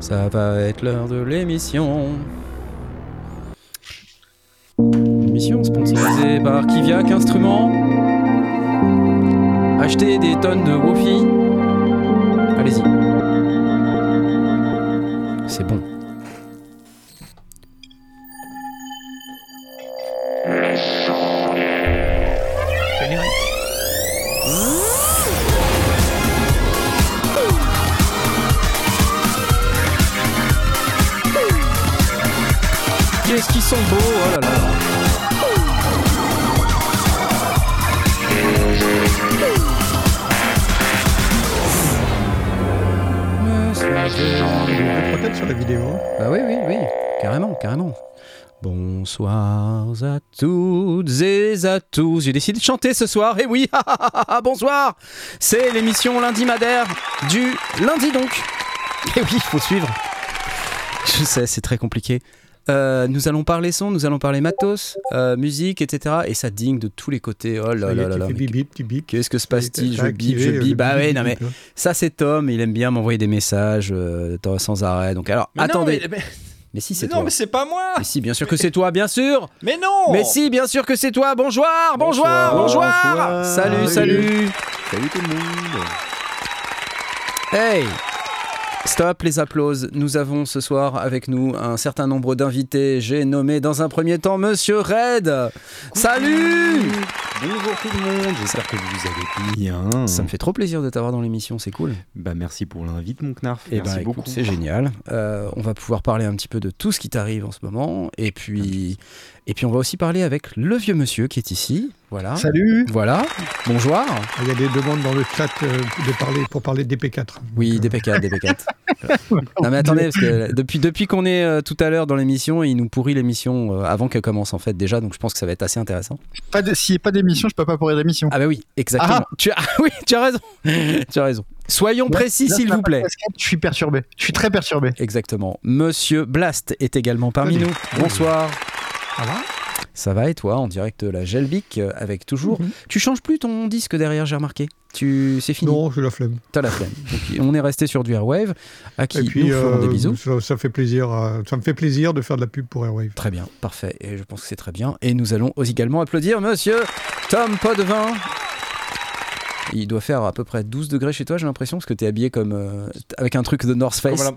Ça va être l'heure de l'émission. Émission sponsorisée par Kiviak Instruments. Achetez des tonnes de Wofi. Allez-y. C'est bon. Sont beaux, oh là là. Peut-être sur la vidéo. Bah oui, oui, oui, carrément, carrément. Bonsoir à toutes et à tous. J'ai décidé de chanter ce soir. Et oui, bonsoir. C'est l'émission Lundi Madère du lundi donc. Et oui, il faut suivre. Je sais, c'est très compliqué. Euh, nous allons parler son, nous allons parler matos, euh, musique, etc. Et ça digne de tous les côtés. Oh là là là tu là. Qu'est-ce que se passe-t-il Je bip, je le bip. Bah ouais, non mais ça c'est Tom. Il aime bien m'envoyer des messages euh, sans arrêt. Donc alors, Mais non, attendez. mais, mais- Mais si c'est toi. non, mais c'est pas moi. Mais si, bien sûr que c'est toi, bien sûr. Mais non. Mais si, bien sûr que c'est toi. Bonjour, bonjour, bonjour. Salut. salut. Salut tout le monde Hey. Stop les applauses. Nous avons ce soir avec nous un certain nombre d'invités. J'ai nommé dans un premier temps Monsieur Red. Salut. Bonjour tout le monde, j'espère que vous allez bien. Ça me fait trop plaisir de t'avoir dans l'émission, c'est cool. Bah merci pour l'invite mon Knarf, Eh merci ben, écoute, beaucoup. c'est génial. Euh, on va pouvoir parler un petit peu de tout ce qui t'arrive en ce moment. Et puis, et puis on va aussi parler avec le vieux monsieur qui est ici. Voilà. Salut Voilà. Bonjour. Il y a des demandes dans le chat euh, de parler, pour parler de DP4. Oui, Donc, euh, DP4, DP4. non mais attendez, parce que depuis, depuis qu'on est euh, tout à l'heure dans l'émission, il nous pourrit l'émission euh, avant qu'elle commence en fait déjà, donc je pense que ça va être assez intéressant. pas de- S'il n'y a pas d'émission, je peux pas pourrir d'émission. Ah bah oui, exactement. Tu as, ah oui, tu as raison. tu as raison. Soyons précis là, s'il vous plaît. Je suis perturbé. Je suis très perturbé. Exactement. Monsieur Blast est également parmi Salut. nous. Bonsoir. Ça va et toi en direct de la Gelbic euh, avec toujours. Mhm. Tu changes plus ton disque derrière, j'ai remarqué. Tu c'est fini. Non, j'ai la flemme. T'as la flemme. Donc, on est resté sur du Airwave à qui Et puis, nous ferons euh, des bisous. Ça, ça fait plaisir, ça me fait plaisir de faire de la pub pour Airwave. Très bien, parfait. Et je pense que c'est très bien. Et nous allons aussi également applaudir monsieur Tom Podevin. Il doit faire à peu près 12 degrés chez toi, j'ai l'impression, parce que tu es habillé comme euh, avec un truc de North Face.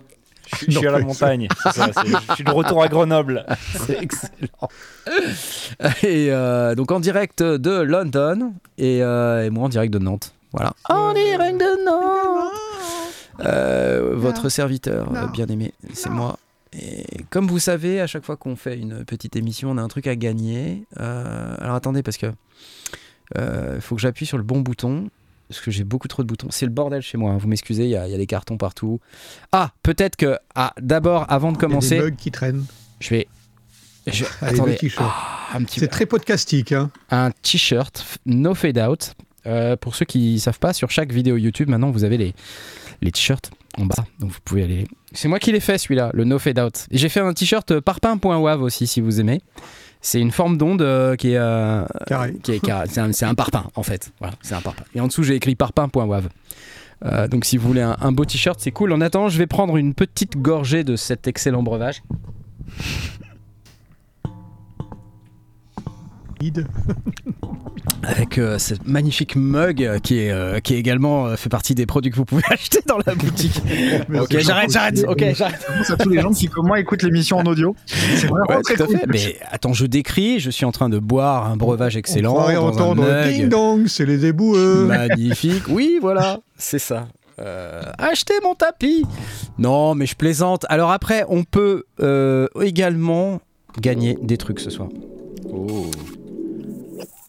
Je, suis- je suis à la montagne. c'est ça, je suis de retour à Grenoble. C'est excellent. Et euh, donc en direct de London et, euh, et moi en direct de Nantes. Voilà. En direct de Nantes. Euh, votre serviteur bien aimé, c'est moi. Et comme vous savez, à chaque fois qu'on fait une petite émission, on a un truc à gagner. Euh, alors attendez, parce que il faut que j'appuie sur le bon bouton. Parce que j'ai beaucoup trop de boutons. C'est le bordel chez moi. hein. Vous m'excusez, il y, a il y a des cartons partout. Ah, peut-être que. Ah, d'abord, avant de Il y a commencer, des bugs qui traînent. je vais. je- Allez, attendez. Ah, petit C'est très podcastique. Hein. un t-shirt no fade out. Euh, pour ceux qui savent pas, sur chaque vidéo YouTube, maintenant vous avez les, les t-shirts en bas. Donc vous pouvez aller. C'est moi qui l'ai fait celui-là, le no fade out. J'ai fait un t-shirt parpaing.wav aussi si vous aimez. C'est une forme d'onde euh, qui est. euh, Carré. qui est carré. C'est un, c'est un parpaing en fait. Voilà, c'est un parpaing. Et en dessous j'ai écrit parpaing.wav. Euh, donc si vous voulez un, un beau t-shirt, c'est cool. En attendant, je vais prendre une petite gorgée de cet excellent breuvage. Avec euh, ce magnifique mug euh, qui est euh, qui est également euh, fait partie des produits que vous pouvez acheter dans la boutique. ok, j'arrête, j'arrête. Ok, j'arrête. À tous les gens qui, comme moi, écoutent l'émission en audio. C'est vraiment Ouais, très tout à cool. fait. Mais attends, je décris. Je suis en train de boire un breuvage excellent On dans entendre un ding mug dong, c'est les éboueux. magnifique. Oui, voilà, c'est ça. Euh, achetez mon tapis. Non, mais je plaisante. Alors après, on peut euh, également gagner des trucs ce soir. Oh.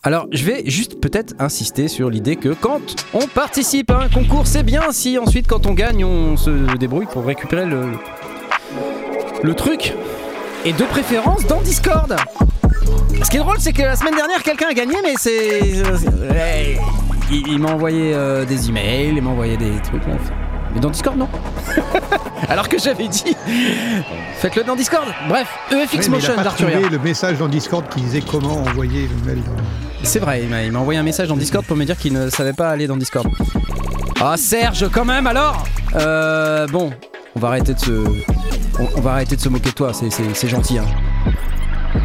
Alors, je vais juste peut-être insister sur l'idée que quand on participe à un concours, c'est bien si ensuite, quand on gagne, on se débrouille pour récupérer le, le truc. Et de préférence dans Discord. Ce qui est drôle, c'est que la semaine dernière, quelqu'un a gagné, mais c'est. Il, il m'a envoyé euh, des emails, il m'a envoyé des trucs. là. Mais dans Discord, non. Alors que j'avais dit. Faites-le dans Discord. Bref, EFX il Motion d'Arthuria. le message dans Discord qui disait comment envoyer le mail. dans- C'est vrai, il m'a envoyé un message dans Discord pour me dire qu'il ne savait pas aller dans Discord. Ah Serge, quand même alors Euh, Bon, On va arrêter de se, on, on va arrêter de se moquer de toi. C'est- gentil. hein.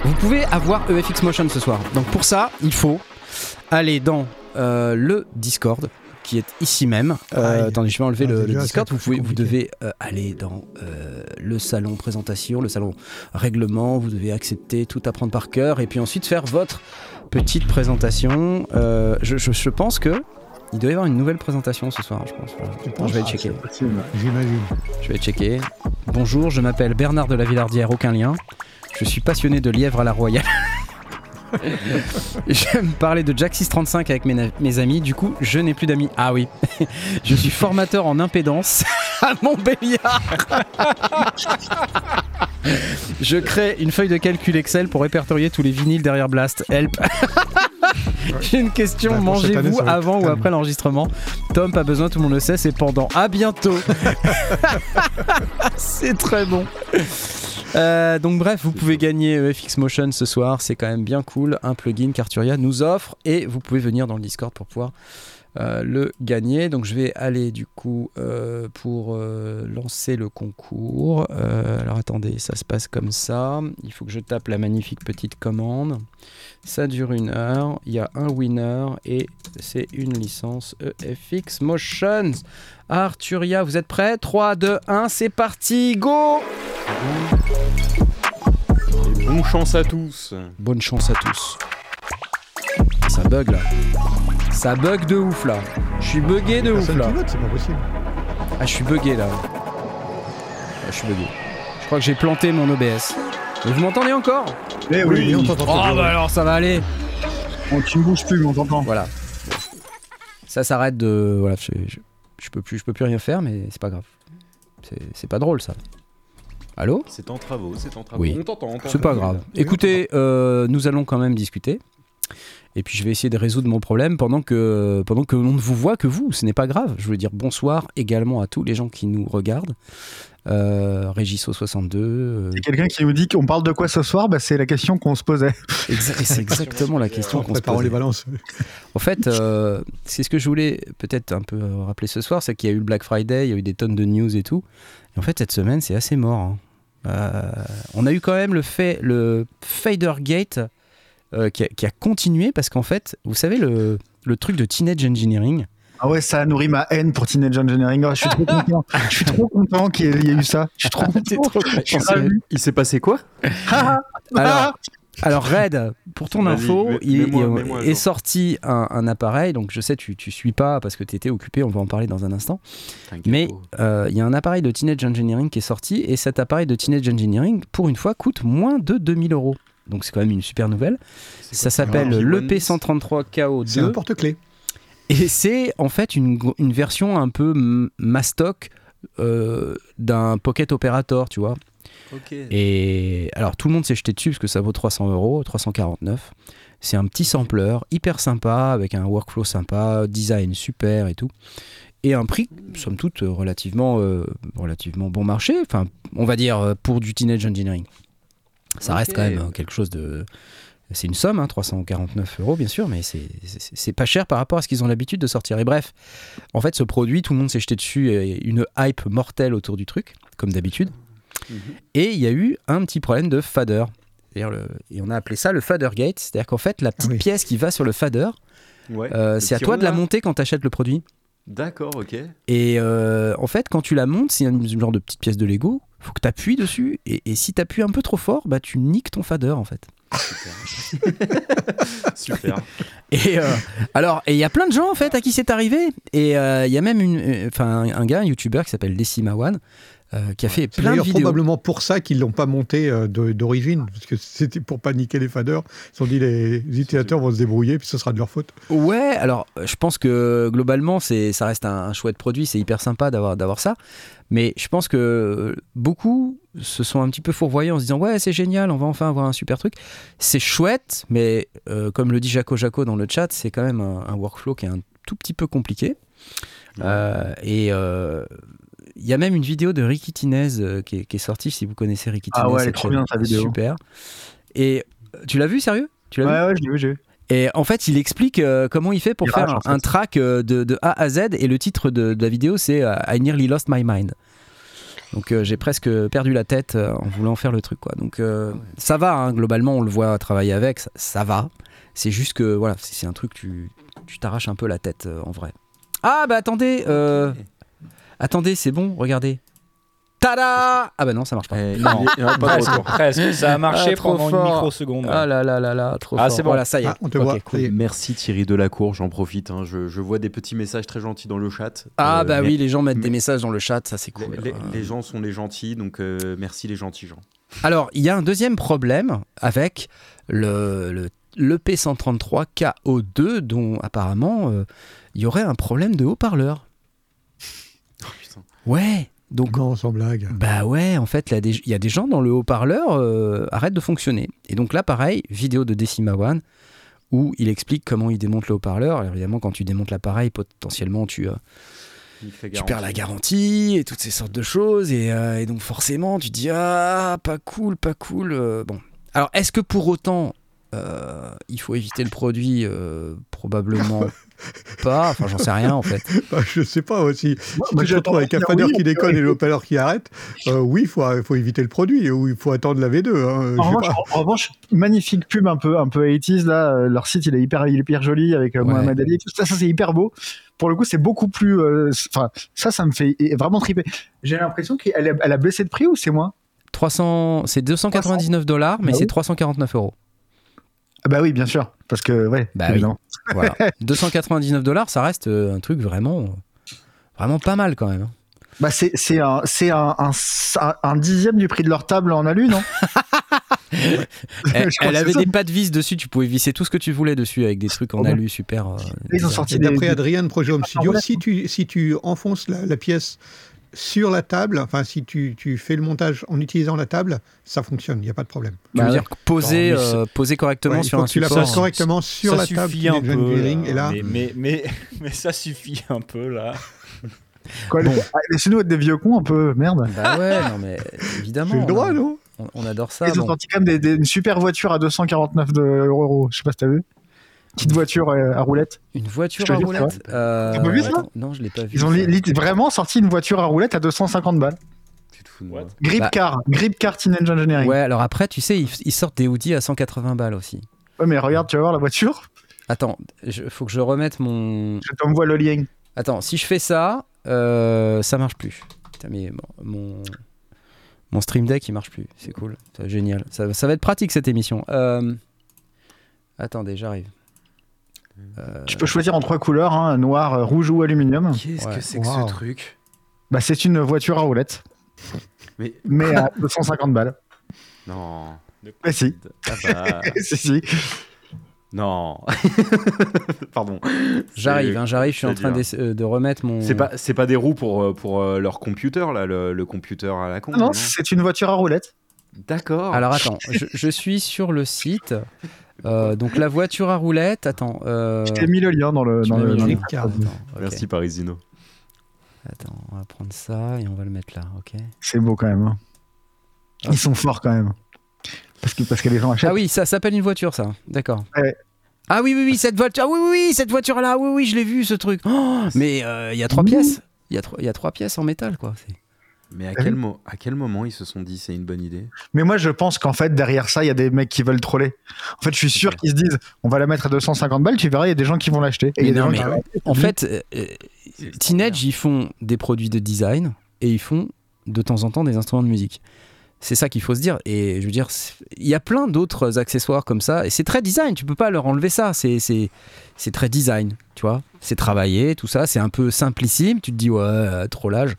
Vous pouvez avoir EFX Motion ce soir. Donc pour ça, il faut aller dans euh, le Discord qui est ici même. Euh, attendez, je vais enlever Ah, le, Discord. Vous, pouvez, devez euh, aller dans euh, le salon présentation, le salon règlement. Vous devez accepter, tout apprendre par cœur et puis ensuite faire votre petite présentation. Euh, je, je- je pense que il doit y avoir une nouvelle présentation ce soir. Je pense. Je vais checker. J'imagine. Je vais checker. Bonjour, je m'appelle Bernard de la Villardière, aucun lien. Je suis passionné de lièvre à la royale. J'aime parler de Jack 635 avec mes, amis, du coup, je n'ai plus d'amis. Ah oui. je suis formateur en impédance à Montbéliard. je crée une feuille de calcul Excel pour répertorier tous les vinyles derrière Blast. Help. J'ai une question. Mangez-vous avant ou après l'enregistrement Tom, pas besoin, tout le monde le sait, c'est pendant. À bientôt. c'est très bon. Euh, donc bref, vous pouvez gagner FX Motion ce soir, c'est quand même bien cool. Un plugin qu'Arturia nous offre et vous pouvez venir dans le Discord pour pouvoir euh, le gagner. Donc je vais aller du coup euh, pour euh, lancer le concours. Alors attendez, ça se passe comme ça. Il faut que je tape la magnifique petite commande. Ça dure une heure. Il y a un winner et c'est une licence EFX Motions. Arturia, vous êtes prêts? 3, 2, 1, c'est parti, go Et Bon chance à tous. Bonne chance à tous. Ça bug là. Ça bug de ouf là. Je suis bugué de ouf là. c'est pas possible. Ah, je suis bugué là. Ah, je suis bugué. Je crois que j'ai planté mon OBS. Mais vous m'entendez encore Eh Oui, oui, on t'entend Oh bien. bah alors ça va aller. on, tu ne bouges plus, mais on t'entend. Voilà. Ça s'arrête de. Voilà, je, je- je peux plus, je peux plus rien faire, mais c'est pas grave. C'est- C'est pas drôle ça. Allô C'est en travaux, c'est en travaux. Oui. On t'entend, on t'entend. C'est pas grave. Écoutez, euh, nous allons quand même discuter. Et puis je vais essayer de résoudre mon problème pendant que, pendant que l'on ne vous voit que vous. Ce n'est pas grave. Je veux dire bonsoir également à tous les gens qui nous regardent. Euh, Régisso62. euh, Il y a quelqu'un qui nous dit qu'on parle de quoi ce soir, bah, c'est la question qu'on se posait. c'est exactement la question qu'on se Préparons les posait. balances. En fait, euh, c'est ce que je voulais peut-être un peu euh, rappeler ce soir, c'est qu'il y a eu le Black Friday, il y a eu des tonnes de news et tout. Et en fait, cette semaine, c'est assez mort. hein. Euh, on a eu quand même le fait, le Fadergate euh, qui, a, qui a continué parce qu'en fait, vous savez le, le truc de Teenage Engineering. Ah ouais, ça a nourri ma haine pour Teenage Engineering. Oh, je suis trop content. Je suis trop content qu'il y, ait- eu ça. Je suis trop content. trop content. Il s'est passé quoi? Ah, Alors, alors Red, pour ton info, mets- il, est sorti un, un appareil. Donc je sais, tu, tu suis pas parce que tu étais occupé. On va en parler dans un instant. Mais euh, il y a un appareil de Teenage Engineering qui est sorti et cet appareil de Teenage Engineering, pour une fois, coûte moins de 2000 euros. Donc c'est quand même une super nouvelle. Ça s'appelle Alors, le P110. l'EP133 C'est un KO2 porte-clés. et c'est en fait une, version un peu mastoc euh, d'un Pocket Operator, tu vois. Ok. Et alors tout le monde s'est jeté dessus parce que ça vaut 300 euros, 349. C'est un petit sampler hyper sympa avec un workflow sympa, design super et tout. Et un prix, somme toute, relativement, euh, relativement bon marché. Enfin, on va dire euh, pour du teenage engineering. Ça reste quand même quelque chose de. C'est une somme, hein, 349 euros bien sûr, mais c'est- pas cher par rapport à ce qu'ils ont l'habitude de sortir. Et bref, en fait, ce produit, tout le monde s'est jeté dessus, et une hype mortelle autour du truc, comme d'habitude. Mhm. Et il y a eu un petit problème de fader. Le- et on a appelé ça le fader gate. C'est-à-dire qu'en fait, la petite oui. pièce qui va sur le fader, Ouais. euh, c'est à toi de la monter quand tu achètes le produit. D'accord, ok. Et euh, en fait, quand tu la montes, c'est une genre de petite pièce de Lego. faut que tu appuies dessus. Et, et si tu appuies un peu trop fort, bah, tu niques ton fader en fait. Super. Et euh, alors, et il y a plein de gens en fait à qui c'est arrivé. Et euh, il y a même une, euh, enfin, un, un gars, un youtubeur qui s'appelle Decima One, euh, qui a fait plein de vidéos. probablement pour ça qu'ils l'ont pas monté euh, d'origine, parce que c'était pour pas niquer les faders. Ils se sont dit les utilisateurs vont se débrouiller, puis ce sera de leur faute. Ouais, alors euh, je pense que globalement, c'est, ça reste un, un chouette produit, c'est hyper sympa d'avoir, d'avoir ça. Mais je pense que beaucoup se sont un petit peu fourvoyés en se disant Ouais, c'est génial, on va enfin avoir un super truc. C'est chouette, mais euh, comme le dit Jaco Jaco dans le chat, c'est quand même un, un workflow qui est un tout petit peu compliqué. Euh, et euh, il y a même une vidéo de Ricky Tinez euh, qui, est, qui est sortie, si vous connaissez Ricky Ah Tinez. ouais, elle est trop bien, sa vidéo. Super. Et euh, tu l'as vu, sérieux? Tu l'as vu? Ouais, ouais, je l'ai vu, j'ai vu. et en fait, il explique euh, comment il fait pour Il faire rage, un, fait. track euh, de, de A à Z. Et le titre de, de la vidéo, c'est euh, I Nearly Lost My Mind. Donc euh, j'ai presque perdu la tête euh, en voulant faire le truc quoi. Donc euh, ça va, hein, globalement on le voit travailler avec, ça, ça va. C'est juste que voilà, c'est un truc tu tu t'arraches un peu la tête euh, en vrai. Ah bah attendez, euh, attendez c'est bon, regardez. Tada Ah bah non ça marche pas. Eh, Non. il est- non, pas de Presque, retour. presque. Ça a marché Ah, trop pendant fort. une microseconde. Ah là là là là, trop Ah, fort. c'est bon. Voilà ça y est. Ah, on te Ok, voit. cool. est. Merci Thierry Delacour, j'en profite. hein. Je, je vois des petits messages très gentils dans le chat. Ah Euh, bah mais oui, les gens mettent des messages dans le chat, ça c'est cool. les- Euh, les gens sont les gentils, donc euh, merci les gentils gens. Alors, il y a un deuxième problème avec le, le, l'EP133 KO2 dont apparemment euh, il y aurait un problème de haut-parleur. Ouais, donc Non, sans blague? bah ouais, en fait, il y a des- gens dans le haut-parleur euh, arrêtent de fonctionner. Et donc là, pareil, vidéo de Decima One où il explique comment il démonte le haut-parleur. Alors, évidemment, quand tu démontes l'appareil, potentiellement tu, euh, tu perds la garantie et toutes ces sortes de choses. Et, euh, et donc forcément, tu te dis ah pas cool, pas cool. euh, bon, alors est-ce que pour autant euh, il faut éviter le produit Euh, Probablement pas. Enfin, j'en sais rien en fait. Bah, je sais pas aussi. Moi, Si moi, tu te retrouves avec un oui, qui déconne oui. et l'opérateur qui arrête, euh, oui, il faut, faut éviter le produit ou il faut attendre la V2. hein, En revanche, pas. en- en revanche, magnifique pub un peu, un peu 80s là. euh, Leur site, il est hyper, il est hyper joli avec euh, Ouais. Mohamed Ali. et Tout ça, ça c'est hyper beau. Pour le coup, c'est beaucoup plus. euh, Enfin, ça, ça me fait vraiment triper. J'ai l'impression qu'elle a, elle a baissé de prix ou c'est moins? 300, c'est 299 dollars, mais Ah c'est oui. 349 euros. Ah Bah oui, bien sûr, parce que ouais. Bah oui. Voilà. 299 dollars, ça reste euh, un truc vraiment, vraiment pas mal quand même. hein. Bah c'est c'est un c'est un, un, un- un dixième du prix de leur table en alu, non? Elle, avait ça. des pas de vis dessus, tu pouvais visser tout ce que tu voulais dessus avec des trucs en Ah bon alu super. euh, Ils ont sorti d'après des- Adrien Projet Home Ah, Studio, si tu, si tu enfonces la, la pièce sur la table, enfin si tu, tu fais le montage en utilisant la table, ça fonctionne, il n'y a pas de problème. Tu Bah veux ouais. dire poser, euh, poser correctement Ouais, sur faut un que tu la support. poses correctement sur ça la table suffit un peu. Là, et là, mais, mais, mais, mais ça suffit un peu là. Quoi, les- Ah, Laissez-nous être des vieux cons un peu, merde. Bah ouais, non mais évidemment. c'est le droit, on, non? On- on adore ça. Ils ont bon. sorti quand même des, des- une super voiture à 249 de- euros. Je sais pas si t'as vu. Petite voiture euh, à roulette. Une voiture à roulette. euh, T'as pas vu ça attends, Non, je l'ai pas vu. Ils ont vraiment sorti une voiture à roulette à 250 balles. Tu te fous de moi. What? Grip Bah. car, grip car Teenage Engineering. Ouais, alors après, tu sais, ils, ils sortent des hoodies à 180 balles aussi. Ouais, mais regarde, tu vas voir la voiture. Attends, il faut que je remette mon. Je t'envoie le lien. Attends, si je fais ça, euh, ça marche plus. Putain, mais mon, mon, mon stream deck il marche plus. C'est cool, c'est génial. Ça, ça va être pratique cette émission. Euh, Attendez, j'arrive. Euh, Tu peux choisir en trois couleurs, hein, noir, euh, rouge ou aluminium. Qu'est-ce Ouais. que c'est que Wow. ce truc? Bah, c'est une voiture à roulette, Mais mais à 250 balles. non. Mais si, Ah bah, si, si. non. Pardon. J'arrive, hein, j'arrive. Je suis en train euh, de remettre mon. C'est pas, c'est pas des roues pour, euh, pour leur computer, là, le, le computer à la con. Non, non? c'est une voiture à roulette. D'accord. Alors attends, je, je suis sur le site. Euh, donc la voiture à roulette. Attends. Euh... Je t'ai mis le lien dans le. Dans le, dans le. Attends. Merci Parisino. Attends, on va prendre ça et on va le mettre là, ok C'est beau quand même. hein. Ils sont forts quand même. Parce que, parce que les gens achètent. Ah oui, ça s'appelle une voiture, ça. D'accord. Ouais. Ah oui, oui, oui, cette voiture. Ah oui, oui, oui, cette voiture-là. Oui, oui, je l'ai vu, ce truc. Oh, mais euh, il y a trois Ouh. pièces. Il y, a trois- il y a trois pièces en métal, quoi. C'est- Mais à Ah quel, oui. mo- à quel moment ils se sont dit c'est une bonne idée? Mais moi, je pense qu'en fait, derrière ça, il y a des mecs qui veulent troller. En fait, je suis sûr qu'ils se disent, on va la mettre à 250 balles, tu verras, il y a des gens qui vont l'acheter. En fait, euh, euh, Teenage, ils font des produits de design et ils font de temps en temps des instruments de musique. C'est ça qu'il faut se dire. Et je veux dire, il y a plein d'autres accessoires comme ça. Et c'est très design. Tu peux pas leur enlever ça. C'est, c'est, c'est très design. Tu vois C'est travaillé, tout ça. C'est un peu simplissime. Tu te dis, ouais, euh, trollage.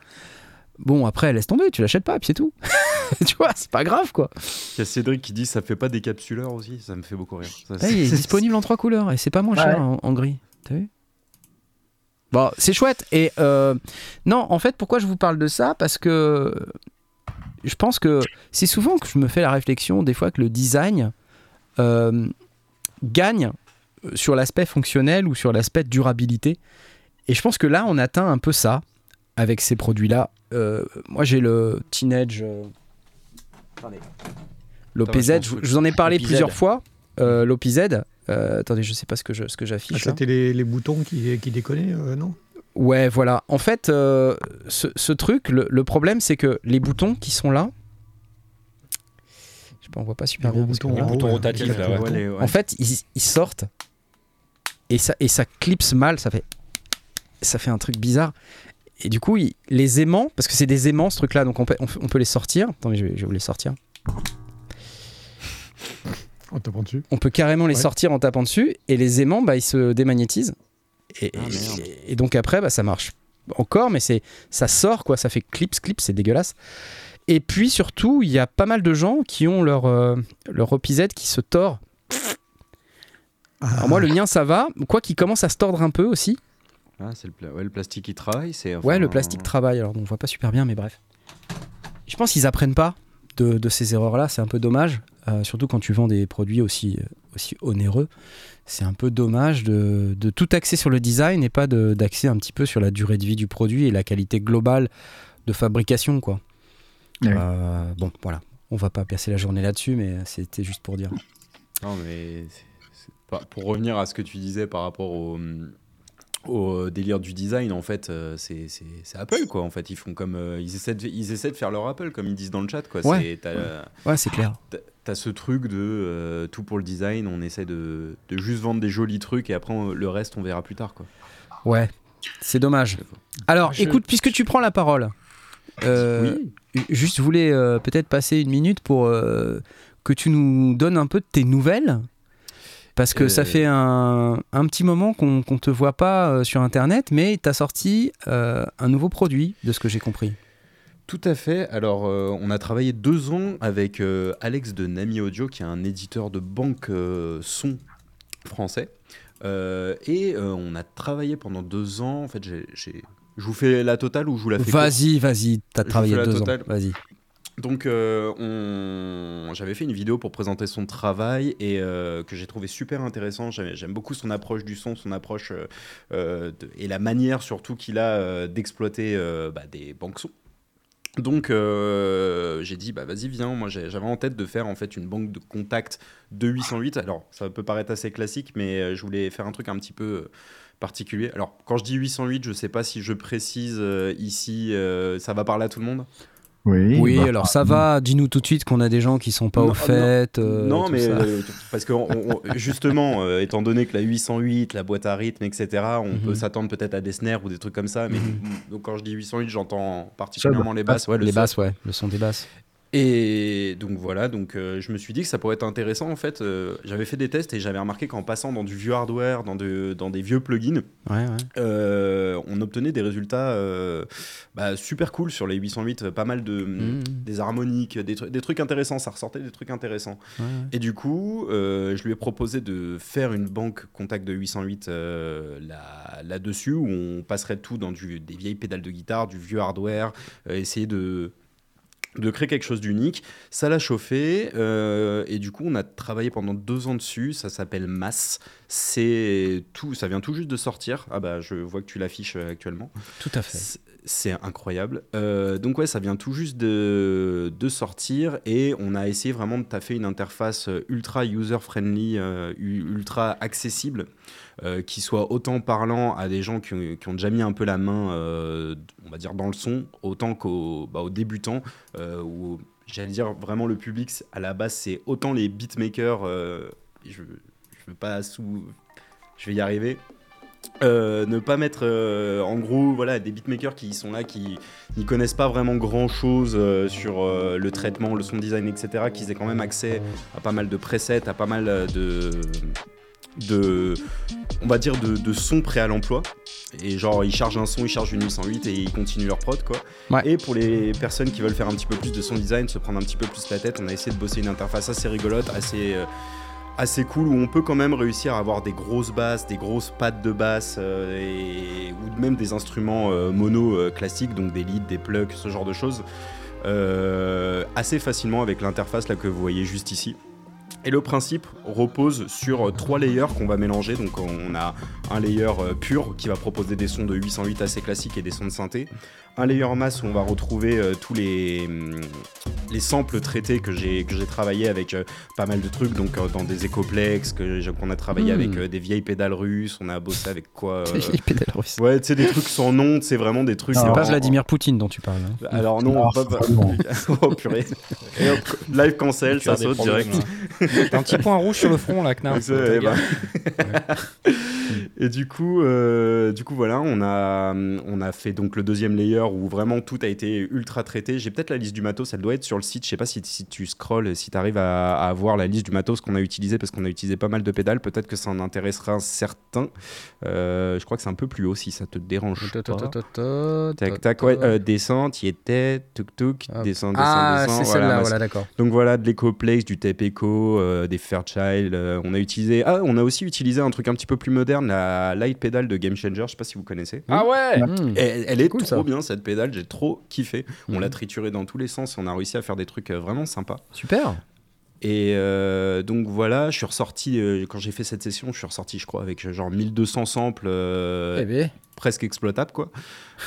Bon, après, laisse tomber. Tu l'achètes pas, puis c'est tout. tu vois, c'est pas grave, quoi. Il y a Cédric qui dit ça fait pas des capsuleurs aussi, ça me fait beaucoup rire. Ça, Là, il est c'est- disponible en trois couleurs et c'est pas moins Ouais. cher en, en gris. T'as vu? Bon, c'est chouette. Et euh, non, en fait, pourquoi je vous parle de ça? Parce que je pense que c'est souvent que je me fais la réflexion, des fois, que le design euh, gagne sur l'aspect fonctionnel ou sur l'aspect durabilité. Et je pense que là, on atteint un peu ça avec ces produits-là. Euh, moi, j'ai le Teenage. euh, Attendez. L'OPZ, je, vous en ai parlé plusieurs fois. Euh, L'OPZ. Euh, attendez, je sais pas ce que je- ce que Ah, j'affiche. là. C'était les, les boutons qui, qui déconnaient, euh, non? Ouais, voilà. En fait, euh, ce, ce truc, le, le problème, c'est que les boutons qui sont là. Je sais pas, on voit pas super Les bien. boutons voilà. en haut, bouton ouais. rotatif, là, ouais. Ouais, les- ouais. En fait, ils, ils sortent et ça, et ça clipse mal, ça fait, ça fait un truc bizarre. Et du coup, il- les aimants, parce que c'est des aimants ce truc-là, donc on peut, on, peut- on peut les sortir. Attendez, je vais, je vais vous les sortir. On tapant dessus. On peut carrément les Ouais. sortir en tapant dessus et les aimants, bah, ils se démagnétisent. Et, Ah, et- et donc après, bah, ça marche encore, mais c'est ça sort quoi, ça fait clips, clips, c'est dégueulasse. Et puis surtout, il y a pas mal de gens qui ont leur euh, leur OPZ qui se tord. Alors moi, le mien, ça va. Quoi qu'il commence à se tordre un peu aussi. Ah, c'est le, pla- ouais, le plastique qui travaille. C'est, Ouais, le plastique travaille. Alors on voit pas super bien, mais bref. Je pense qu'ils apprennent pas de, de ces erreurs-là. C'est un peu dommage, euh, surtout quand tu vends des produits aussi euh, aussi onéreux. C'est un peu dommage de, de tout axer sur le design et pas de- d'axer un petit peu sur la durée de vie du produit et la qualité globale de fabrication, quoi. Ouais. Euh, bon, voilà. On va pas passer la journée là-dessus, mais c'était juste pour dire. Non, mais c'est- c'est pas- pour revenir à ce que tu disais par rapport au, au délire du design, en fait, euh, c'est c'est- c'est Apple, quoi. En fait, ils font comme euh, ils essaient de, ils essaient de faire leur Apple, comme ils disent dans le chat, quoi. Ouais. C'est- T'as Ouais, c'est clair. t'as- ce truc de euh, tout pour le design. On essaie de, de juste vendre des jolis trucs et après on- le reste, on verra plus tard, quoi. Ouais, c'est dommage. Alors, Je- écoute, puisque tu prends la parole, euh, oui. juste je voulais euh, peut-être passer une minute pour euh, que tu nous donnes un peu de tes nouvelles. Parce que ça Euh. fait un, un petit moment qu'on qu'on te voit pas euh, sur Internet, mais tu as sorti euh, un nouveau produit, de ce que j'ai compris. Tout à fait. Alors, euh, on a travaillé deux ans avec Alex de Nami Audio, qui est un éditeur de banque son français. Et on a travaillé pendant deux ans. En fait, j'ai, je vous fais la totale ou je vous la fais Vas-y, vas-y, t'as travaillé deux totale. ans. Vas-y. Donc, euh, j'avais fait une vidéo pour présenter son travail et euh, que j'ai trouvé super intéressant. J'aime, beaucoup son approche du son, son approche euh, et la manière surtout qu'il a d'exploiter bah, des banques son. Donc, j'ai dit, bah vas-y, viens. Moi, j'avais en tête de faire en fait une banque de contact de 808. Alors, ça peut paraître assez classique, mais je voulais faire un truc un petit peu particulier. Alors, quand je dis 808, je sais pas si je précise ici, ça va parler à tout le monde? Oui, Oui, bah, alors ça va, dis-nous tout de suite qu'on a des gens qui sont pas Non, au fait. euh, non, tout mais euh, parce que on- on- justement, euh, étant donné que la 808, la boîte à rythme, etc., on Mhm. peut s'attendre peut-être à des snares ou des trucs comme ça. Mais Mhm. donc quand je dis 808, j'entends particulièrement les basses. Ouais, le les son. basses, ouais, le son des basses. Et donc voilà, donc euh, je me suis dit que ça pourrait être intéressant en fait. euh, j'avais fait des tests et j'avais remarqué qu'en passant dans du vieux hardware, dans, de- dans des vieux plugins, Ouais, ouais. euh, on obtenait des résultats bah, super cool sur les 808, euh, pas mal de Mhm. des harmoniques, des, tru- des trucs intéressants, ça ressortait des trucs intéressants. Ouais. Et du coup, je lui ai proposé de faire une banque contact de 808 euh, là- là-dessus, où on passerait tout dans du, des vieilles pédales de guitare, du vieux hardware, essayer de, de créer quelque chose d'unique. Ça l'a chauffé, euh, et du coup, on a travaillé pendant deux ans dessus. Ça s'appelle Mass. C'est tout, ça vient tout juste de sortir. Ah bah, je vois que tu l'affiches euh, actuellement. Tout à fait. C'est- incroyable. Euh, donc ouais, ça vient tout juste de, de sortir et on a essayé vraiment de taffer une interface ultra user-friendly, euh, u- ultra accessible, euh, qui soit autant parlant à des gens qui ont, déjà mis un peu la main, euh, on va dire, dans le son, autant qu'aux bah, débutants, euh, j'allais dire vraiment le public, à la base, c'est autant les beatmakers, je, je veux pas sous... Je vais y arriver. Ne pas mettre en gros voilà des beatmakers qui sont là qui n'y connaissent pas vraiment grand chose sur le traitement le son design etc qui aient quand même accès à pas mal de presets à pas mal de de on va dire de, de sons prêts à l'emploi et genre ils chargent un son ils chargent une 808 et ils continuent leur prod quoi Ouais. et pour les personnes qui veulent faire un petit peu plus de son design se prendre un petit peu plus la tête on a essayé de bosser une interface assez rigolote assez euh, assez cool où on peut quand même réussir à avoir des grosses basses, des grosses pattes de basse euh, et, ou même des instruments euh, mono euh, classiques, donc des leads, des plugs, ce genre de choses, assez facilement avec l'interface là que vous voyez juste ici. Et le principe repose sur trois layers qu'on va mélanger. Donc on a un layer euh, pur qui va proposer des sons de 808 assez classiques et des sons de synthé. Un layer masse où on va retrouver euh, tous les hum, les samples traités que j'ai que j'ai travaillé avec euh, pas mal de trucs, donc euh, dans des écoplex, qu'on a travaillé Hmm. avec euh, des vieilles pédales russes, on a bossé avec quoi euh, Il pédale russe. Ouais, tu sais, des trucs sans nom, c'est vraiment des trucs. C'est pas en- Vladimir Poutine dont tu parles. hein. Alors non, Ah, pas, pas- oh purée. Et hop, live cancel, ça des saute direct. T'as un petit point rouge sur le front là, Knarf. Ben. Et du coup, euh, du coup voilà, on a, on a fait donc le deuxième layer où vraiment tout a été ultra traité. J'ai peut-être la liste du matos, elle doit être sur le site. Je sais pas si, si tu scrolls, si tu arrives à, à avoir la liste du matos qu'on a utilisé parce qu'on a utilisé pas mal de pédales. Peut-être que ça en intéressera certains. Euh, je crois que c'est un peu plus haut si ça te dérange. pas. Tac tac, ouais, euh, descente, y était, tuk tuk, descente, descente, Ah, c'est celle-là, voilà, d'accord. donc voilà, de l'Ecoplex, du Tepeco, euh, des Fairchild. euh, on a utilisé. Ah, on a aussi utilisé un truc un petit peu plus moderne, la Light Pedal de Game Changer. Je sais pas si vous connaissez. Ah ouais Hmm. Et elle, elle est cool, trop ça. bien cette pédale, j'ai trop kiffé. On Mhm. l'a triturée dans tous les sens, on a réussi à faire des trucs euh, vraiment sympas. Super. Et euh, donc voilà, je suis ressorti, euh, quand j'ai fait cette session, je suis ressorti, je crois, avec genre 1200 samples euh, Eh ben, presque exploitable quoi.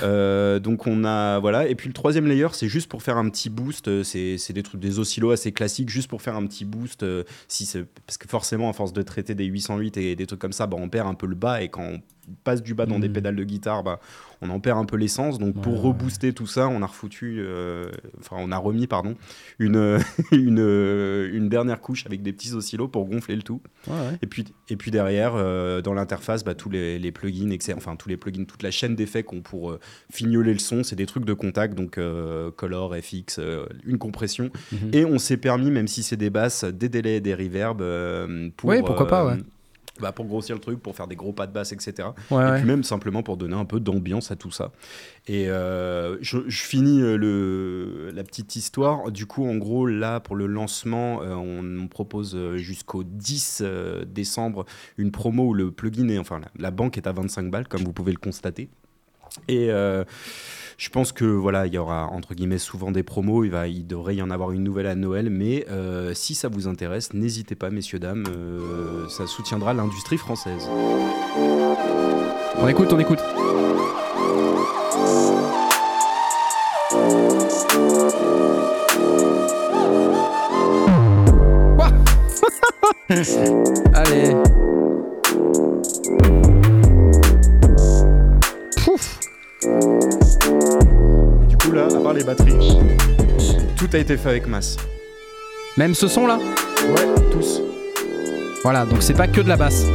Euh, donc on a voilà et puis le troisième layer c'est juste pour faire un petit boost euh, c'est des trucs des oscillos assez classiques juste pour faire un petit boost euh, si parce que forcément à force de traiter des 808 et des trucs comme ça bah, on perd un peu le bas et quand on passe du bas dans des Mhm. pédales de guitare bah, on en perd un peu l'essence donc pour Ouais, ouais. rebooster tout ça on a refoutu euh, enfin on a remis pardon une une, une dernière couche avec des petits oscillos pour gonfler le tout ouais, et puis, et puis derrière, dans l'interface, bah, tous les, les plugins, etc. enfin tous les plugins, toute la chaîne d'effets qu'on pour euh, fignoler le son, c'est des trucs de contact, donc euh, Color, FX, euh, une compression. Mhm. Et on s'est permis, même si c'est des basses, des délais et des reverbs pour, Oui, pourquoi pas, ouais. Bah, pour grossir le truc, pour faire des gros pas de basse, etc. Ouais, Et ouais. puis même simplement pour donner un peu d'ambiance à tout ça. Et euh, je, je finis euh, le, la petite histoire. Du coup, en gros, là, pour le lancement, euh, on, on propose jusqu'au 10 euh, décembre une promo où le plugin est, enfin, la, la banque est à 25 balles, comme vous pouvez le constater. Et je pense que voilà, il y aura entre guillemets souvent des promos. Il, va, il devrait y en avoir une nouvelle à Noël. Mais euh, si ça vous intéresse, n'hésitez pas, messieurs dames. euh, ça soutiendra l'industrie française. On écoute, on écoute. Allez. Pouf. Là, à part les batteries, tout a été fait avec masse. Même ce son là Ouais, tous. Voilà, donc c'est pas que de la basse.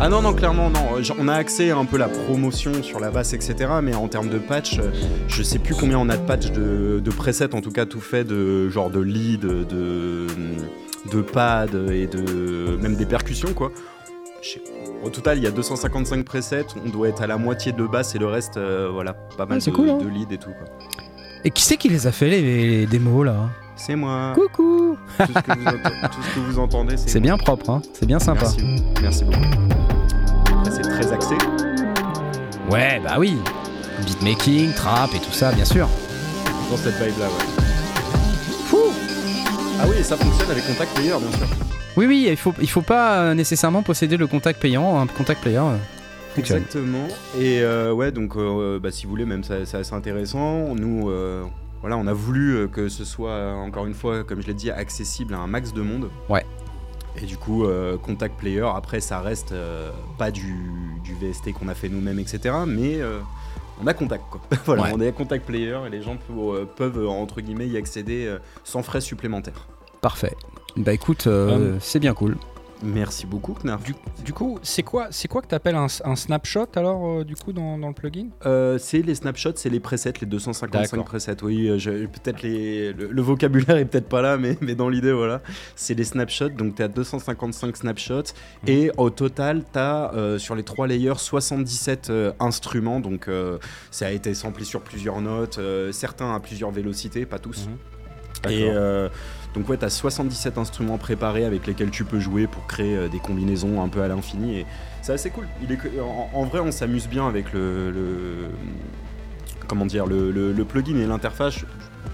Ah non, non, clairement, non. Genre, On a accès à un peu la promotion sur la basse, etc. Mais en termes de patch, euh, je sais plus combien on a de patch de, de presets, en tout cas tout fait de genre de lead, de, de pad et de même des percussions, quoi. Au total, il y a 255 presets. On doit être à la moitié de basse et le reste, euh, voilà, pas mal de, cool, hein. de lead et tout. quoi. Et qui c'est qui les a fait les, les démos là C'est moi. Coucou Tout ce, que vous ent- tout ce que vous entendez, c'est C'est bien propre, hein c'est bien sympa. Merci, merci beaucoup. C'est très axé. Ouais, bah oui. Beatmaking, trap et tout ça, bien sûr. Dans cette vibe-là, ouais. Ah oui, et ça fonctionne avec Contact Player, bien sûr. Oui, oui, il faut, il faut pas euh, nécessairement posséder le contact payant. Un contact player euh. Exactement. Et euh, ouais, donc euh, bah, si vous voulez, même ça- c'est assez intéressant. Nous, euh, voilà, on a voulu que ce soit, encore une fois, comme je l'ai dit, accessible à un max de monde. Ouais. Et du coup, euh, Contact Player, après, ça reste euh, pas du, du VST qu'on a fait nous-mêmes, etc. Mais euh, on a Contact, quoi. voilà, Ouais. on est à Contact Player et les gens peuvent, peuvent, entre guillemets, y accéder euh, sans frais supplémentaires. Parfait. Bah écoute, euh, Um. c'est bien cool. Merci beaucoup, Knarf. Du, du coup, c'est quoi, c'est quoi que t'appelles un, un snapshot alors euh, du coup dans, dans le plugin? Euh, c'est les snapshots, c'est les presets, les 255 D'accord. presets. Oui, euh, peut-être les, le, le vocabulaire est peut-être pas là, mais, mais dans l'idée, voilà. C'est les snapshots, donc tu as 255 snapshots. Et au total, tu as sur les trois layers 77 euh, instruments. Donc ça a été samplé sur plusieurs notes, certains à plusieurs vélocités, pas tous. Mhm. Et donc ouais, tu as 77 instruments préparés avec lesquels tu peux jouer pour créer euh, des combinaisons un peu à l'infini. Et c'est assez cool. Il est, en, en vrai, on s'amuse bien avec le, le- comment dire, le, le- le plugin et l'interface.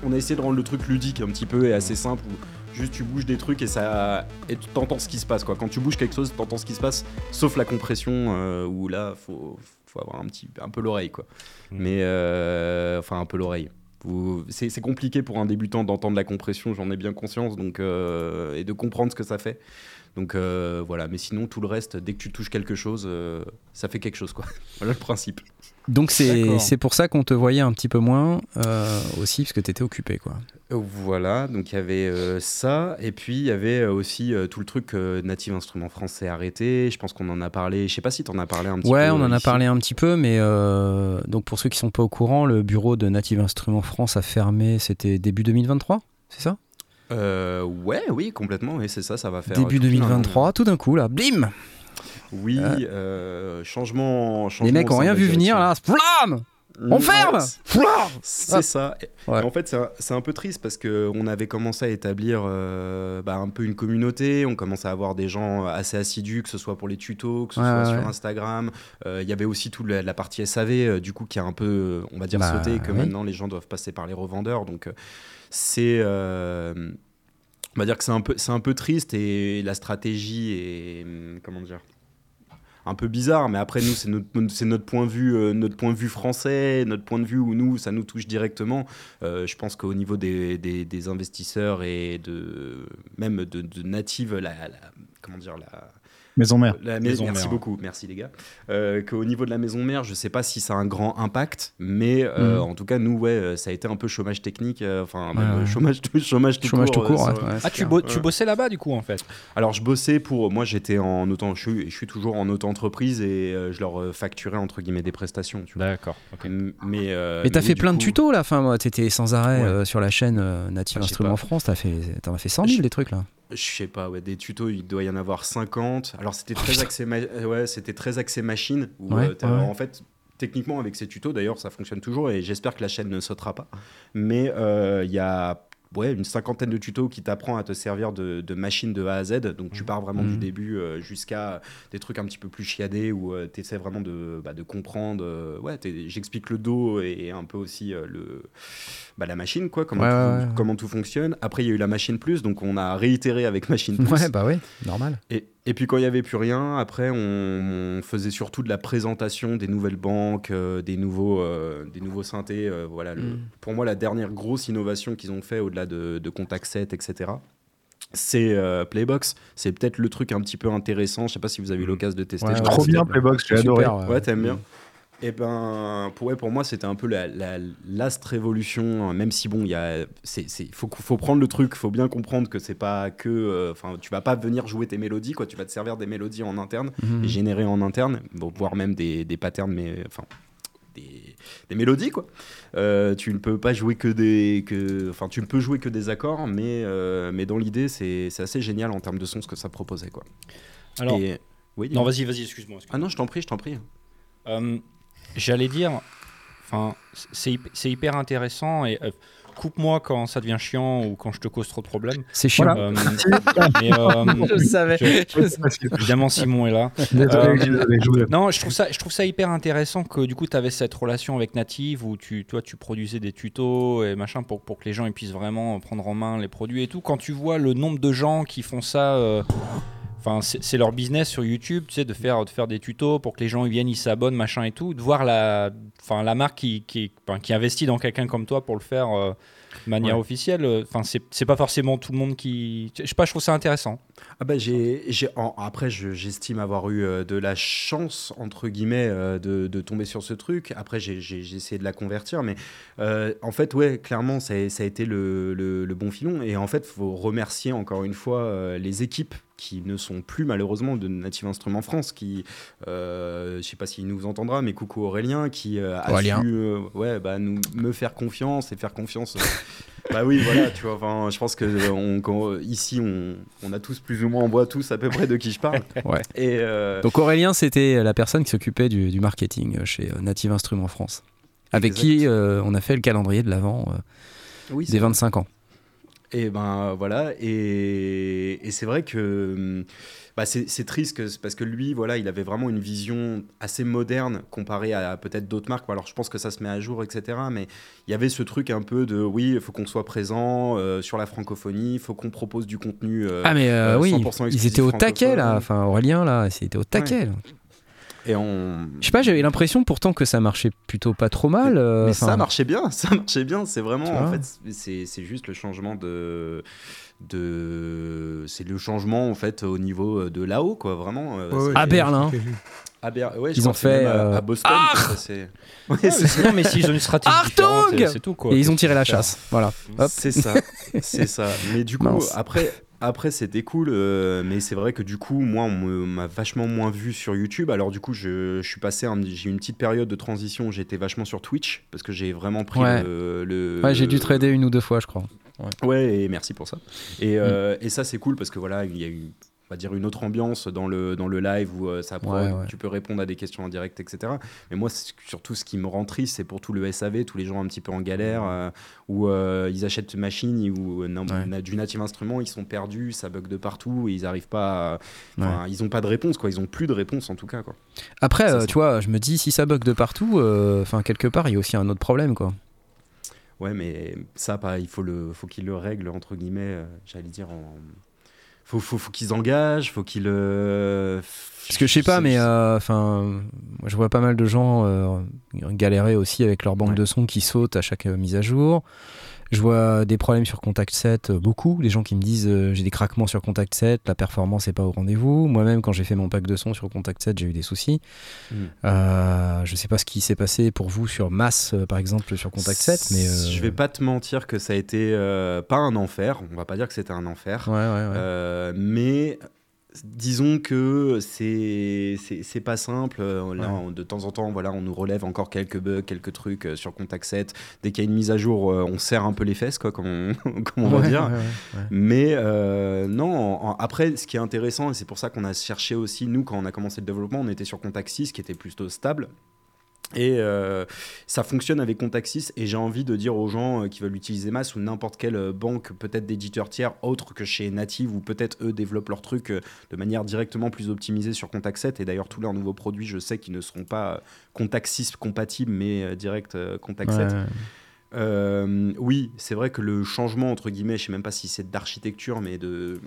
On a essayé de rendre le truc ludique un petit peu et assez simple. Où juste tu bouges des trucs et ça et tu t'entends ce qui se passe quoi. Quand tu bouges quelque chose, t'entends ce qui se passe, sauf la compression euh, où là faut faut avoir un petit un peu l'oreille quoi. Mm. Mais euh, enfin un peu l'oreille. C'est compliqué pour un débutant d'entendre la compression, j'en ai bien conscience, donc, euh, et de comprendre ce que ça fait. Donc euh, voilà, mais sinon tout le reste, dès que tu touches quelque chose, euh, ça fait quelque chose quoi. voilà le principe. Donc c'est pour ça qu'on te voyait un petit peu moins euh, aussi, parce que tu étais occupé. Quoi. Voilà, donc il y avait euh, ça, et puis il y avait aussi euh, tout le truc euh, Native Instruments français arrêté. Je pense qu'on en a parlé. Je sais pas si tu en as parlé un petit peu. Ouais, on en a parlé un petit peu, mais euh, donc pour ceux qui sont pas au courant, le bureau de Native Instruments France a fermé, c'était début 2023, c'est ça? Euh, ouais, oui, complètement. Oui, c'est ça, ça va faire. Début tout pile un an. 2023, tout d'un coup, là, blim Oui, euh, changement, changement. Les mecs ont rien vu venir, là, splam On ferme C'est Ah. ça. Ouais. En fait, c'est un, peu triste parce qu'on avait commencé à établir euh, bah, un peu une communauté. On commençait à avoir des gens assez assidus, que ce soit pour les tutos, que ce Ouais, soit sur. Instagram. Euh, Il y avait aussi toute la, la partie SAV, euh, du coup, qui a un peu, euh, on va dire, Bah, sauté, que maintenant les gens doivent passer par les revendeurs. Donc, euh, c'est. euh, on va dire que c'est un, peu- c'est un peu triste et la stratégie est. hum, Comment dire un peu bizarre, mais après nous c'est notre, c'est notre point de vue, euh, notre point de vue français, notre point de vue où nous ça nous touche directement. Euh, je pense qu'au niveau des, des, investisseurs et de même de, de native, la, la- comment dire la, Maison mère. la Maison merci mère. beaucoup, merci les gars. Euh, Qu'au niveau de la maison mère, je sais pas si ça a un grand impact, mais euh, Mhm. en tout cas nous ouais, euh, ça a été un peu chômage technique, euh, enfin Ouais, euh, chômage, tout- chômage tout Chômage tout court. court, euh, ouais, sur- ouais, Ah, tu, bo- bossais là-bas du coup en fait? Alors je bossais pour moi j'étais en auto je suis, je suis toujours en auto-entreprise et euh, je leur facturais entre guillemets des prestations tu vois. D'accord. Mais euh, Mais t'as fait plein de tutos là, enfin, moi, t'étais sans arrêt Ouais. euh, sur la chaîne euh, Native Ah, Instruments. France, t'as fait, t'en as fait 100 000 Je- des trucs là. Je sais pas, ouais, des tutos, il doit y en avoir 50. Alors c'était très putain. axé, euh, ouais, c'était très axé machine. Où, Ouais, euh, t'as- ouais. En fait, techniquement avec ces tutos, d'ailleurs, ça fonctionne toujours et j'espère que la chaîne ne sautera pas. Mais euh, il y a ouais, une cinquantaine de tutos qui t'apprend à te servir de, de machine de A à Z. Donc tu pars vraiment du début euh, jusqu'à des trucs un petit peu plus chiadés où tu essaies vraiment de, bah, de comprendre. euh, ouais, j'explique le dos et un peu aussi euh, le, bah, la machine, quoi, comment, Ouais, tout, ouais, ouais. comment tout fonctionne. Après, il y a eu la machine plus, donc on a réitéré avec machine plus. Ouais, bah oui, normal. Et, et puis quand il n'y avait plus rien, après on, on faisait surtout de la présentation des nouvelles banques, euh, des, nouveaux, euh, des nouveaux synthés. euh, voilà, le- Mm. Pour moi, la dernière grosse innovation qu'ils ont fait au-delà de, de Contact 7, etc., c'est euh, Playbox. C'est peut-être le truc un petit peu intéressant. Je sais pas si vous avez eu l'occasion de tester. Ouais, ouais. Trop bien Playbox, j'ai Super, adoré. ouais. Ouais, t'aimes bien. Et ben, pour, ouais, pour moi, c'était un peu la, la last révolution, hein, même si bon, il y a, c'est, c'est- faut, faut prendre le truc, faut bien comprendre que c'est pas que, euh, enfin, tu vas pas venir jouer tes mélodies, quoi, tu vas te servir des mélodies en interne, Mhm. et générer en interne, bon, voire même des, des patterns, mais enfin, des, des mélodies, quoi. Euh, tu ne peux pas jouer que des, que, enfin, tu ne peux jouer que des accords, mais, euh, mais dans l'idée, c'est, c'est assez génial en termes de son ce que ça proposait, quoi. Alors, Et- oui. non, vas-y, vas-y, excuse-moi. Ah non, je t'en prie, je t'en prie. Euh, J'allais dire, enfin, c'est hyp- c'est hyper intéressant et euh, coupe-moi quand ça devient chiant ou quand je te cause trop de problèmes. C'est chiant. Voilà. Euh, mais, euh, Je savais. je- évidemment, Simon est là. Euh, Non, je trouve ça, je trouve ça hyper intéressant que du coup tu avais cette relation avec Native où tu, toi, tu produisais des tutos et machin pour, pour que les gens ils puissent vraiment prendre en main les produits et tout. Quand tu vois le nombre de gens qui font ça, euh, enfin c'est leur business sur YouTube, tu sais, de faire, de faire des tutos pour que les gens ils viennent, ils s'abonnent, machin et tout, de voir la, enfin la marque qui, qui, investit dans quelqu'un comme toi pour le faire euh, de manière Ouais. officielle. Enfin c'est pas forcément tout le monde qui, je sais pas, je trouve ça intéressant. Ah bah j'ai, après je- j'estime avoir eu euh, de la chance entre guillemets euh, de, de tomber sur ce truc. Après j'ai, essayé de la convertir, mais euh, en fait ouais clairement ça, a- ça a été le, le- le bon filon. Et en fait faut remercier encore une fois les équipes qui ne sont plus malheureusement de Native Instruments France, qui euh, je sais pas s'il nous entendra, mais coucou Aurélien qui euh, a su euh, ouais bah nous me faire confiance et faire confiance. bah oui, voilà, tu vois. Enfin, je pense que on, quand- ici, on, on a tous plus ou moins, on voit tous à peu près de qui je parle. Ouais. Et Donc Aurélien, c'était la personne qui s'occupait du, du marketing chez Native Instruments France, avec Exact. qui on a fait le calendrier de l'avant oui, des 25 ans. Et ben voilà, et, et c'est vrai que hum, bah, c'est triste que- parce que lui, voilà, il avait vraiment une vision assez moderne comparée à peut-être d'autres marques. Alors je pense que ça se met à jour, etc. Mais il y avait ce truc un peu de oui, il faut qu'on soit présent euh, sur la francophonie, il faut qu'on propose du contenu. euh, Ah mais euh, oui, 100% ils étaient au taquet là, enfin Aurélien là, c'était au taquet. là. Et on... Je sais pas, j'avais l'impression pourtant que ça marchait plutôt pas trop mal. euh, Mais enfin, ça marchait bien, ça marchait bien. C'est vraiment, en fait, c'est c'est juste le changement de. de c'est le changement en fait au niveau de là-haut quoi vraiment euh, Ouais, ouais, À Berlin. à Ber- ouais, Ils ont fait, euh, à Boston Ah ça, c'est Ouais, mais sinon, mais s'ils ont une stratégie euh, c'est tout quoi. Et ils ont tiré la chasse. Voilà. C'est ça, c'est ça. Mais du coup, Mince. après, après c'était cool. euh, mais c'est vrai que du coup, moi, on m'a vachement moins vu sur YouTube. Alors du coup, je, je suis passé, un- j'ai eu une petite période de transition. où J'étais vachement sur Twitch parce que j'ai vraiment pris Ouais. le, le- Ouais, j'ai dû trader une ou deux fois, je crois. Ouais, et merci pour ça. Et, Mm. euh, et ça, c'est cool parce que voilà, il y a eu on va dire une autre ambiance dans le, dans le live où euh, ça prend, Ouais, ouais. tu peux répondre à des questions en direct, etc. Mais moi, surtout ce qui me rend triste, c'est pour tout le SAV, tous les gens un petit peu en galère, euh, où euh, ils achètent une machine ou Ouais. du native instrument, ils sont perdus, ça bug de partout et ils n'arrivent pas. à- Ils n'ont pas de réponse, quoi. Ils n'ont plus de réponse en tout cas, quoi. Après, Ça, tu vois, je me dis, si ça bug de partout, enfin, quelque part, il y a aussi un autre problème, quoi. Ouais, mais ça, il faut le, faut qu'ils le règlent entre guillemets. J'allais dire en. Faut, faut, faut qu'ils engagent, faut qu'ils. euh, Parce que je sais pas, mais euh, enfin, moi, je vois pas mal de gens euh, galérer aussi avec leur banque Ouais. de son qui saute à chaque euh, mise à jour. Je vois des problèmes sur Contact 7, euh, beaucoup. Les gens qui me disent euh, j'ai des craquements sur Contact 7, la performance est pas au rendez-vous. Moi-même, quand j'ai fait mon pack de son sur Contact 7, j'ai eu des soucis. Mm. Euh, je sais pas ce qui s'est passé pour vous sur Mass, par exemple, sur Contact 7, mais. euh, Je vais pas te mentir que ça a été pas un enfer. On va pas dire que c'était un enfer. Ouais, ouais, ouais. Mais disons que c'est c'est pas simple. Euh, Là, Ouais. on- de temps en temps, voilà, on nous relève encore quelques bugs, quelques trucs euh, sur Contact 7. Dès qu'il y a une mise à jour, euh, on serre un peu les fesses, quoi, comme on, comme on va Ouais, dire. ouais, ouais. Mais euh, non, en- en- après, ce qui est intéressant, et c'est pour ça qu'on a cherché aussi, nous, quand on a commencé le développement, on était sur Contact 6, qui était plutôt stable. Et euh, ça fonctionne avec Contact 6, et j'ai envie de dire aux gens euh, qui veulent utiliser Mass ou n'importe quelle euh, banque, peut-être d'éditeurs tiers, autres que chez Native, ou peut-être eux développent leur truc de manière directement plus optimisée sur Contact 7. Et d'ailleurs, tous leurs nouveaux produits, je sais qu'ils ne seront pas 6 compatibles, mais direct euh, Contact 7. Ouais, ouais. Euh, oui, c'est vrai que le changement, entre guillemets, je sais même pas si c'est d'architecture, mais de.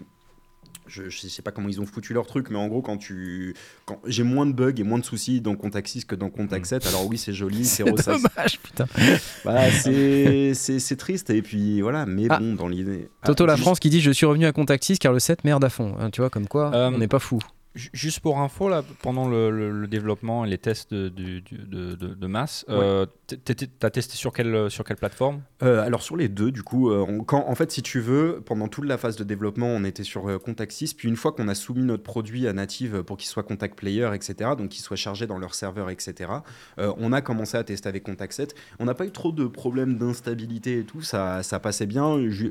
Je, je sais pas comment ils ont foutu leur truc, mais en gros, quand tu. Quand... J'ai moins de bugs et moins de soucis dans Contact 6 que dans Contact 7. Alors oui, c'est joli, c'est C'est ressassé. dommage, putain. Bah, c'est c'est- c'est triste, et puis voilà, mais Ah. bon, dans l'idée. Toto Ah, La juste- France qui dit je suis revenu à Contact 6 car le 7 merde à fond. Hein, tu vois, comme quoi, Euh, on n'est pas fou. Ju- Juste pour info, là, pendant le, le- le développement et les tests de, du- du- de, de- de masse, euh, t- t'étais- t'as testé sur quelle, sur quelle plateforme? Euh, alors sur les deux, du coup, euh, on- quand, en fait, si tu veux, pendant toute la phase de développement, on était sur Contact 6, puis une fois qu'on a soumis notre produit à Native pour qu'il soit Contact Player, etc., donc qu'il soit chargé dans leur serveur, etc., on a commencé à tester avec Contact 7. On n'a pas eu trop de problèmes d'instabilité et tout, ça, ça passait bien. Je-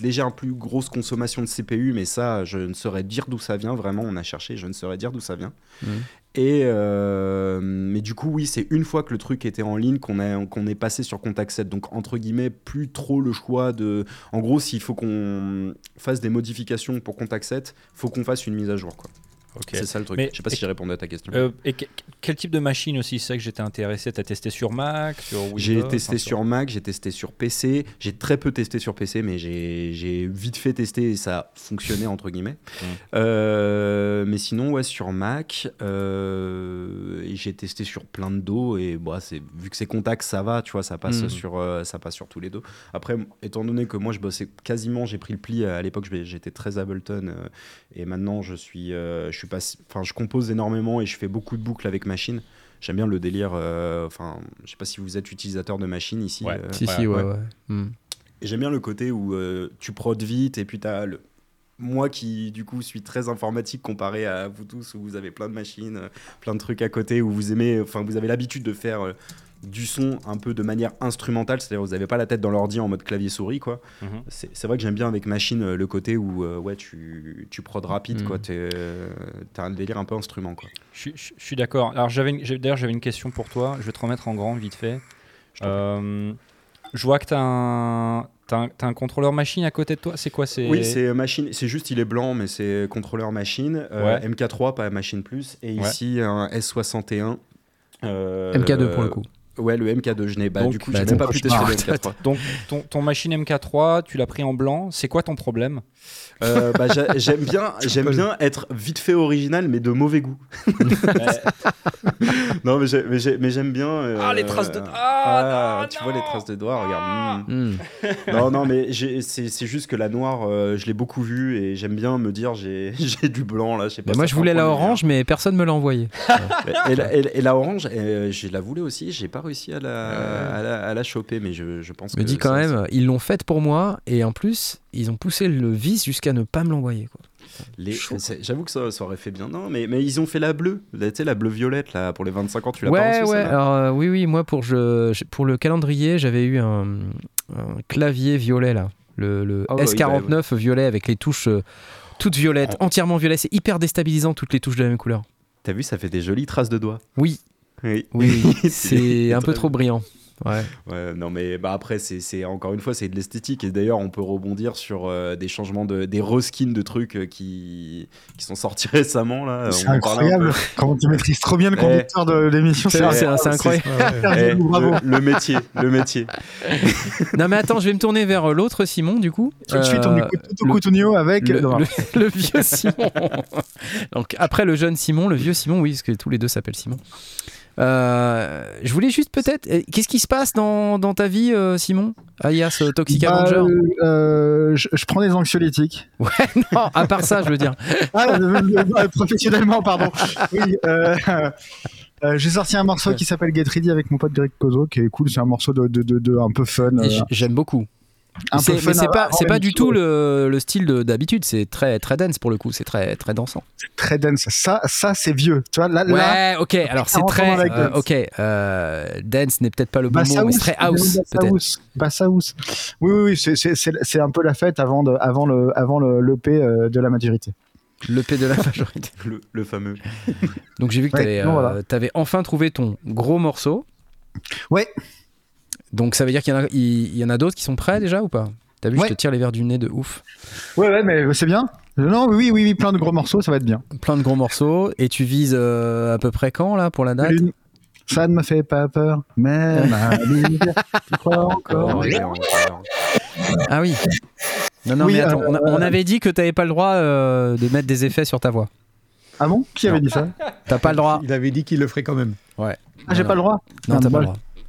Légère plus grosse consommation de CPU, mais ça, je ne saurais dire d'où ça vient. Vraiment, on a cherché, je ne saurais dire d'où ça vient. Mhm. Et euh, mais du coup, oui, c'est une fois que le truc était en ligne qu'on qu'on est passé sur Contact 7. Donc, entre guillemets, plus trop le choix de. En gros, s'il faut qu'on fasse des modifications pour Contact 7, faut qu'on fasse une mise à jour. Quoi. Ok. C'est ça le truc. Mais- Je sais pas si j'ai répondu à ta question. Euh, et que- quel type de machine aussi C'est ça que j'étais intéressé? T'as testé sur Mac, sur Windows J'ai testé enfin, sur Mac, j'ai testé sur PC, j'ai très peu testé sur PC, mais j'ai vite fait tester et ça a fonctionné entre guillemets. Mm. Euh, mais sinon, ouais, sur Mac, euh, j'ai testé sur plein de dos et bah, vu que c'est contact, ça va, tu vois, ça passe Mm. sur, ça passe sur tous les dos. Après, étant donné que moi je bossais quasiment, j'ai pris le pli à l'époque, j'étais très Ableton et maintenant je suis, je suis pas, enfin, je compose énormément et je fais beaucoup de boucles avec machine. J'aime bien le délire. euh, Enfin, je sais pas si vous êtes utilisateur de machine ici. Ouais. euh, Si, ouais, si, ouais, ouais. ouais. Hmm. J'aime bien le côté où euh, tu prodes vite et puis tu as le. Moi qui, du coup, suis très informatique comparé à vous tous où vous avez plein de machines, plein de trucs à côté, où vous aimez, enfin, vous avez l'habitude de faire euh, du son un peu de manière instrumentale, c'est-à-dire vous n'avez pas la tête dans l'ordi en mode clavier-souris, quoi. Mhm. C'est c'est vrai que j'aime bien avec machine euh, le côté où, euh, ouais, tu, tu prodes rapide, Mhm. quoi. T'es, euh, T'as un délire un peu instrument, quoi. Je, suis- je- je suis d'accord. Alors j'avais une- j'ai- d'ailleurs j'avais une question pour toi. Je vais te remettre en grand vite fait. Je Euh, je vois que tu as, un t'as un- t'as un contrôleur machine à côté de toi. C'est quoi c'est Oui, c'est machine. C'est juste, il est blanc, mais c'est contrôleur machine. Euh, Ouais. MK3, pas machine plus. Et Ouais. ici, un S61. euh, MK2 pour le coup. Ouais, le MK2, je n'ai. Bah, du coup, bah, j'ai donc, même pas pu tester le cauchemar. MK3. Donc ton, ton machine MK3, tu l'as pris en blanc. C'est quoi ton problème? Euh, bah, j'a- j'aime bien, j'aime bien être vite fait original, mais de mauvais goût. non, mais j'ai- mais j'ai- mais j'aime bien. euh, Ah, les traces de- ah, Ah, non, tu vois les traces de doigts, regarde. hmm. Hmm. non, non, mais c'est juste que la noire, euh, je l'ai beaucoup vue et j'aime bien me dire j'ai j'ai du blanc là. Pas. Mais moi, je voulais la orange, mais personne me l'a envoyé. Et, la, et- et la orange, euh, je la voulais aussi, j'ai pas réussi à la, à la, à la choper, mais je, je pense Je me que dis quand même, ils l'ont faite pour moi, et en plus, ils ont poussé le vice jusqu'à ne pas me l'envoyer. J'avoue que ça, ça aurait fait bien. Non, mais, mais ils ont fait la bleue, la- tu sais, la bleu violette là pour les 25 ans. Tu l'as pas Ouais, ouais. celle-là Alors, euh, oui, oui, moi, pour, je, je- pour le calendrier, j'avais eu un, un clavier violet, là. Le, le Ah ouais, S49 violet avec les touches euh, toutes violettes, En- entièrement violettes. C'est hyper déstabilisant, toutes les touches de la même couleur. T'as vu, ça fait des jolies traces de doigts. Oui, Oui, oui, C'est un peu trop brillant. Ouais. Ouais, non, mais bah après, c'est c'est- encore une fois, c'est de l'esthétique. Et d'ailleurs, on peut rebondir sur euh, des changements, de, des reskins de trucs euh, qui, qui sont sortis récemment. là. C'est incroyable comment tu maîtrises trop bien le Eh. conducteur de l'émission. C'est c'est- c'est incroyable. Ouais, ouais. Eh, Bravo. le, le métier, le métier. Non, mais attends, je vais me tourner vers l'autre Simon, du coup. Tout de suite, on Euh, écoute Toto avec. le, non, le- le vieux Simon. Donc après le jeune Simon, le vieux Simon, oui, parce que tous les deux s'appellent Simon. Euh, je voulais juste peut-être, euh, qu'est-ce qui se passe dans, dans ta vie, euh, Simon, alias Toxic bah, Avenger? euh, je, je prends des anxiolytiques. Non, à part ça, je veux dire. Ah, professionnellement, pardon. Oui, euh, euh, j'ai sorti un morceau qui s'appelle Get Ready avec mon pote Greg Kozo, qui est cool. C'est un morceau de, de, de, de un peu fun. J'aime beaucoup. C'est- mais c'est pas, c'est pas du tout le, le style de- d'habitude. C'est très, très dense pour le coup. C'est très, très dansant. très dense. Ça, ça c'est vieux. Tu vois, là, là Ouais, ok. Alors c'est 40 ans très, euh, dance. ok. euh, dance n'est peut-être pas le bon Bass mot, mais c'est très house, Bass peut-être. house, Bass house. Oui, oui, oui, c'est- c'est c'est- c'est un peu la fête avant, de, avant le, avant le, l'EP euh, de la maturité. Le P de la majorité. Le, le fameux. Donc j'ai vu que Ouais, t'avais, non, euh, voilà. enfin trouvé ton gros morceau. Ouais. Donc ça veut dire qu'il y en a, d'autres qui sont prêts déjà ou pas? T'as vu, Ouais. je te tire les verres du nez de ouf. Ouais, ouais, mais c'est bien. Non, oui, oui, oui, plein de gros morceaux, ça va être bien. Plein de gros morceaux. Et tu vises euh, à peu près quand là pour la date? Une- Ça ne me fait pas peur, mais ma vie, tu crois encore? Oh. Ah oui. Non, non, Oui, mais attends, euh, on, a- on avait dit que t'avais pas le droit euh, de mettre des effets sur ta voix. Ah bon? Qui avait Non. dit ça? T'as pas le droit. Il avait dit qu'il le ferait quand même. Ah, j'ai pas le droit Non, Ah, t'as pas le droit.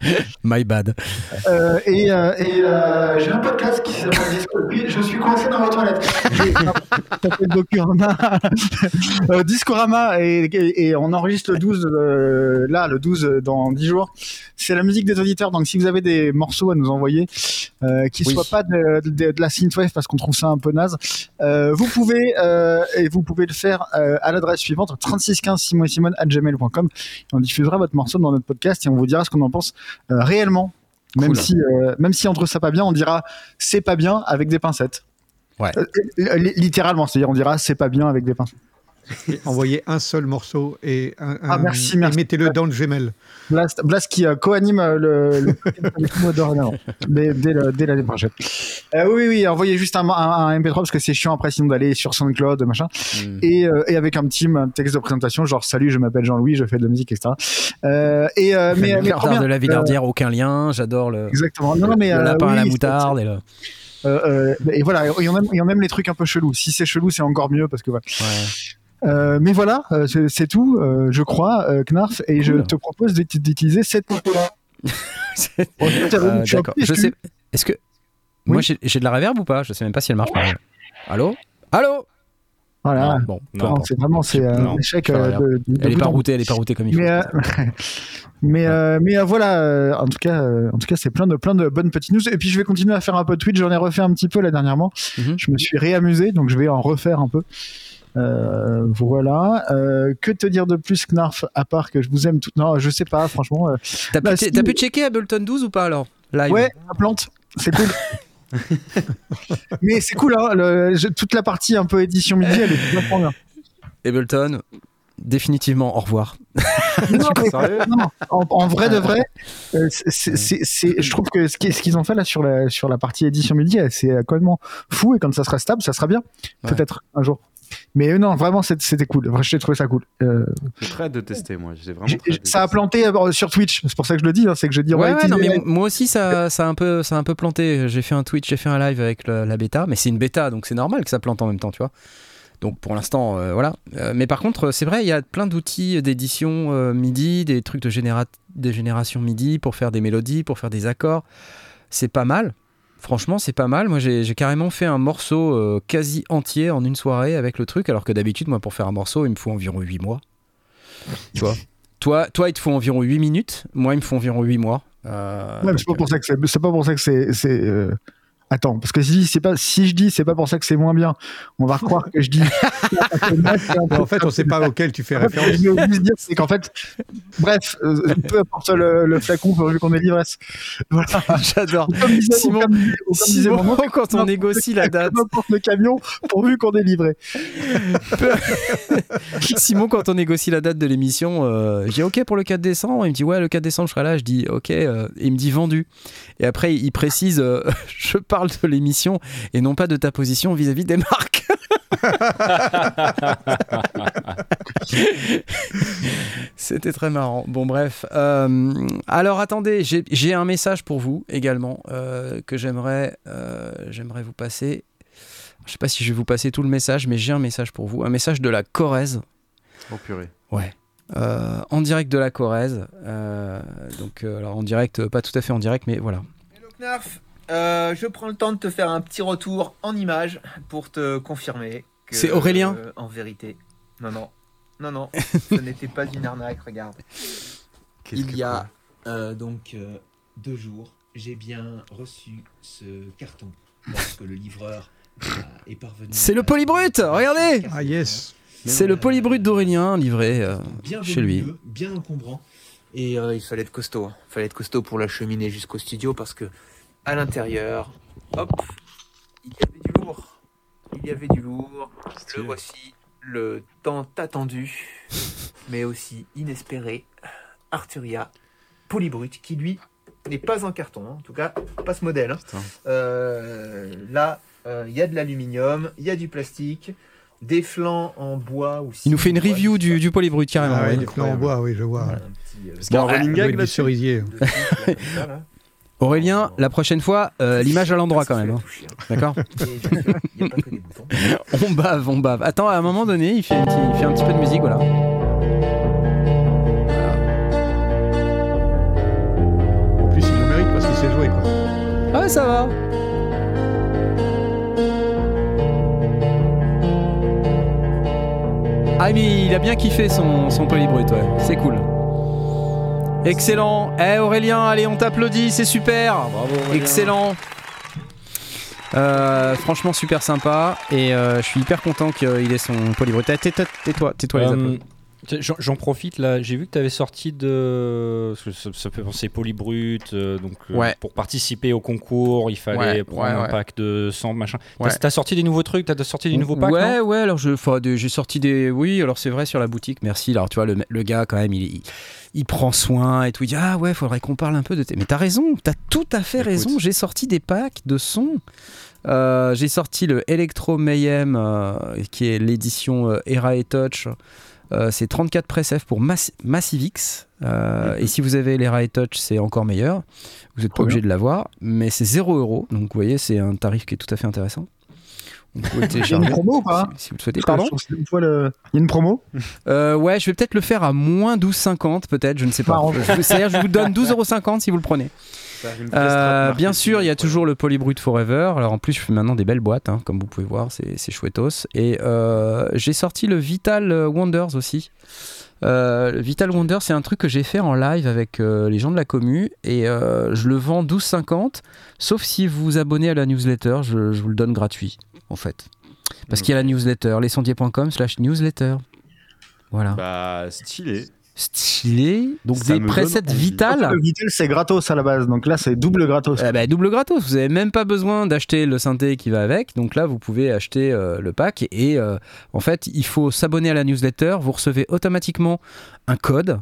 My bad. Euh, et euh, et euh, j'ai un podcast qui s'appelle Disco. Oui, je suis coincé dans les toilettes. J'ai- Ça Docurama. Euh, Discorama et, et, et on enregistre le 12 euh, là, le 12 euh, dans 10 jours. C'est la musique des auditeurs. Donc si vous avez des morceaux à nous envoyer euh, qui Oui. soient pas de, de, de la synthwave parce qu'on trouve ça un peu naze, euh, vous pouvez euh, et vous pouvez le faire euh, à l'adresse suivante 3615 simon et simone gmail.com. On diffusera votre morceau dans notre podcast et on vous dira ce qu'on en pense euh, réellement. Même si, euh, même si on trouve ça pas bien, on dira c'est pas bien avec des pincettes. Ouais. Euh, li- littéralement, c'est-à-dire on dira c'est pas bien avec des pincettes. Envoyez un seul morceau et, un, Ah, un- merci, et merci. mettez-le dans le Gmail. Blast, Blast qui euh, co-anime euh, le, le dès, dès, l'année prochaine. Euh, oui, oui, envoyez juste un, un- un MP3 parce que c'est chiant après sinon d'aller sur SoundCloud, machin. Mm. Et, euh, et avec un petit texte de présentation, genre salut, je m'appelle Jean-Louis, je fais de la musique, etc. Et mais, mais de la Villardière, aucun lien. J'adore le, Exactement. Non, mais, le lapin à la oui, moutarde. Et le... Euh, euh, et voilà, et on aime les trucs un peu chelous. Si c'est chelou, c'est encore mieux parce que voilà. Ouais. Euh, mais voilà, euh, c'est tout, euh, je crois, Knarf, et je te propose d'ut- d'utiliser cette là C'est- Bon, je D'accord. sais. Est-ce que moi j'ai de la reverb ou pas? Je sais même pas si elle marche. exemple. Allô? Allô? Voilà. Non, Bon, Non. C'est vraiment c'est un échec euh, de, de- Elle est bout pas routée, elle est pas routée comme il faut. Mais, euh, mais, euh, mais voilà, en tout cas, en tout cas, c'est plein de plein de bonnes petites news. Et puis je vais continuer à faire un peu de Twitch. J'en ai refait un petit peu là dernièrement. Mhm. Je me suis réamusé, donc je vais en refaire un peu. Euh, voilà. Euh, que te dire de plus, Knarf, à part que je vous aime tout. Non, je sais pas, franchement. euh, T'as Bah, pu, si. pu checker Ableton 12 ou pas alors? Live Ouais, la plante, c'est cool. Mais c'est cool, hein, le- je- toute la partie un peu édition midi, elle est vachement bien. Ableton, définitivement au revoir. Non, mais- Sérieux? non, non, en, en vrai de vrai, c'est- je trouve que ce qui- ce qu'ils ont fait là sur la, sur la partie édition midi, c'est complètement fou et quand ça sera stable, ça sera bien. Ouais. Peut-être un jour. Mais non, vraiment, c'était cool. J'ai trouvé ça cool. Euh, J'ai très hâte de tester, moi. Vraiment très de ça a planté euh, sur Twitch. C'est pour ça que je le dis. hein, c'est que je dis. on Ouais, va ouais, non, utiliser- mais moi aussi, ça, ça, a un peu, ça a un peu planté. J'ai fait un Twitch, j'ai fait un live avec le- la bêta, mais c'est une bêta, donc c'est normal que ça plante en même temps, tu vois. Donc pour l'instant, euh, voilà. Euh, mais par contre, c'est vrai, il y a plein d'outils d'édition euh, MIDI, des trucs de, généra- de génération MIDI pour faire des mélodies, pour faire des accords. C'est pas mal. Franchement, c'est pas mal. Moi, j'ai carrément fait un morceau euh, quasi entier en une soirée avec le truc, alors que d'habitude, moi, pour faire un morceau, il me faut environ 8 mois. Tu vois toi, toi, il te faut environ 8 minutes. Moi, il me faut environ 8 mois. Euh, Ouais, mais c'est pas pour ça que c'est. C'est pas pour ça que c'est. Attends, parce que si c'est pas si je dis c'est pas pour ça que c'est moins bien, on va croire que je dis. En fait, on sait pas auquel tu fais référence. ce que je veux juste dire, c'est qu'en fait, bref, euh, peu importe le, le flacon, pourvu qu'on ait l'ivresse. Voilà. J'adore. Simon- comme comme quand on négocie la date, peu importe le camion, pourvu qu'on est livré. Simon, quand on négocie la date de l'émission, euh, dis OK pour le 4 décembre. Il me dit Ouais, le 4 décembre, je serai là. Je dis OK. euh, et il me dit vendu. Et après, il précise euh, Je parle de l'émission et non pas de ta position vis-à-vis des marques. C'était très marrant. Bon, bref. Euh, alors, attendez, j'ai un message pour vous également euh, que j'aimerais euh, j'aimerais vous passer. Je sais pas si je vais vous passer tout le message, mais j'ai un message pour vous. Un message de la Corrèze. Oh purée. Ouais. Euh, en direct de la Corrèze. Euh, donc, euh, alors en direct, pas tout à fait en direct, mais voilà. Hello Knarf, Euh, je prends le temps de te faire un petit retour en image pour te confirmer que. C'est Aurélien euh, En vérité. Non, non. Non, non. ce n'était pas une arnaque, regarde. Qu'est-ce Il y a euh, donc euh, deux jours, j'ai bien reçu ce carton lorsque le livreur euh, est parvenu. C'est le à- polybrut, regardez Ah yes. C'est le polybrut d'Aurélien livré euh, bien chez lui. volumineux, bien encombrant. Et euh, il fallait être costaud. hein. Il fallait être costaud pour l'acheminer jusqu'au studio parce que à l'intérieur, hop, il y avait du lourd. Il y avait du lourd. Le voici, le tant attendu, mais aussi inespéré, Arturia Polybrut, qui lui n'est pas en carton, hein. en tout cas pas ce modèle. hein. Euh, là, euh, il y a de l'aluminium, il y a du plastique, des flancs en bois aussi. Il nous fait une review du, du polybrut carrément. Ah ouais, ouais. des plans en bois, oui, je vois. Voilà, un petit, euh, Parce qu'il y a un Bon, running gag cerisier. là, là. Aurélien, la prochaine fois, euh, l'image à l'endroit quand même. hein. D'accord. On bave, on bave. Attends, à un moment donné, il fait un petit, il fait un petit peu de musique, voilà. En plus, il le mérite parce qu'il sait jouer. Quoi. Ah ouais, ça va. Ah mais il a bien kiffé son, son polybrut, ouais. C'est cool. Excellent. Eh Aurélien, allez, on t'applaudit, c'est super. Excellent. Euh, franchement super sympa et euh, je suis hyper content qu'il ait son polybrut. Tais- tais- Tais-toi, tais-toi les Euh, applaudissements. J'en profite là, j'ai vu que tu avais sorti de. Ça, ça fait penser Polybrut, euh, donc euh, Ouais. pour participer au concours, il fallait Ouais, prendre ouais, un pack de 100 machin. T'as-. T'as sorti des nouveaux trucs, t'as sorti des nouveaux packs Ouais, ouais, alors j'ai sorti des. Oui, alors c'est vrai sur la boutique, merci. Alors tu vois, le, le gars, quand même, il, il, il prend soin et tout. Il dit Ah ouais, faudrait qu'on parle un peu de. tes- Mais t'as raison, t'as tout à fait Écoute. raison. J'ai sorti des packs de sons. Euh, j'ai sorti le Electro Mayhem, qui est l'édition Era et Touch. Euh, c'est 34 press-F pour Mass- Massivix. Euh, Et si vous avez l'Era et Touch, c'est encore meilleur. Vous n'êtes pas obligé de l'avoir, mais c'est 0 euros. Donc vous voyez, c'est un tarif qui est tout à fait intéressant. Vous pouvez le Il y a une télécharger promo ou pas si, si vous le souhaitez. Pardon une fois le- Il y a une promo euh, Ouais, je vais peut-être le faire à moins 12,50 peut-être, je ne sais pas. C'est-à-dire, je vous donne 12,50€ si vous le prenez. Euh, bien sûr, il y a toujours le Polybrut Forever. Alors en plus, je fais maintenant des belles boîtes, hein, comme vous pouvez voir, c'est c'est chouettos. Et euh, j'ai sorti le Vital Wonders aussi. Euh, le Vital Wonders, c'est un truc que j'ai fait en live avec euh, les gens de la commu et euh, je le vends 12,50. Sauf si vous vous abonnez à la newsletter, je, je vous le donne gratuit en fait. Parce qu'il y a la newsletter, lescendier.com slash newsletter. Voilà. Bah, stylé. Stylé. Donc Ça des presets donne envie. Vital. Le Vitel, c'est gratos à la base, donc là, c'est double gratos. Eh ben, double gratos, vous n'avez même pas besoin d'acheter le synthé qui va avec. Donc là, vous pouvez acheter euh, le pack et euh, en fait, il faut s'abonner à la newsletter. Vous recevez automatiquement un code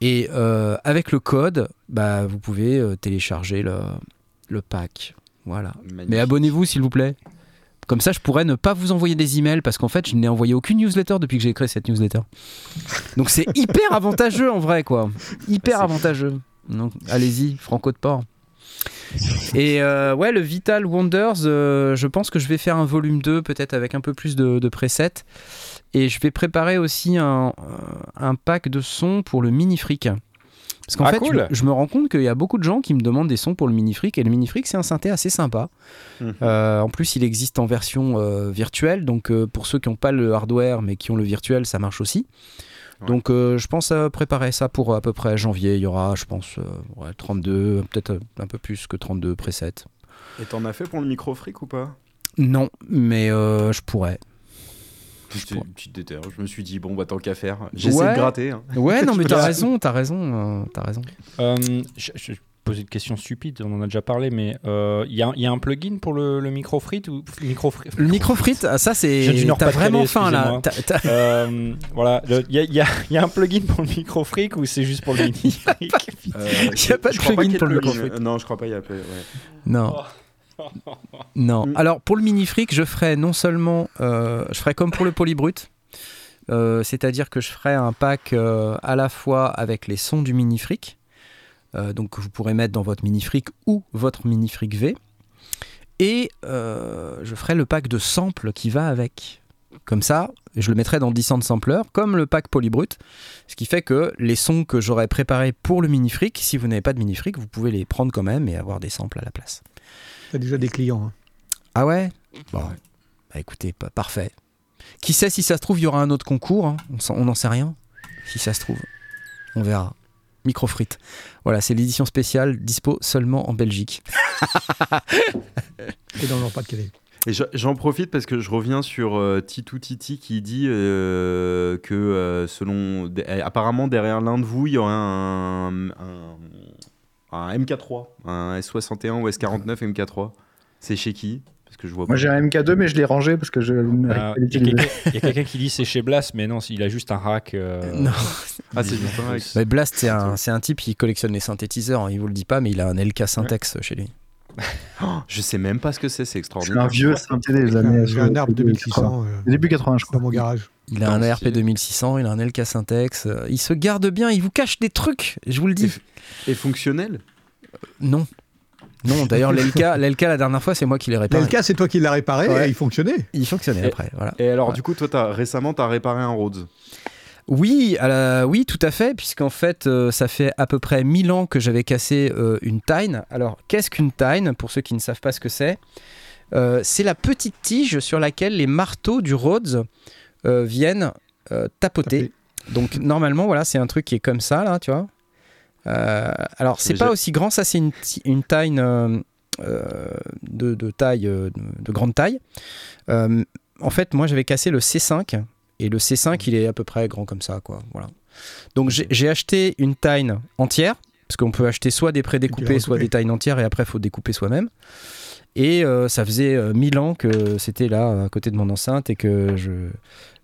et euh, avec le code, bah, vous pouvez euh, télécharger le, le pack. Voilà. Mais abonnez-vous s'il vous plaît. Comme ça, je pourrais ne pas vous envoyer des emails parce qu'en fait, je n'ai envoyé aucune newsletter depuis que j'ai créé cette newsletter. Donc c'est hyper avantageux en vrai, quoi. Hyper avantageux. Donc allez-y, Franco de Port. Et euh, ouais, le Vital Wonders, euh, je pense que je vais faire un volume 2, peut-être avec un peu plus de, de presets. Et je vais préparer aussi un, un pack de sons pour le mini fric. Parce qu'en Ah, fait, cool. je, je me rends compte qu'il y a beaucoup de gens qui me demandent des sons pour le mini fric. Et le mini fric, c'est un synthé assez sympa. Mhm. Euh, en plus, il existe en version euh, virtuelle. Donc, euh, pour ceux qui n'ont pas le hardware mais qui ont le virtuel, ça marche aussi. Ouais. Donc, je pense à préparer ça pour à peu près janvier. Il y aura, je pense, euh, ouais, 32, peut-être un peu plus que 32 presets. Et t'en as fait pour le micro fric ou pas? Non, mais je pourrais. Petite petite déterre. Je me suis dit, bon, bah tant qu'à faire. J'essaie Ouais. de gratter. hein. Ouais, non, mais t'as raison, t'as raison, euh, t'as raison. Euh, je, je vais poser une question stupide, on en a déjà parlé, mais euh, il y, a, il y a un plugin pour le, le micro frit ou micro Le micro frites, ah, ça c'est. T'as vraiment faim là. t'as- Euh, voilà, il y, a- y y un plugin pour le micro fric ou c'est juste pour le mini fric Euh, Il y a pas de plugin pour le micro fric. Euh, Non, je crois pas. Il y a pas. ouais. Non. Non. Mm. Alors pour le mini fric, je ferai non seulement, euh, je ferai comme pour le polybrut, euh, c'est-à-dire que je ferai un pack euh, à la fois avec les sons du mini fric, donc que vous pourrez mettre dans votre mini fric ou votre mini fric V, et je ferai le pack de samples qui va avec. Comme ça, je le mettrai dans le Descent Sampler, comme le pack Polybrut. Ce qui fait que les sons que j'aurais préparés pour le mini fric, si vous n'avez pas de mini fric, vous pouvez les prendre quand même et avoir des samples à la place. T'as déjà des clients. hein. Ah ouais? Bon. Bah écoutez, pa- parfait. Qui sait si ça se trouve, il y aura un autre concours hein On s'en- On n'en sait rien. Si ça se trouve, on verra. Microfrites. Voilà, c'est l'édition spéciale, dispo seulement en Belgique. Et dans leur pas de Calais. Et je- j'en profite parce que je reviens sur euh, Titou Titi qui dit euh, que euh, selon d- euh, apparemment derrière l'un de vous il y aurait un, un, un MK3, un S61 ou S49 MK3. C'est chez qui? Parce que je vois pas. Moi j'ai un MK2 mais je l'ai rangé parce que je Euh, Il y a quelqu'un- qui dit c'est chez Blast, mais non, il a juste un rack. euh, non. Ah, c'est juste un. Mais Blast, c'est un, c'est un type qui collectionne les synthétiseurs. hein, Il vous le dit pas, mais il a un LK Syntex chez lui. Je sais même pas ce que c'est, c'est C'est un extraordinaire. vieux synthé des années. J'ai un arbre 2600 euh, Début 80, je crois. dans mon garage. Il a un ARP stylé. 2600, il a un LK Syntex. euh, Il se garde bien, il vous cache des trucs, je vous le dis. Et fonctionnel? Non. Non, d'ailleurs, l'LK, l'LK, la dernière fois, c'est moi qui l'ai réparé. L'LK, c'est toi qui l'as réparé Ouais. et il fonctionnait. Il fonctionnait Et- après, voilà. Et alors, Ouais. du coup, toi, récemment, tu as réparé un Rhodes. Oui, la- oui, tout à fait, puisqu'en fait, euh, ça fait à peu près 1000 ans que j'avais cassé euh, une Tyne. Alors, qu'est-ce qu'une Tyne Pour ceux qui ne savent pas ce que c'est, euh, c'est la petite tige sur laquelle les marteaux du Rhodes euh, viennent euh, tapoter. Donc, normalement, voilà, c'est un truc qui est comme ça, là, tu vois. Euh, alors, c'est pas aussi grand, ça, c'est une, ti- une Tyne de, de taille, de, de grande taille. Euh, en fait, moi, j'avais cassé le C5. Et le C5, il est à peu près grand comme ça, quoi. Voilà. Donc j'ai acheté une taille entière, parce qu'on peut acheter soit des prédécoupés, soit des tailles entières, et après il faut découper soi-même. Et euh, ça faisait euh, 1000 ans que c'était là, à côté de mon enceinte, et que je,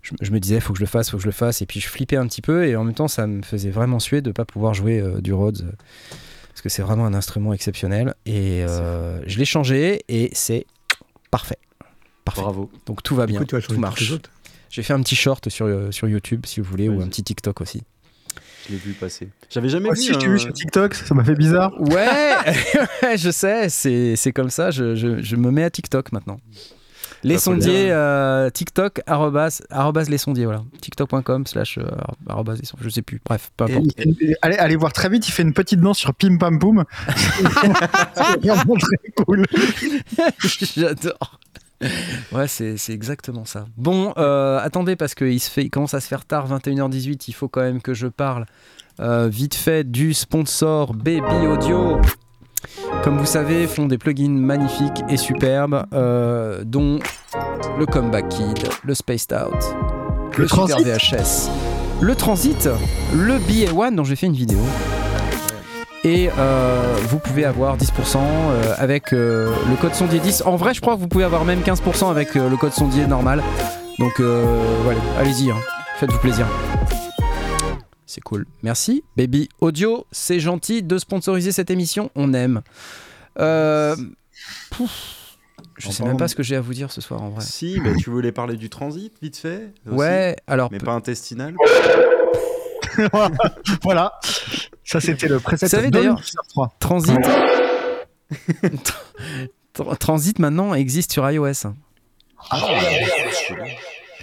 je, je me disais, faut que je le fasse, faut que je le fasse. Et puis je flippais un petit peu, et en même temps, ça me faisait vraiment suer de ne pas pouvoir jouer euh, du Rhodes, euh, parce que c'est vraiment un instrument exceptionnel. Et euh, je l'ai changé, et c'est parfait. Parfait. Bravo. Donc tout va bien, coup, tu vas tout marche. Les. J'ai fait un petit short sur, euh, sur YouTube, si vous voulez, ou un petit TikTok aussi. Je l'ai vu passer. J'avais jamais Moi vu. aussi, je t'ai un- vu sur TikTok, ça m'a fait bizarre. Ouais, ouais, je sais, c'est c'est comme ça, je, je- je me mets à TikTok maintenant. Les Bah, faut le sondiers, euh, TikTok, arrobas, arrobas les sondiers, voilà. TikTok.com slash euh, arrobas les sondiers, je sais plus, bref, peu importe. Allez, allez voir très vite, il fait une petite danse sur Pim Pam Poum. c'est vraiment très cool. J'adore. Ouais, c'est c'est exactement ça. Bon, euh, attendez, parce qu'il se fait, il commence à se faire tard, 21h18, il faut quand même que je parle euh, vite fait du sponsor Baby Audio. Comme vous savez, font des plugins magnifiques et superbes, euh, dont le Comeback Kid, le Spaced Out, le, Le Super Transit. VHS, le Transit, le BA1 dont j'ai fait une vidéo. Et euh, vous pouvez avoir 10% euh, avec euh, le code sondier 10. En vrai, je crois que vous pouvez avoir même 15% avec euh, le code sondier normal. Donc euh, voilà, allez-y, hein. faites-vous plaisir. C'est cool. Merci. Baby Audio, c'est gentil de sponsoriser cette émission. On aime. Euh, pouf. Je En sais même pas de- ce que j'ai à vous dire ce soir en vrai. Si, mais tu voulais parler du transit, vite fait aussi Ouais, alors Mais pas intestinal Voilà. Ça, c'était le preset. Vous savez, Dawn d'ailleurs- Teaser 3. Transit. Tra- Transit maintenant existe sur iOS.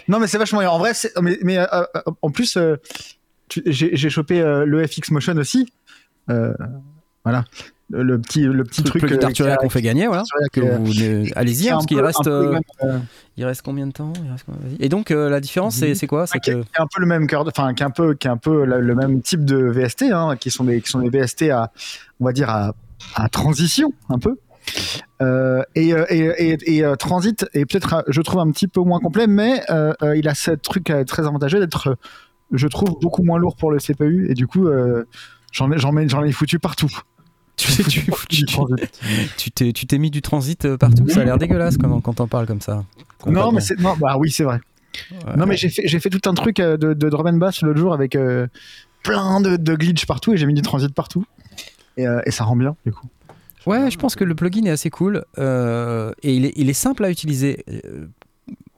Non, mais c'est vachement bien. En vrai, c'est- mais, mais, euh, euh, en plus, euh, tu- j'ai j'ai chopé euh, le FX Motion aussi. Euh, voilà. Le, petit, le petit Truc, truc. d'Arturia qu'on fait gagner, voilà. Allez-y, hein, parce qu'il reste, euh, euh, il reste combien de temps? Il reste. Et donc euh, la différence, c'est c'est quoi? C'est que un peu le même cœur, enfin qui un peu, qui un peu la- le même type de VST, hein, qui sont des, qui sont des VST à, on va dire à, à transition un peu. Et, et, et, et, Transit est peut-être, je trouve un petit peu moins complet, mais il a ce truc très avantageux d'être, je trouve, beaucoup moins lourd pour le CPU, et du coup, j'en ai, j'en ai, j'en ai foutu partout. tu t'es tu t'es mis du transit euh, partout. Ça a l'air dégueulasse quand, quand on parle comme ça. Non, mais c'est, non, bah oui, c'est vrai. Ouais. Non, mais j'ai fait, j'ai fait tout un truc euh, de, de drum and bass l'autre jour avec euh, plein de, de glitch partout et j'ai mis du transit partout. Et, euh, et ça rend bien, du coup. Ouais, je pense que le plugin est assez cool euh, et il est, il est simple à utiliser.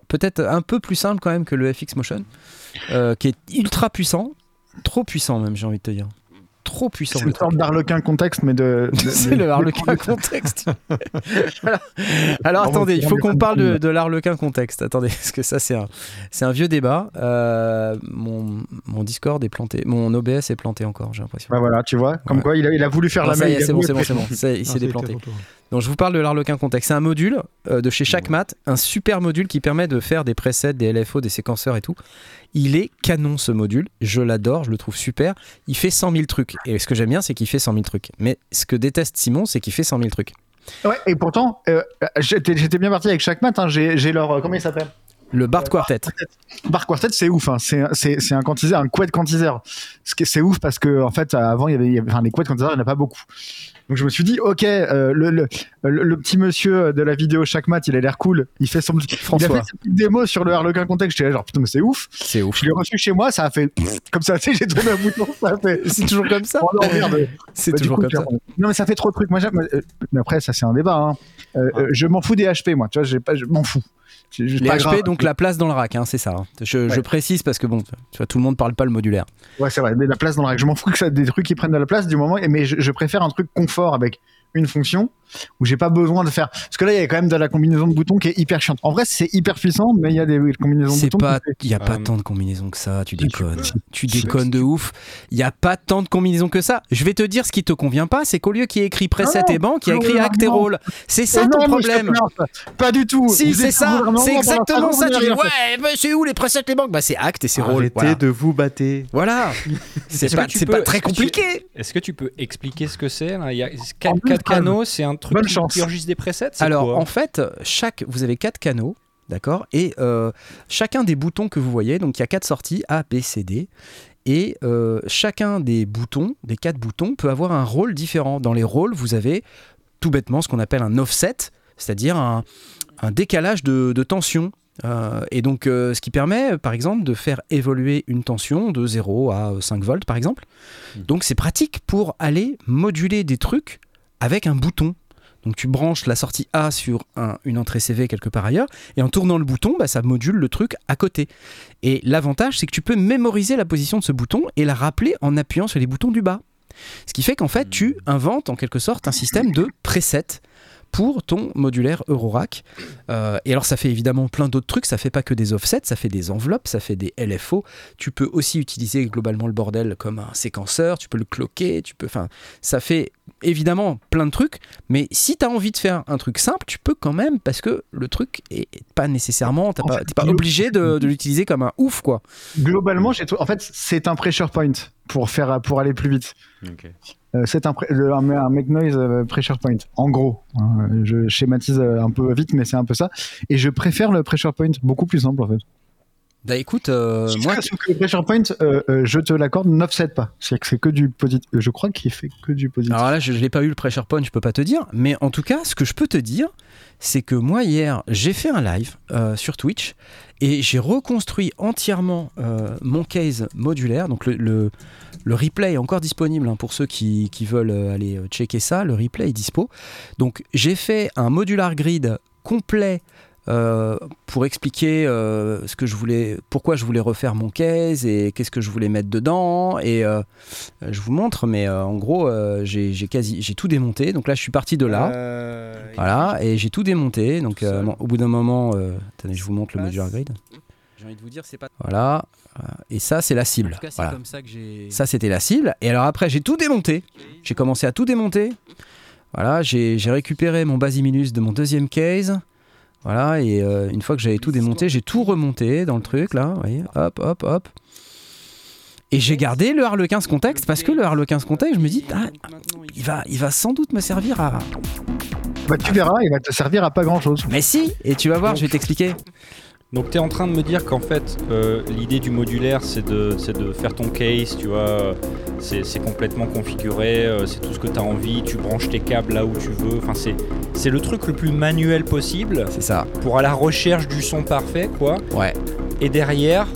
Peut-être un peu plus simple quand même que le FX Motion, qui est ultra puissant, trop puissant même, j'ai envie de te dire. Trop puissant C'est une sorte truc. d'arlequin contexte, mais de. de- C'est le harlequin contexte. Alors attendez, il faut qu'on parle de, de l'arlequin contexte. Attendez, parce que ça c'est un, c'est un vieux débat. Euh, mon, mon Discord est planté, mon OBS est planté encore, j'ai l'impression. Bah voilà, tu vois, comme Ouais. quoi il a, il a voulu faire Non, la a c'est bon, c'est bon, c'est bon. Il Non, s'est déplanté. Donc je vous parle de l'Arlequin Contexte. C'est un module euh, de chez Shackmat, un super module qui permet de faire des presets, des LFO, des séquenceurs et tout. Il est canon ce module, je l'adore, je le trouve super. Il fait 100 000 trucs. Et ce que j'aime bien, c'est qu'il fait 100 000 trucs. Mais ce que déteste Simon, c'est qu'il fait 100 000 trucs. Ouais, et pourtant, euh, j'étais bien parti avec chaque mat. Hein, J'ai j'ai leur. euh, Comment il s'appelle? Le Bard Quartet. Bar Quartet, c'est ouf. Hein. C'est un quantiseur, un quad quantiseur. C'est ouf parce que, en fait, avant, il y avait. il y avait- Enfin, les quad quantiseurs, il n'y en a pas beaucoup. Donc je me suis dit, ok, euh, le, le, le- le petit monsieur de la vidéo chaque mat, il a l'air cool. Il fait son. Il a François. fait sa petite démo sur le Harlequin Contexte. J'étais genre, putain, mais c'est ouf. C'est ouf. Je l'ai reçu chez moi, ça a fait comme ça, tu sais, j'ai tourné un bouton, ça a fait. C'est toujours comme ça Oh. C'est Bah, toujours coup, comme ça. Non, mais ça fait trop de trucs. Moi, euh, mais après, ça, c'est un débat. hein. Euh, Ah. euh, je m'en fous des HP, moi. Tu vois, pas, je m'en fous. Les pas HP, grave. donc la place dans le rack, hein, c'est ça. hein. Je, précise parce que bon, tu vois, tout le monde parle pas le modulaire. Ouais, c'est vrai. Mais la place dans le rack, je m'en fous que ça des trucs qui prennent de la place du moment. Mais je, je préfère un truc confort avec une fonction où j'ai pas besoin de faire. Parce que là, il y a quand même de la combinaison de boutons qui est hyper chiante. En vrai, c'est hyper puissant, mais il y a des combinaisons de C'est boutons. pas, il y a pas Euh, tant de combinaisons que ça. Tu déconnes. Tu déconnes de ouf. Il y a pas tant de combinaisons que ça. Je vais te dire ce qui te convient pas, c'est qu'au lieu qu'il y ait écrit preset Non, et banque, il y a écrit acte et roll. C'est ça ton problème. Pas du tout. Si, c'est ça, c'est exactement ça. Tu dis, ouais, c'est où les presets, les banques? Bah, c'est acte et c'est roll. Arrêtez de vous battre. Voilà. C'est pas, très compliqué. Est-ce que tu peux expliquer ce que c'est là? Il y a En quatre, plus, quatre Fred, canaux, c'est un truc bonne qui, chance. qui enregistre des presets c'est Alors, quoi en fait, chaque, vous avez quatre canaux, d'accord Et euh, chacun des boutons que vous voyez, donc il y a quatre sorties A, B, C, D. Et euh, chacun des boutons, des quatre boutons, peut avoir un rôle différent. Dans les rôles, vous avez tout bêtement ce qu'on appelle un offset, c'est-à-dire un, un décalage de, de tension. Euh, et donc, euh, ce qui permet, par exemple, de faire évoluer une tension de 0 à 5 volts, par exemple. Donc, c'est pratique pour aller moduler des trucs avec un bouton. Donc, tu branches la sortie A sur un- une entrée CV quelque part ailleurs, et en tournant le bouton, bah, ça module le truc à côté. Et l'avantage, c'est que tu peux mémoriser la position de ce bouton et la rappeler en appuyant sur les boutons du bas. Ce qui fait qu'en fait, tu inventes en quelque sorte un système de preset pour ton modulaire Eurorack. Euh, et alors ça fait évidemment plein d'autres trucs, ça fait pas que des offsets, ça fait des enveloppes, ça fait des LFO. Tu peux aussi utiliser globalement le bordel comme un séquenceur, tu peux le cloquer, tu peux enfin ça fait évidemment plein de trucs, mais si tu as envie de faire un truc simple, tu peux quand même parce que le truc est pas nécessairement pas, t'es pas glo- obligé de, de l'utiliser comme un ouf quoi. Globalement, en fait, c'est un pressure point pour faire pour aller plus vite. Euh, c'est un, le- un, un make noise euh, pressure point. En gros, hein, je schématise euh, un peu vite, mais c'est un peu ça. Et je préfère le pressure point, beaucoup plus simple en fait. Bah écoute, euh, moi que le pressure point, euh, euh, je te l'accorde, n'offset pas. C'est que c'est que du positif. Je crois qu'il fait que du positif. Alors là, je n'ai pas eu le pressure point, je peux pas te dire. Mais en tout cas, ce que je peux te dire, c'est que moi, hier, j'ai fait un live euh, sur Twitch et j'ai reconstruit entièrement euh, mon case modulaire. Donc le, le, le replay est encore disponible hein, pour ceux qui, qui veulent euh, aller euh, checker ça. Le replay est dispo. Donc j'ai fait un modular grid complet euh, pour expliquer euh, ce que je voulais, pourquoi je voulais refaire mon case et qu'est-ce que je voulais mettre dedans. Et euh, je vous montre, mais euh, en gros, euh, j'ai j'ai quasi, j'ai tout démonté. Donc là, je suis parti de là. Euh, Voilà, et j'ai tout démonté. Donc Tout euh, seul. bon, au bout d'un moment, euh, attendez, je vous montre le modular grid. J'ai envie de vous dire, c'est pas. Voilà, et ça, c'est la cible. En tout cas, c'est Voilà. comme ça que j'ai. Ça, c'était la cible. Et alors après, j'ai tout démonté. J'ai commencé à tout démonter. Voilà, j'ai j'ai récupéré mon Basimilus de mon deuxième case. Voilà, et euh, une fois que j'avais tout démonté, j'ai tout remonté dans le truc, là. Vous voyez, hop, hop, hop. Et j'ai gardé le Harlequin contexte parce que le Harlequin contexte, je me dis, ah, il va, il va sans doute me servir à. Bah, tu verras, il va te servir à pas grand chose. Mais si Et tu vas voir, je vais t'expliquer. Donc tu es en train de me dire qu'en fait euh, l'idée du modulaire c'est de, c'est de faire ton case, tu vois, euh, c'est complètement configuré, euh, c'est tout ce que tu as envie, tu branches tes câbles là où tu veux, enfin c'est le truc le plus manuel possible C'est ça. pour à la recherche du son parfait quoi. Ouais. Et derrière,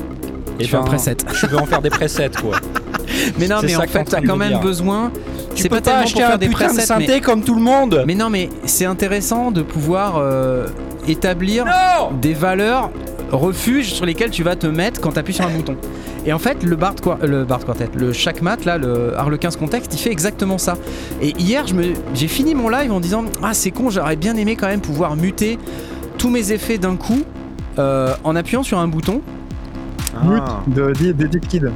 Je eh fais un ben, preset. tu veux en faire des presets quoi. Mais non, mais en fait, t'as de quand me même dire. besoin. Tu C'est peux pas pas acheter pour un faire des putain de presets, mais- synthé comme tout le monde. Mais non, mais c'est intéressant de pouvoir euh, établir Non des valeurs refuges sur lesquelles tu vas te mettre quand tu appuies sur un bouton. Et en fait, le Bard, le Bard Quartet, le Shackmat, là, le Harlequin Contexte, il fait exactement ça. Et hier, j'ai fini mon live en disant Ah, c'est con, j'aurais bien aimé quand même pouvoir muter tous mes effets d'un coup euh, en appuyant sur un bouton. Mute Ah. de, de, de Deep Kid.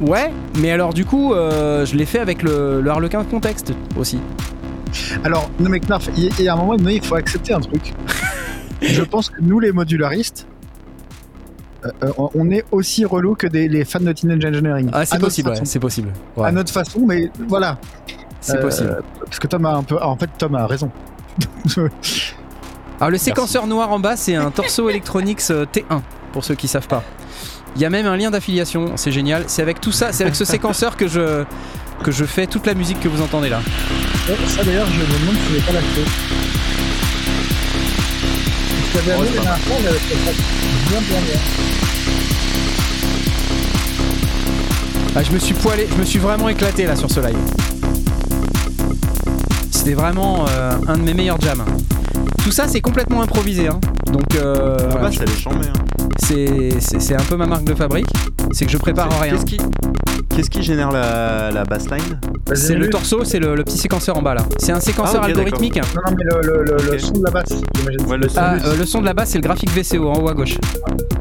Ouais, mais alors du coup, euh, je l'ai fait avec le, le Harlequin Contexte aussi. Alors, non mais Knarf, il il y a un moment donné, il faut accepter un truc. Je pense que nous, les modularistes, euh, euh, on est aussi relou que des, les fans de Teenage Engineering. Ah, c'est possible, ouais, c'est possible. Ouais, À notre façon, mais voilà. c'est Euh, possible. Parce que Tom a un peu. ah, en fait, Tom a raison. Alors le séquenceur noir en bas, c'est un Torso Electronics euh, T1 pour ceux qui savent pas. Il y a même un lien d'affiliation, c'est génial. C'est avec tout ça, c'est avec ce séquenceur que je que je fais toute la musique que vous entendez là. Ouais, ça d'ailleurs, je me demande si je pas. Je t'avais amené la dernière fois, mais c'est pas bien bien bien. Ah, je me suis poilé, je me suis vraiment éclaté là sur ce live. C'était vraiment euh, un de mes meilleurs jams. Tout ça, c'est complètement improvisé. hein. Donc, euh, Ah bah. Hein. c'est c'est- c'est un peu ma marque de fabrique. C'est que je prépare rien. Qu'est-ce qui, qu'est-ce qui génère la, la bassline C'est le torso, c'est le, le petit séquenceur en bas là. C'est un séquenceur Ah, algorithmique. Non, non, mais le, le, le, le Ok. son de la basse, j'imagine. Ouais, le son. Ah, euh, le son de la basse, c'est le graphique VCO en haut à gauche.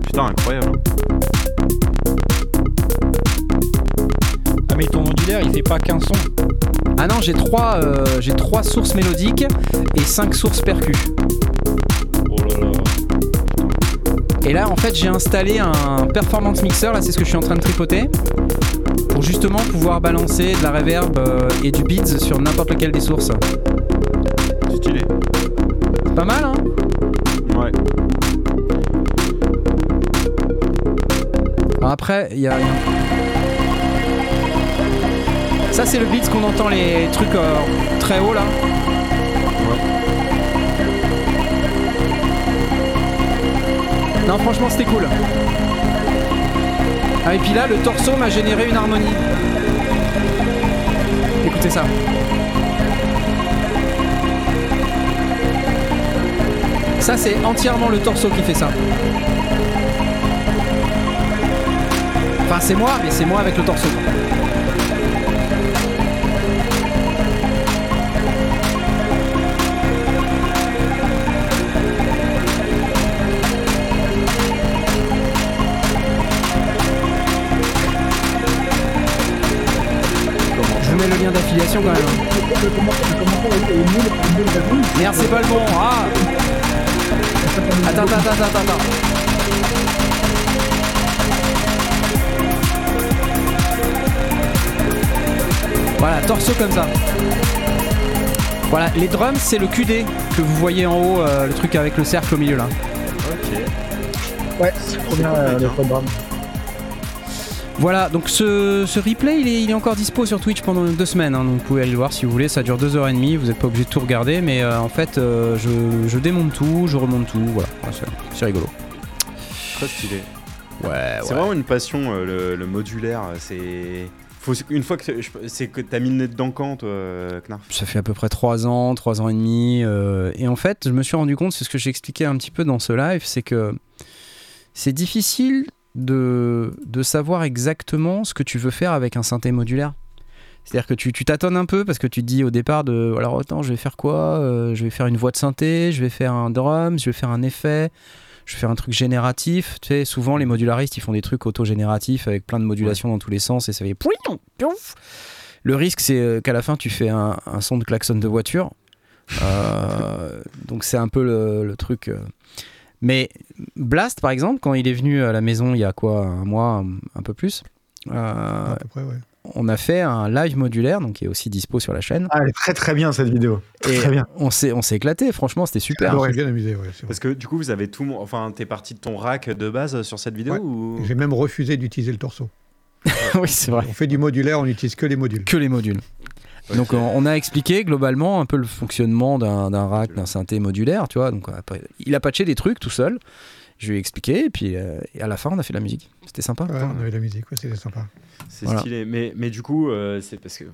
Putain, incroyable. hein. Ah mais ton modulaire il fait pas qu'un son. Ah non, j'ai trois, euh, j'ai trois sources mélodiques et cinq sources percus. Oh là là. Et là, en fait, j'ai installé un performance mixer. Là, c'est ce que je suis en train de tripoter pour justement pouvoir balancer de la reverb euh, et du beats sur n'importe lequel des sources. Stylé. C'est pas mal, hein? Ouais. Alors Après, il y a. Ça, c'est le beats qu'on entend les trucs euh, très haut là. Non, franchement, c'était cool. Ah, et puis là, le torso m'a généré une harmonie. Écoutez ça. Ça, c'est entièrement le torso qui fait ça. Enfin, c'est moi, mais c'est moi avec le torso. D'affiliation quand même. Merde, c'est pas le bon. Ah Attends, attends, attends, attends, attends. Voilà, torso comme ça. Voilà, les drums, c'est le QD que vous voyez en haut, euh, le truc avec le cercle au milieu là. Ok. Ouais, c'est trop bien euh, le programme. Voilà, donc ce, ce replay, il est, il est encore dispo sur Twitch pendant deux semaines, hein, donc vous pouvez aller le voir si vous voulez, ça dure deux heures et demie, vous n'êtes pas obligé de tout regarder, mais euh, en fait, euh, je, je démonte tout, je remonte tout, voilà, Voilà, c'est- rigolo. Très stylé. Ouais, C'est vraiment une passion, euh, le, le modulaire. C'est Faut, une fois que c'est- que t'as mis le nez dedans quand, toi, Knarf? Ça fait à peu près 3 ans, 3 ans et demi. et en fait, je me suis rendu compte, c'est ce que j'ai expliqué un petit peu dans ce live, c'est que c'est difficile de, de savoir exactement ce que tu veux faire avec un synthé modulaire. C'est-à-dire que tu tu tâtonnes un peu parce que tu te dis au départ de alors attends je vais faire quoi Euh, Je vais faire une voix de synthé, je vais faire un drum, je vais faire un effet, je vais faire un truc génératif. Tu sais, souvent les modularistes ils font des trucs auto-génératifs avec plein de modulations dans tous les sens et ça fait. Le risque c'est euh, qu'à la fin tu fais un, un son de klaxon de voiture. Euh, donc c'est un peu le, le truc. euh. Mais Blast par exemple quand il est venu à la maison il y a quoi un mois un, peu plus. euh, À peu près, ouais. on a fait un live modulaire, donc qui est aussi dispo sur la chaîne. Ah, elle est très très bien cette vidéo. Et Très bien. on s'est, on s'est éclaté, franchement, c'était super. Suis bien amusé, ouais. Parce que du coup, vous avez tout. mon- Enfin, t'es parti de ton rack de base sur cette vidéo Ouais. ou... J'ai même refusé d'utiliser le torseau. oui, c'est vrai. On fait du modulaire, on n'utilise que les modules. Que les modules. Donc on, a expliqué globalement un peu le fonctionnement d'un, rack, d'un synthé modulaire, tu vois. Donc il a patché des trucs tout seul. Je lui ai expliqué et puis euh, à la fin on a fait la musique. C'était sympa. Ouais, on avait de la musique, ouais, c'était sympa. C'est Voilà. stylé. Mais, mais du coup, euh, c'est parce que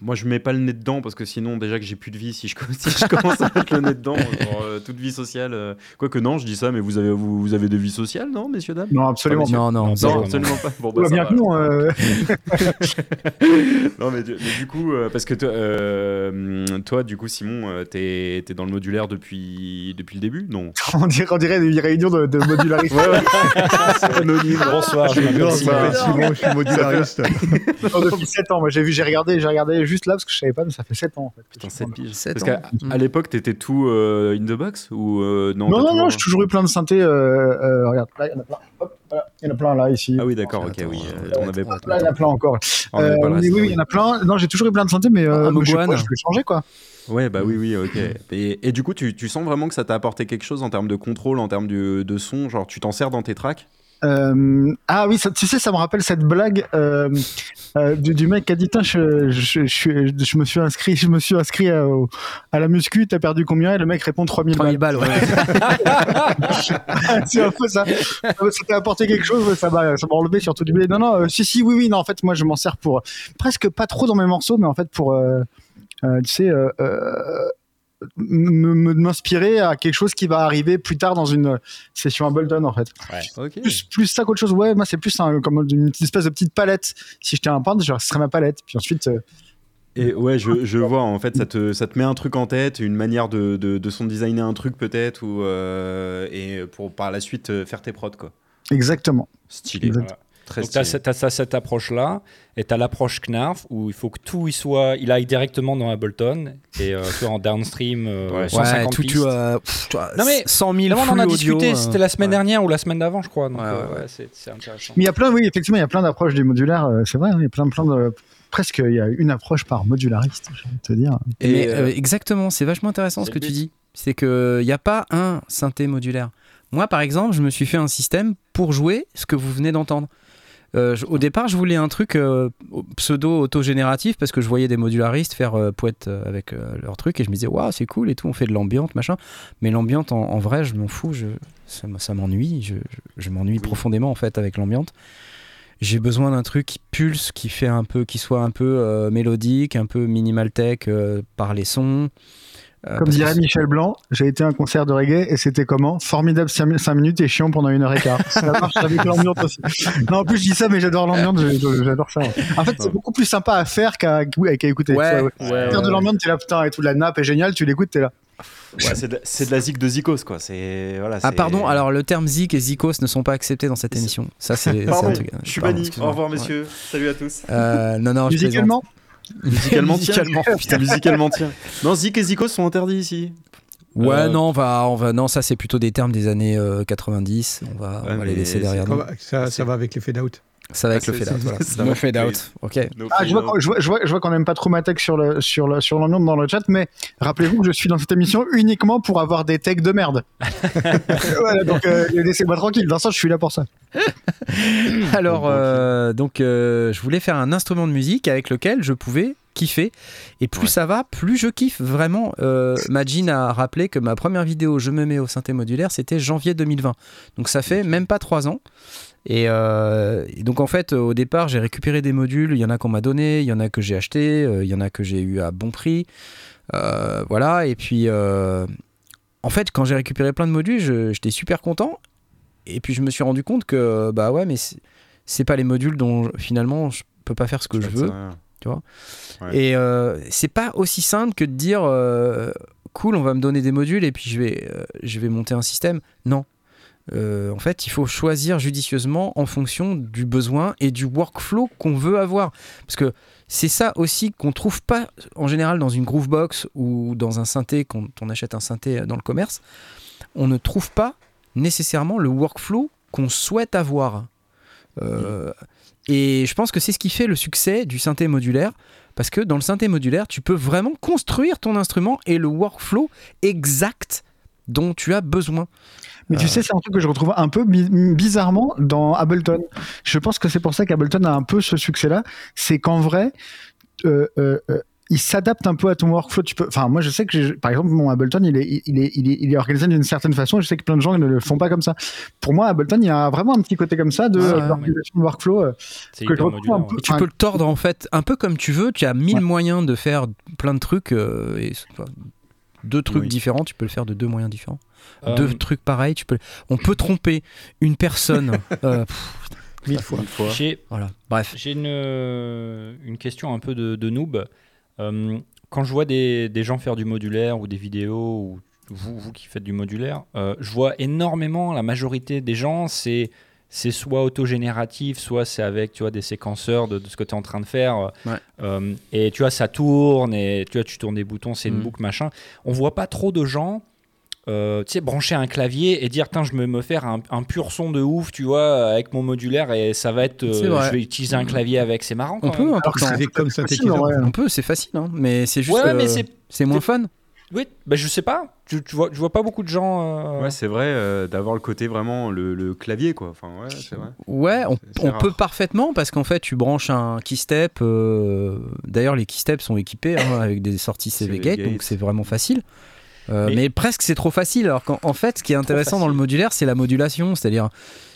moi, je mets pas le nez dedans parce que sinon, déjà que j'ai plus de vie, si je, com- si je commence à mettre le nez dedans, genre, euh, toute vie sociale. euh, Quoique non, je dis ça, mais vous avez, vous, vous avez des vies sociales, non, messieurs, dames? Non, absolument Pas. Non, non, Non, zéro. Non, absolument pas. Bon, bah, bien que non. euh, Non, mais, du- mais du coup, euh, parce que toi, euh, toi, du coup, Simon, euh, t'es es dans le modulaire depuis, depuis le début? Non. on, dirait, on dirait des réunions de, de modularistes. C'est anonyme. Bonsoir, je m'appelle Simon. je suis modulariste. Non, depuis 7 ans. Moi, j'ai vu, j'ai regardé, j'ai regardé juste là parce que je savais pas, mais ça fait 7 ans en fait. Putain, 7 piges. Sept Parce ans. qu'à à l'époque, t'étais tout euh, in the box ou euh, non Non, non, j'ai toujours eu plein de synthés. Euh, euh, regarde, là, il y en a plein. Hop, voilà, il y en a plein là, ici. Ah oui, d'accord, ok, oui. on avait pas. Là, il y en a plein encore. oui, oui, il y en a plein. Non, j'ai toujours eu plein de synthés, mais mais je vais changer quoi. Ouais, bah oui, oui, ok. Et, et du coup, tu, tu sens vraiment que ça t'a apporté quelque chose en termes de contrôle, en termes de, de son? Genre, tu t'en sers dans tes tracks? Euh, ah oui, ça- tu sais, ça me rappelle cette blague euh, euh, du, du mec qui a dit Tiens, je, je, je, je me suis inscrit, je me suis inscrit à, au- à la muscu, t'as perdu combien? Et le mec répond 3000 3000 balles. balles, ouais. c'est un peu ça. Euh, Ça t'a apporté quelque chose, ça m'a ça m'a enlevé surtout du blé. Non, non, euh, si, si, oui, oui, non, en fait, moi, je m'en sers pour presque pas trop dans mes morceaux, mais en fait, pour, euh, euh, tu sais, euh, euh, m'inspirer à quelque chose qui va arriver plus tard dans une session Ableton, en fait. Plus, plus ça qu'autre chose, ouais, moi, c'est plus un, comme une espèce de petite palette. Si je tiens un peindre, genre, ce serait ma palette. Puis ensuite, euh, Et ouais, je, je vois, en fait, ça te, ça te met un truc en tête, une manière de, de, de son designer un truc peut-être, ou euh, et pour par la suite euh, faire tes prods, quoi. exactement. Stylé. Voilà. Très Donc, tu as, cette, t'as cette approche-là, et tu as l'approche Knarf, où il faut que tout il soit, il aille directement dans Ableton, et euh, tu vois, en downstream, euh, Ouais. 150 Ouais, tout, pistes. tu as, pff, tu as Non, mais 100 000 Là, on en a audio, discuté, euh, c'était la semaine ouais. dernière ou la semaine d'avant, je crois. Donc, Ouais, euh, c'est intéressant. Mais il y a plein, oui, effectivement, il y a plein d'approches du modulaire. euh, c'est vrai, hein, il y a plein, plein de. Presque, il y a une approche par modulariste, j'ai envie de te dire. Et, Mais, euh, euh, exactement, c'est vachement intéressant ce que tu dis. C'est qu'il n'y a pas un synthé modulaire. Moi, par exemple, je me suis fait un système pour jouer ce que vous venez d'entendre. Euh, je- au départ, je voulais un truc euh, pseudo-autogénératif parce que je voyais des modularistes faire euh, poète euh, avec leur truc et je me disais, waouh, c'est cool et tout, on fait de l'ambiante, machin. Mais l'ambiante, en, en vrai, je m'en fous, je, ça, m'ennuie, je, m'ennuie profondément en fait avec l'ambiante. J'ai besoin d'un truc qui pulse, qui fait un peu, qui soit un peu mélodique, un peu minimal tech par les sons. Euh, Comme dirait Michel Blanc, j'ai été à un concert de reggae et c'était comment Formidable 5 minutes et chiant pendant une heure et quart. Ça marche avec l'ambiance aussi. Non, en plus, je dis ça, mais j'adore l'ambiance, j'adore ça. En fait, c'est beaucoup plus sympa à faire qu'à écouter. Ouais, Ouais, ouais, Faire de l'ambiance, t'es là, putain, et tout, la nappe est géniale, tu l'écoutes, t'es là. Ouais, c'est de, la zik de Zikos, quoi. C'est voilà. Ah pardon, alors le terme Zik et Zikos ne sont pas acceptés dans cette émission. Ça c'est un truc. je suis banni. Au revoir, Ouais. messieurs. Salut à tous. Euh, non non, je Musicalement, Musicalement, tiens. Musicalement, Putain, musicalement, tiens. Non, Zik et Zikos sont interdits ici. Ouais, Euh, non, on va, on va, non, ça c'est plutôt des termes des années euh, 90. On va, on va les laisser derrière nous. Ça, va- ça, ça va avec les fade out. Ça va avec Ah, le fade out. Voilà. ça Le va. fade out. Ok. No Ah, je vois, qu'on- je vois, je vois, je vois qu'on n'aime pas trop ma tech sur le, sur le, sur l'ambiance dans le chat, mais rappelez-vous que je suis dans cette émission uniquement pour avoir des techs de merde. voilà, donc euh, laissez-moi tranquille. Vincent, je suis là pour ça. Alors, euh, donc, euh, je voulais faire un instrument de musique avec lequel je pouvais kiffer. Et plus Ouais. ça va, plus je kiffe vraiment. Euh, Majin a rappelé que ma première vidéo Je me mets au synthé modulaire, c'était janvier 2020. Donc ça fait même pas trois ans. Et, euh, et donc en fait, au départ, j'ai récupéré des modules. Il y en a qu'on m'a donné, il y en a que j'ai acheté, euh, il y en a que j'ai eu à bon prix. Euh, voilà. Et puis, euh, en fait, quand j'ai récupéré plein de modules, j'étais super content. Et puis je me suis rendu compte que bah ouais, mais c'est- pas les modules dont finalement je peux pas faire ce que je veux. Ouais. Et euh, c'est pas aussi simple que de dire cool, on va me donner des modules et puis je vais, je vais monter un système. Non. Euh, en fait, il faut choisir judicieusement en fonction du besoin et du workflow qu'on veut avoir. Parce que c'est ça aussi qu'on trouve pas en général dans une Groovebox ou dans un synthé, quand on achète un synthé dans le commerce. On ne trouve pas nécessairement le workflow qu'on souhaite avoir. Euh, et je pense que c'est ce qui fait le succès du synthé modulaire. Parce que dans le synthé modulaire, tu peux vraiment construire ton instrument et le workflow exact dont tu as besoin. Mais tu sais, c'est un truc que je retrouve un peu bi- bizarrement dans Ableton. Je pense que c'est pour ça qu'Ableton a un peu ce succès-là. C'est qu'en vrai, euh, euh, euh, il s'adapte un peu à ton workflow. Tu peux, enfin, moi, je sais que, par exemple, mon Ableton, il est, il est, il est, il est organisé d'une certaine façon. et Je sais que plein de gens ne le font pas comme ça. Pour moi, Ableton, il y a vraiment un petit côté comme ça de euh, d'organisation de workflow. euh, que je modulaire. un peu- ouais. Tu Enfin, peux le tordre en fait un peu comme tu veux. Tu as mille Ouais. moyens de faire plein de trucs. euh, et, enfin, deux trucs Oui. différents, tu peux le faire de deux moyens différents. Euh, Deux trucs pareils, tu peux. On peut tromper une personne. euh, pff, Mille fois. Une fois. J'ai voilà. Bref. J'ai une, euh, une question un peu de, de noob. Euh, quand je vois des, des gens faire du modulaire ou des vidéos, ou vous, vous qui faites du modulaire, euh, je vois énormément, la majorité des gens, c'est c'est soit autogénératif, soit c'est avec tu vois, des séquenceurs de, de ce que tu es en train de faire. Ouais. Euh, et tu vois, ça tourne, et tu vois, tu tournes des boutons, c'est une Mm. boucle, machin. On voit pas trop de gens euh, tu sais, brancher un clavier et dire, tiens, je vais me faire un, un pur son de ouf, tu vois, avec mon modulaire et ça va être. euh, je vais utiliser un clavier avec, c'est marrant. On quand peut, même. hein, Alors que comme facile, ouais. On peut, c'est facile, hein, mais c'est juste. Ouais, mais c'est moins fun. Oui, bah, je sais pas. Tu, tu vois, je vois pas beaucoup de gens. euh, Ouais, c'est vrai euh, d'avoir le côté vraiment le, le clavier quoi. Enfin ouais, c'est vrai. Ouais, on, C'est- c'est on rare. peut parfaitement parce qu'en fait, tu branches un keystep. euh, D'ailleurs, les keysteps sont équipés hein, avec des sorties CV Gate, donc c'est vraiment facile. Euh, Mais- mais... presque c'est trop facile. Alors qu'en en fait, ce qui est intéressant dans le modulaire, c'est la modulation, c'est-à-dire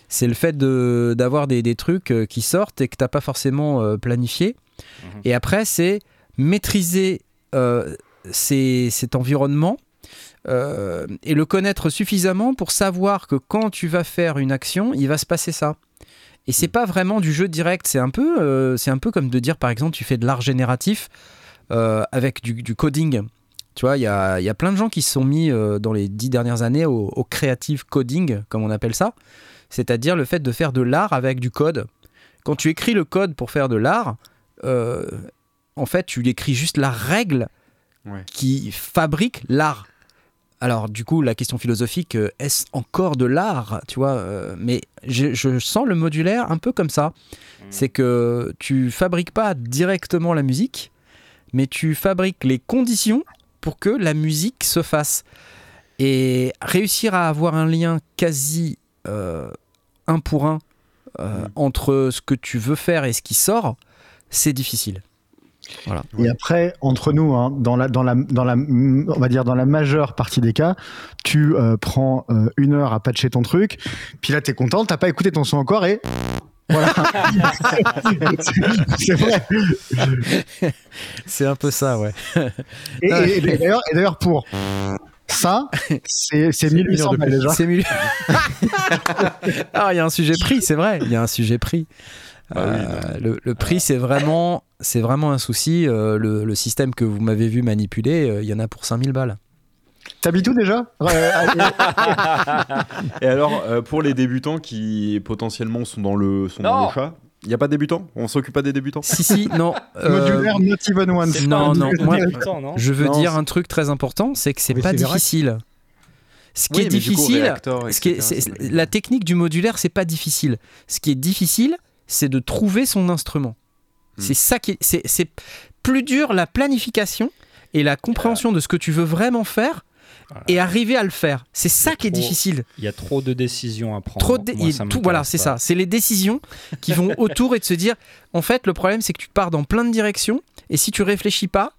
c'est le fait de- d'avoir des, des trucs euh, qui sortent et que t'as pas forcément planifié. Mhm. Et après, c'est maîtriser euh, cet environnement euh, et le connaître suffisamment pour savoir que quand tu vas faire une action, il va se passer ça. Et c'est pas vraiment du jeu direct, c'est un peu, euh, un peu comme de dire par exemple tu fais de l'art génératif euh, avec du, coding. Tu vois, il y a, y a plein de gens qui se sont mis dans les dix dernières années au, au creative coding, comme on appelle ça, c'est-à-dire le fait de faire de l'art avec du code. Quand tu écris le code pour faire de l'art, en fait, tu écris juste la règle Ouais. qui fabrique l'art. Alors, du coup, la question philosophique, euh, est-ce encore de l'art Tu vois, euh, mais je, je sens le modulaire un peu comme ça. C'est que tu fabriques pas directement la musique, mais tu fabriques les conditions pour que la musique se fasse. Et réussir à avoir un lien quasi euh, un pour un euh, Mm. entre ce que tu veux faire et ce qui sort, c'est difficile. Et après, entre nous, hein, dans la, dans la, dans la, on va dire dans la majeure partie des cas, tu euh, prends euh, une heure à patcher ton truc, puis là t'es content, t'as pas écouté ton son encore et voilà. C'est- vrai. C'est un peu ça, ouais. Et, et- et d'ailleurs, et d'ailleurs pour ça, c'est c'est une 1800 heure de balles plus. déjà. Ah, il y a un sujet prix, c'est vrai. Il y a un sujet prix. Ah oui, Euh, le, le prix, c'est vraiment, c'est vraiment un souci. Euh, le, le système que vous m'avez vu manipuler, euh, il y en a pour 5000 balles. T'habites où déjà? Et alors euh, pour les débutants qui potentiellement sont dans le sont dans le chat, il y a pas de débutants? On s'occupe pas des débutants? Si, si, non. Modulaire, not even once. C'est non, non, moi- je veux Non, dire un truc très important, c'est que c'est pas difficile. Ce qui Oui, est coup, difficile, réacteur, ce qui est- la technique du modulaire, c'est pas difficile. Ce qui est difficile, c'est de trouver son instrument. Hmm. C'est ça qui est, c'est, c'est plus dur la planification et la compréhension de ce que tu veux vraiment faire Voilà. et arriver à le faire. C'est ça qui est difficile. Il y a trop de décisions à prendre. Trop de dé- Moi, il- ça tout, voilà, c'est ça. C'est les décisions qui vont autour et de se dire, en fait, le problème, c'est que tu pars dans plein de directions et si tu réfléchis pas,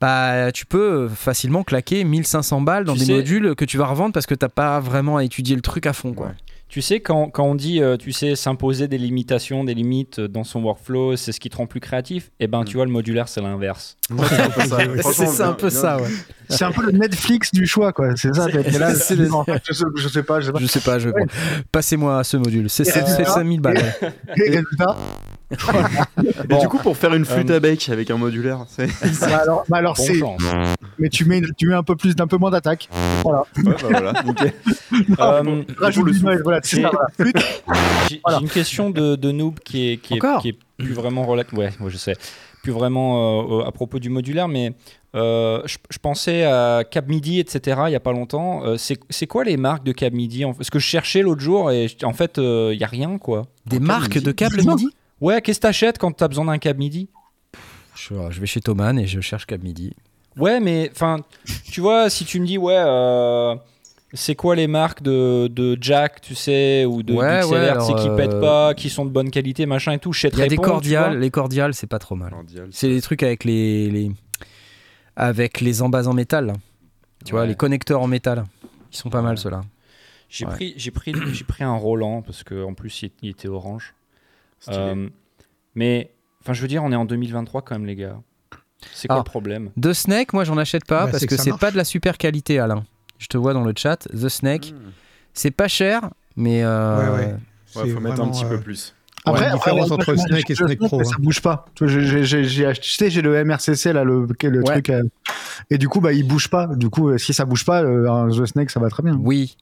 bah, tu peux facilement claquer 1500 balles dans Tu des sais- modules que tu vas revendre parce que t'as pas vraiment à étudier le truc à fond, quoi. Ouais. Tu sais, quand, quand on dit, euh, tu sais, s'imposer des limitations, des limites euh, dans son workflow, c'est ce qui te rend plus créatif, eh ben, Mm. tu vois, le modulaire, c'est l'inverse. Ouais, c'est un peu ça. Ouais. C'est un peu le Netflix du choix, quoi. C'est ça. là, en fait, je, sais, je sais pas, je sais pas. Je sais pas, je passez-moi ce module. C'est Et c'est- c'est résultat 5000 balles. ouais. Et résultat, Et du coup, pour faire une flûte Euh, à bec avec un modulaire, c'est. bah alors, bah alors Bon c'est. chance. Mais tu mets, tu mets un peu plus, d'un peu moins d'attaque. Voilà. Ouais, bah voilà, nickel. Euh, Rajoute le souffle. voilà, c'est J'ai- voilà. Une question de, de noob qui est, qui est, qui est plus vraiment relate. Ouais, ouais, je sais. Plus vraiment euh, à propos du modulaire, mais euh, je, je pensais à Cap Midi, etc. Il y a pas longtemps. Euh, c'est c'est quoi les marques de Cap Midi en- Parce que je cherchais l'autre jour et je- en fait, il y a rien quoi. Des marques de câbles Non. midi? Ouais, qu'est-ce que t'achètes quand t'as besoin d'un câble Midi? Je, je vais chez Thomann et je cherche câble midi. Ouais, mais enfin, tu vois, si tu me dis, ouais, euh, c'est quoi les marques de, de jack, tu sais, ou de Ouais, XLR, ouais, tu alors, sais, qui euh, pètent pas, qui sont de bonne qualité, machin et tout, je sais te Il y a des cordiales, vois. les cordiales, c'est pas trop mal. C'est des trucs avec les, les avec les embas en métal. là. Tu vois, Ouais. les connecteurs en métal. Ils sont pas mal Ouais. ceux-là. J'ai Ouais. pris, j'ai pris, j'ai pris un Roland parce qu'en plus il, il était orange. Euh, mais, enfin, je veux dire, on est en 2023 quand même, les gars. C'est quoi Ah. le problème? The Snake, moi j'en achète pas Bah, parce que c'est pas de la super qualité, Alain. Je te vois dans le chat. The Snake, Mmh. c'est pas cher, mais euh, Ouais, ouais. Ouais, faut mettre un petit euh, peu plus. Après, la après, différence ouais, entre Snake et Snake Pro, hein. Ça bouge pas. J'ai- acheté, j'ai le MRCC là, le, le Ouais. truc, euh, et du coup, bah, il bouge pas. Du coup, euh, si ça bouge pas, euh, un The Snake, ça va très bien. oui.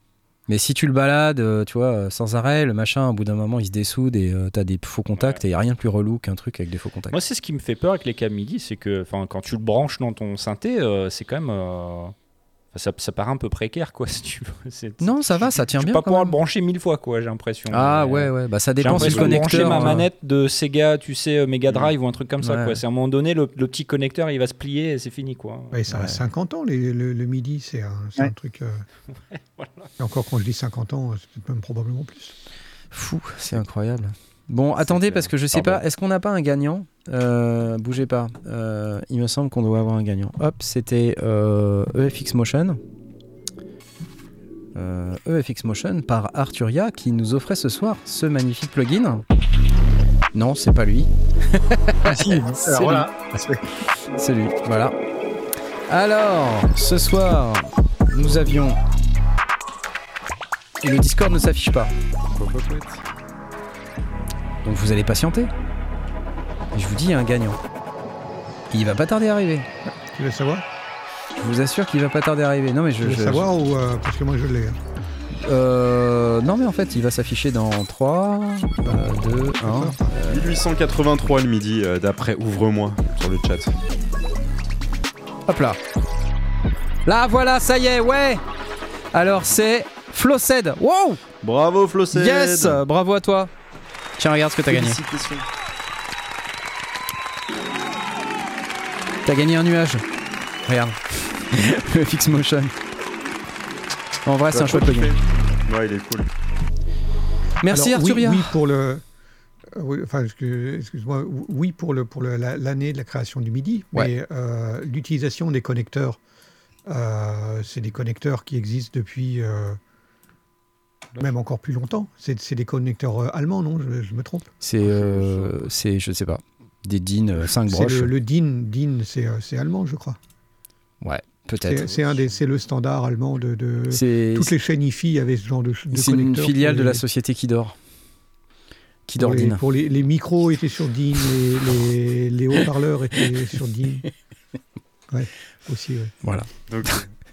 Mais si tu le balades, euh, tu vois, euh, sans arrêt, le machin, au bout d'un moment, il se dessoude et euh, t'as des faux contacts et y a rien de plus relou qu'un truc avec des faux contacts. Moi, c'est ce qui me fait peur avec les câbles MIDI, c'est que, quand tu le branches dans ton synthé, euh, c'est quand même, ça, ça paraît un peu précaire, quoi, si tu veux. C'est- Non, ça va, ça tient tu bien. vas pas quand pouvoir le brancher mille fois, quoi, j'ai l'impression. Ah Mais, ouais, euh, ouais, bah ça J'ai dépend si le connecteur. ma euh, manette de Sega, tu sais, euh, Mega Drive ou un truc comme ça, Ouais. quoi. C'est à un moment donné, le, le petit connecteur, il va se plier et c'est fini, quoi. Ouais, ça a Ouais. 50 ans, les- le, le midi, c'est un, Ouais. truc. euh, Et encore quand je dis 50 ans, c'est peut-être même probablement plus. Fou, c'est incroyable. Bon, attendez, parce que je sais Pardon. pas, est-ce qu'on n'a pas un gagnant? Euh, Bougez pas. Euh, il me semble qu'on doit avoir un gagnant. Hop, c'était euh, EFX Motion. Euh, EFX Motion par Arturia qui nous offrait ce soir ce magnifique plugin. Non, c'est pas lui. Ah, si, C'est voilà. C'est lui, voilà. Alors, ce soir, nous avions. Et le Discord ne s'affiche pas. Donc vous allez patienter. Et je vous dis, il y a un gagnant. Il va pas tarder à arriver. Tu veux savoir? Je vous assure qu'il va pas tarder à arriver. Non mais je. Tu veux je- savoir ou. euh, parce que moi je l'ai. hein? Euh, non mais en fait, il va s'afficher dans 3, 2, 1. 1883 le midi, euh, d'après Ouvre-moi sur le chat. Hop là. Là, voilà, ça y est, ouais. Alors c'est Flossed. Wow. Bravo Flossed Yes, bravo à toi. Tiens, regarde ce que t'as gagné. T'as gagné un nuage. Regarde. Le Fix Motion. En vrai, c'est un chouette plugin. Ouais, il est cool. Merci Alors, oui- Arturia. Oui, pour le. euh, oui, enfin, excuse- excuse-moi. Oui, pour le pour la- l'année de la création du MIDI, Ouais. mais euh, l'utilisation des connecteurs, euh, c'est des connecteurs qui existent depuis euh, même encore plus longtemps. C'est des connecteurs euh, allemands, non? Je, je me trompe? C'est, euh, c'est, je sais pas, des DIN 5 C'est broches. le, le DIN. DIN, c'est euh, c'est allemand, je crois. Ouais, peut-être. c'est un des, c'est le standard allemand de. de- toutes les chaînes IFI avaient ce genre de, de c'est une filiale de la société qui dort. Qui dort Pour les, DIN. pour les, les micros étaient sur DIN, les, les, les haut-parleurs étaient sur DIN. Ouais, aussi, ouais. Voilà. Donc,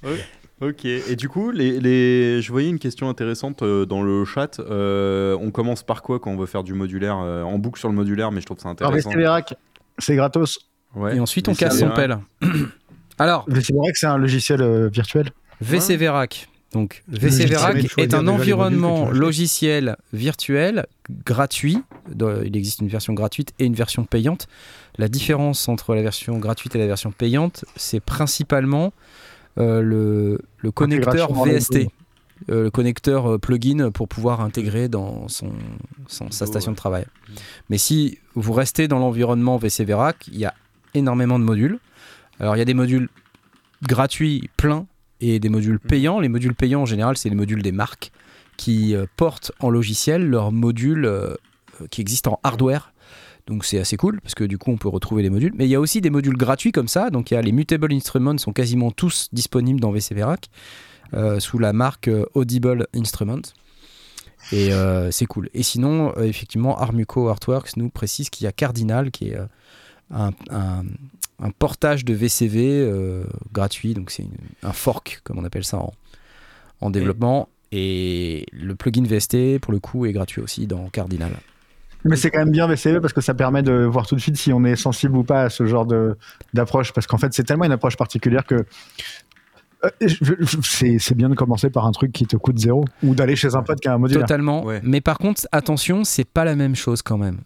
ouais. Ok, et du coup, les, les... je voyais une question intéressante euh, dans le chat. Euh, on commence par quoi quand on veut faire du modulaire euh, En boucle sur le modulaire, mais je trouve ça Alors, intéressant. VCVerac, c'est gratos. Ouais. Et ensuite, on casse son pelle. Alors, VCVerac, c'est un logiciel euh, virtuel. VC Verac. Donc, VC Logiciel, Verac il faut est un environnement logiciel virtuel gratuit. Il existe une version gratuite et une version payante. La différence entre la version gratuite et la version payante, c'est principalement euh, le, le connecteur VST, euh, le connecteur euh, plugin pour pouvoir intégrer dans son, son- sa station de travail. Mais si vous restez dans l'environnement VC Verac, il y a énormément de modules. Alors il y a des modules gratuits pleins et des modules payants. Les modules payants en général, c'est les modules des marques qui euh, portent en logiciel leurs modules euh, euh, qui existent en hardware. Donc c'est assez cool parce que du coup on peut retrouver les modules. Mais il y a aussi des modules gratuits comme ça. Donc il y a les Mutable Instruments sont quasiment tous disponibles dans VC Verac euh, sous la marque euh, Audible Instruments. Et euh, c'est cool. Et sinon, euh, effectivement, Armuco Artworks nous précise qu'il y a Cardinal qui est un, portage de VCV gratuit. Donc c'est un fork, comme on appelle ça en développement. Et le plugin VST, pour le coup, est gratuit aussi dans Cardinal. Mais c'est quand même bien VCV parce que ça permet de voir tout de suite si on est sensible ou pas à ce genre d'approche. Parce qu'en fait, c'est tellement une approche particulière que c'est c'est bien de commencer par un truc qui te coûte zéro ou d'aller chez un pote qui a un modulaire. Totalement. Ouais. Mais par contre, attention, c'est pas la même chose quand même.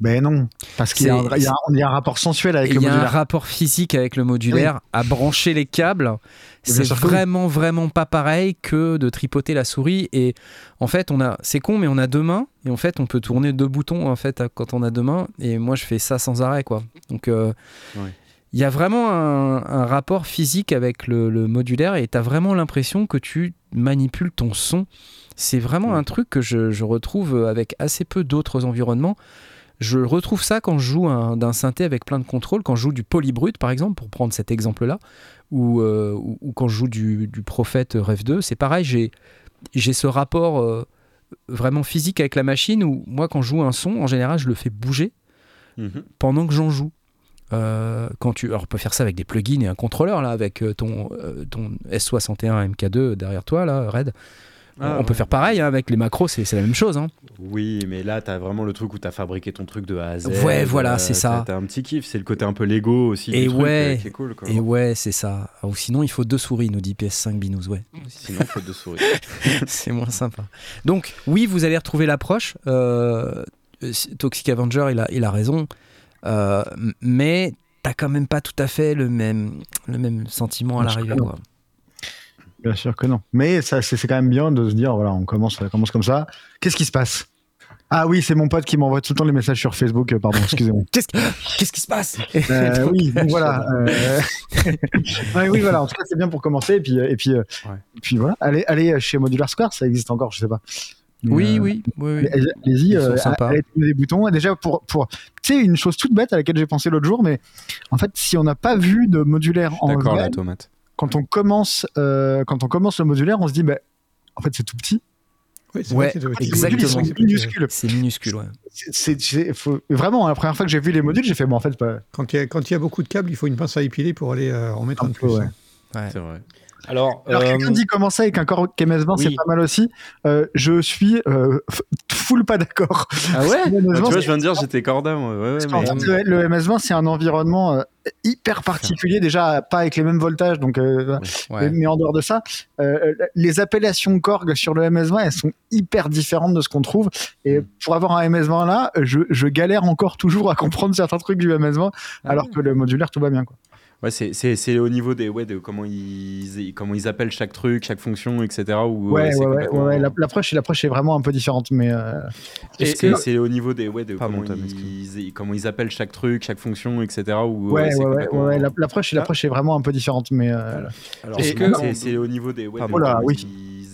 Ben non, parce qu'il y, a un- C'est- il y a un- il y a un rapport sensuel avec Il le y a un modulaire. rapport physique avec le modulaire à brancher les câbles. C'est oui. vraiment, vraiment pas pareil que de tripoter la souris. Et en fait, on a, c'est con, mais on a deux mains. Et en fait, on peut tourner deux boutons en fait quand on a deux mains. Et moi, je fais ça sans arrêt, quoi. Donc, euh. Il y a vraiment un, un rapport physique avec le, le modulaire. Et tu as vraiment l'impression que tu manipules ton son. C'est vraiment un truc que je, je retrouve avec assez peu d'autres environnements. Je retrouve ça quand je joue un- d'un synthé avec plein de contrôles, quand je joue du polybrut par exemple, pour prendre cet exemple-là, ou, euh, ou, ou quand je joue du, du Prophète Rev 2, c'est pareil, j'ai j'ai ce rapport euh, vraiment physique avec la machine où moi quand je joue un son, en général je le fais bouger Mhm. pendant que j'en joue. Euh, quand tu, alors on peut faire ça avec des plugins et un contrôleur là, avec euh, ton, euh, ton S61 MK2 derrière toi là, Red. Ah, on peut faire pareil hein, avec les macros, c'est la même chose. hein. Oui, mais là, t'as vraiment le truc où t'as fabriqué ton truc de A à Z. Ouais, voilà, c'est ça. T'as un petit kiff, c'est le côté un peu Lego aussi. Et du ouais, qui est cool. Quoi. Et ouais, c'est ça. Ou sinon, il faut deux souris, nous dit PS5 Binous, ouais. Sinon, faute de souris. c'est moins sympa. Donc, oui, vous allez retrouver l'approche. Euh, Toxic Avenger, il a, il a raison. Euh, mais t'as quand même pas tout à fait le même, le même sentiment à l'arrivée. Bien sûr que non. Mais ça, c'est quand même bien de se dire, voilà, on commence, on commence comme ça. Qu'est-ce qui se passe? Ah oui, c'est mon pote qui m'envoie tout le temps les messages sur Facebook. euh, Pardon, excusez-moi. Qu'est-ce qui- qu'est-ce qui se passe? Euh, oui, donc voilà. euh, ouais, oui, voilà. En tout cas, c'est bien pour commencer. Et puis, et puis, Ouais. et puis voilà. Allez, allez chez Modular Square, ça existe encore, je sais pas. Oui, euh, oui, oui, oui. allez- Allez-y, euh, sympas. allez trouver des boutons. Et déjà, pour, pour tu sais, une chose toute bête à laquelle j'ai pensé l'autre jour, mais en fait, si on n'a pas vu de modulaire en D'accord, vrai, la tomate. quand on commence, euh, quand on commence le modulaire, on se dit, bah, en fait, c'est tout petit. Oui, c'est Ouais, vrai exactement. c'est petit. minuscules. C'est minuscule, ouais. C'est- c'est- c'est- faut- Vraiment, hein, la première fois que j'ai vu les modules, j'ai fait, bon, en fait, pas. Quand il y, a- quand il y a beaucoup de câbles, il faut une pince à épiler pour aller euh, en mettre Un peu, plus. ouais. hein. Ouais. C'est vrai. Alors, Alors, euh, quelqu'un dit commencer avec un corps MS20, c'est pas mal aussi. Euh, je suis euh, full pas d'accord. Ah ouais Le Ah, MS20, tu vois, c'est- je viens de dire, j'étais corda, moi. Ouais, ouais, mais- fait, le, le MS20, c'est un environnement euh, hyper particulier, déjà pas avec les mêmes voltages, donc, euh, Ouais. mais en dehors de ça, euh, les appellations Korg sur le MS20, elles sont hyper différentes de ce qu'on trouve. Et pour avoir un MS20 là, je, je galère encore toujours à comprendre certains trucs du MS20, Ah alors que le modulaire, tout va bien. Quoi. Ouais, c'est- c'est c'est au niveau des, ouais, de comment ils, comment ils appellent chaque truc, chaque fonction, etc. Où, Ouais, ouais, ouais, complètement- ouais, la- l'approche, l'approche est vraiment un peu différente, mais euh, Est-ce c'est que- c'est au niveau des, ouais, de comment, Tom, ils, comment ils appellent chaque truc, chaque fonction, etc. Où, ouais, ouais, ouais, complètement- ouais, la- l'approche, l'approche est vraiment un peu différente, mais euh, Alors, Est-ce c'est- que- c'est- au niveau des, ouais, de. Oh là, comment, oui.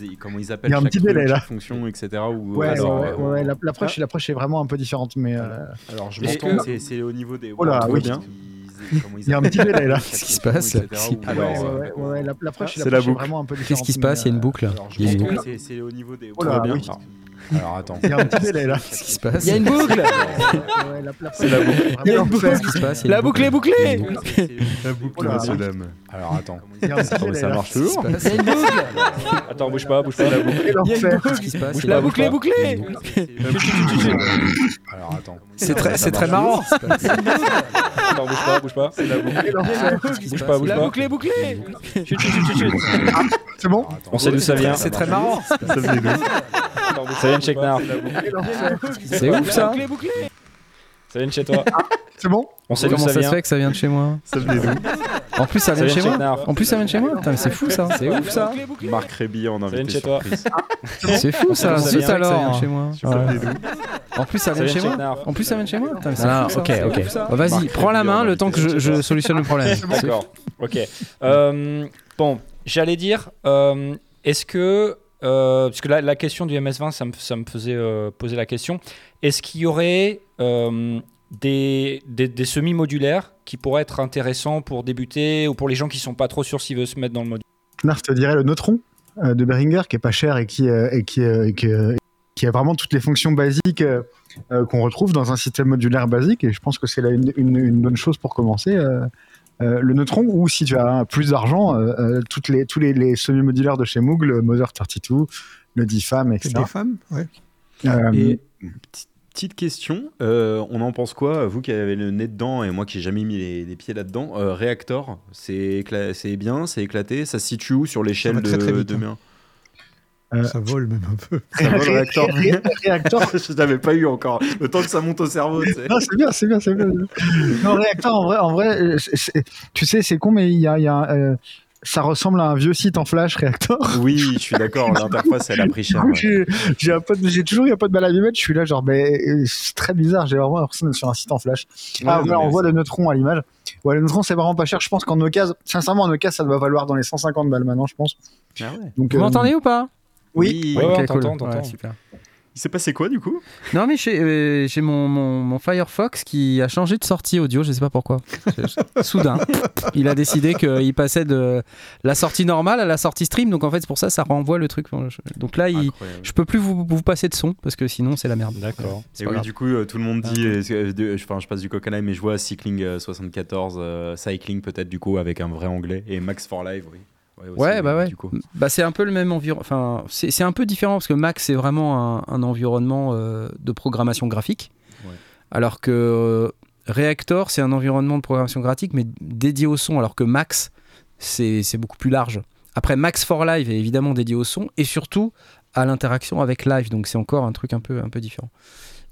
ils, comment ils appellent chaque truc, délai, chaque fonction, etc. Où, ouais, alors, ouais, euh, ouais, ouais, la- l'approche, l'approche est vraiment un peu différente, mais euh, alors, je m'entends, c'est- c'est au niveau des. Oh là, oui. bien. Il y a un petit délai, là. Qu'est-ce qui se passe l'approche, c'est vraiment un peu. Qu'est-ce qui se passe? Il y a une euh, boucle. Alors, je Il y a une m'entends, boucle. c'est- c'est au niveau des. Alors attends. Il y a un petit délai là. Qu'est-ce qui se passe il y a une boucle. La- C'est la est boucle. Il y a une un boucle. peu- Qu'est-ce qui se passe Il y a La boucle est bouclée. La boucle, messieurs, dames. Alors attends. Ça marche toujours Il y a une boucle. Attends, bouge pas, bouge pas. Quel Il y a une enfer. boucle. Qu'est-ce qui se passe La boucle est bouclée. Alors attends. C'est très, c'est très marche marrant. Attends, bouge pas, bouge pas. Quel enfer. Bouge pas, bouge La pas. boucle est bouclée. Chut, chut, chut, chut, chut. C'est bon On sait d'où ça vient. C'est très marrant. Ça vient enfer. C'est ouf ça. Ça vient de chez toi. C'est bon On sait Comment ça se vient. fait que ça vient de chez moi Ça venait d'où En plus, ça vient de vient chez moi. En plus, ça vient de chez moi. Putain, mais c'est fou ça. C'est ouf ça. Marc Réby en vient invité chez toi. surprise. C'est fou ça. Vient Zut alors. vient de chez moi. Ça venait d'où En plus, ça vient de chez moi. En plus, ça vient de chez moi. Putain, mais c'est Ah, fou, ça. ok, ok. Vas-y, prends la main le temps que je, solutionne le problème. D'accord. Ok. Euh, bon, j'allais dire, euh, est-ce que, euh, parce que la, la question du MS20, ça me, ça me faisait euh, poser la question, est-ce qu'il y aurait euh, des, des, semi-modulaires qui pourraient être intéressants pour débuter ou pour les gens qui sont pas trop sûrs s'ils veulent se mettre dans le module? Knarf te dirait le Neutron de Behringer qui est pas cher et qui, et qui, qui, a vraiment toutes les fonctions basiques qu'on retrouve dans un système modulaire basique. Et je pense que c'est là une, une- une bonne chose pour commencer. Euh, le Neutron ou si tu as plus d'argent, euh, euh, toutes les, tous les, les semi-modulaires de chez Moog, le Mother 32, le DFAM, C'est etc. des femmes ouais. Euh, Et petite- question, euh, on en pense quoi Vous qui avez le nez dedans et moi qui n'ai jamais mis les, les pieds là-dedans, euh, Reactor, c'est bien, c'est éclaté, ça se situe où sur l'échelle de, très, très vite, de hein. Euh, Ça vole même un peu. Ça va le Reactor Ré- Reactor, Je l'avais pas eu encore, le temps que ça monte au cerveau. tu sais. Non, c'est bien, c'est bien, c'est bien. Non, réacteur, en vrai, en vrai euh, tu sais, c'est con, mais il y a, il y a, euh, ça ressemble à un vieux site en flash, réacteur. Oui, je suis d'accord, l'interface elle a pris cher. ouais. J'ai toujours eu un peu de mal à m'y mettre. Je suis là, genre, mais c'est très bizarre. J'ai vraiment l'impression d'être sur un site en flash. ah, Ouais, non, on mais voit le neutron à l'image. Ouais, le neutron, c'est vraiment pas cher. Je pense qu'en occasion, sincèrement, en occasion, ça doit valoir dans les 150 balles maintenant, je pense. Ah ouais. Donc, Vous euh, m'entendez ou pas? Oui. Ouais, ouais, Ok, on cool. t'entend, on t'entend. Ouais, super. Il s'est passé quoi du coup? Non, mais j'ai euh, j'ai mon, mon, mon Firefox qui a changé de sortie audio, je sais pas pourquoi. Soudain, il a décidé qu'il passait de la sortie normale à la sortie stream, donc en fait, c'est pour ça ça renvoie le truc. Donc là, il, je peux plus vous, vous passer de son parce que sinon, c'est la merde. D'accord. C'est Et oui, grave. du coup, euh, tout le monde dit, euh, euh, enfin, je passe du coq à mais je vois Cycling euh, 74, euh, Cycling peut-être du coup avec un vrai anglais, et Max for Live, oui. Ouais, bah ouais. Du coup. Bah, c'est un peu le même environnement. Enfin, c'est un peu différent parce que Mac, c'est vraiment un, un environnement euh, de programmation graphique. Ouais. Alors que euh, Reactor, c'est un environnement de programmation graphique, mais dédié au son. Alors que Max, c'est c'est beaucoup plus large. Après, Max for Live est évidemment dédié au son et surtout à l'interaction avec Live. Donc, c'est encore un truc un peu, un peu différent.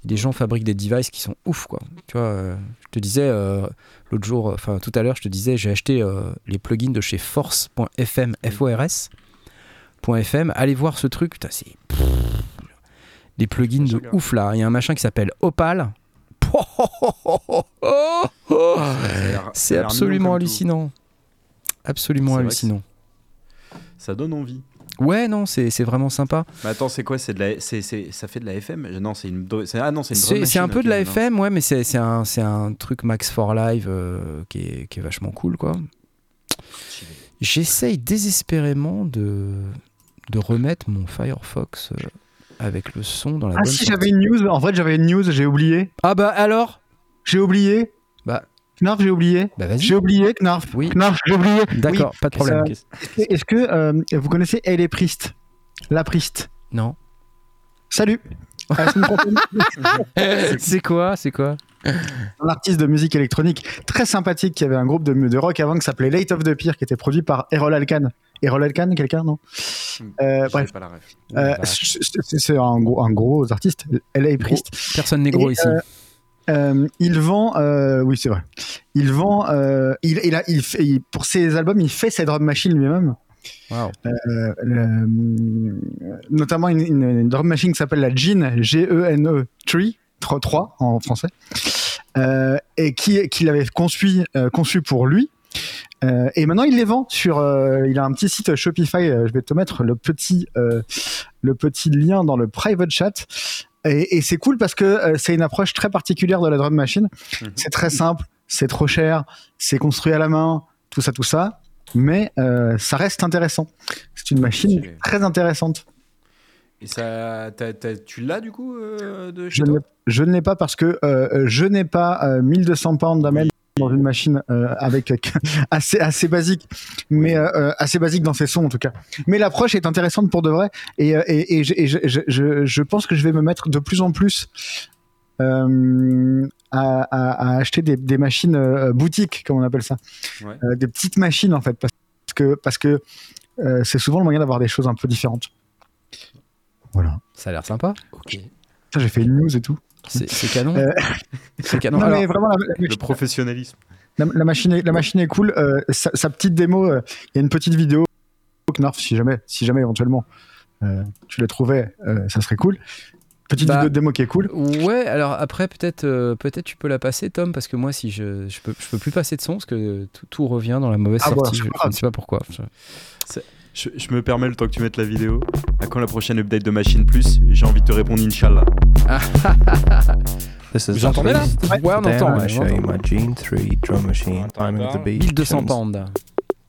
Des gens fabriquent des devices qui sont ouf, quoi. Tu vois, euh, je te disais euh, l'autre jour, enfin tout à l'heure, je te disais, j'ai acheté euh, les plugins de chez Force.fm, F-O-R-S. .fm, allez voir ce truc, putain, c'est des plugins de ouf là. Il y a un machin qui s'appelle Opal. C'est absolument hallucinant. Absolument hallucinant. Ça donne envie. Ouais, non, c'est c'est vraiment sympa. Mais attends, c'est quoi C'est de la, ça fait de la FM Non, c'est une, ah non, c'est C'est un peu de la. FM, ouais, mais c'est c'est un, c'est un truc Max for Live euh, qui, est, qui est vachement cool, quoi. J'essaye désespérément de, de remettre mon Firefox euh, avec le son dans la Ah bonne si, j'avais une news. En fait, j'avais une news, j'ai oublié. Ah bah alors? J'ai oublié? Bah. Knarf, j'ai oublié. Bah vas-y. J'ai oublié, Knarf. Oui. Knarf, j'ai oublié. D'accord, pas de problème. Est-ce que- Est-ce que euh, vous connaissez Elle est Priest La Priest. Non. Salut. Prochaine. c'est quoi C'est quoi? Un artiste de musique électronique très sympathique qui avait un groupe de, de rock avant qui s'appelait Late of the Pier qui était produit par Errol Alkan. Errol Alkan, quelqu'un, non? Euh, Bref, pas la ref. Euh, c'est c'est- c'est un gros, un gros artiste, LA Priest. Personne n'est gros Et, ici. euh, euh, il vend, euh, oui c'est vrai, il vend, euh, il, il a, il fait, il- pour ses albums, il fait ses drum machines lui-même. Wow. Notamment une, une- une drum machine qui s'appelle la Gene, G-E-N-E 3, 3 en français, et qui, qu'il avait conçu, conçu pour lui. Euh, et maintenant, il les vend sur. euh, il a un petit site Shopify. euh, je vais te mettre le petit, le petit lien dans le private chat. Et, et c'est cool parce que euh, c'est une approche très particulière de la drum machine. Mhm. C'est très simple, c'est trop cher, c'est construit à la main, tout ça, tout ça. Mais euh, ça reste intéressant. C'est une machine très intéressante. Et ça, tu l'as du coup euh, de chez Je ne toi je ne l'ai pas parce que je n'ai pas euh, 1200 pounds d'amène dans une machine euh, avec assez assez basique, mais euh, euh, assez basique dans ses sons en tout cas. Mais l'approche est intéressante pour de vrai et, euh, et, et je, et je, je, je- je pense que je vais me mettre de plus en plus euh, à, à- à acheter des, des machines euh, boutiques comme on appelle ça, Ouais. Euh, des petites machines en fait parce que parce que euh, c'est souvent le moyen d'avoir des choses un peu différentes. Voilà. Ça a l'air sympa. Ok. Ça, j'ai fait une news et tout. C'est canon. Euh, C'est canon. Non, Alors, mais vraiment, la, la Le machine- professionnalisme. la- la machine, est, la machine est cool. Euh, sa, sa petite démo, euh, il y a une petite vidéo. Knarf, si jamais, si jamais éventuellement euh, tu la trouvais, euh, ça serait cool. Petite Bah, vidéo de démo qui est cool. Ouais, alors après peut-être euh, peut-être tu peux la passer Tom parce que moi si je je peux je peux plus passer de son parce que tout, tout revient dans la mauvaise Ah, sortie. je, ne sais pas pourquoi. Je- Je, me permets le temps que tu mettes la vidéo. À quand la prochaine update de Machine Plus? J'ai envie de te répondre Inch'Allah. This is Vous entendez là? Ouais, on entend. I'm ouais, going to on show you entend. my Gene 3 drum machine, Attends, timing of the attends. beat. 1200 tunes. pounds.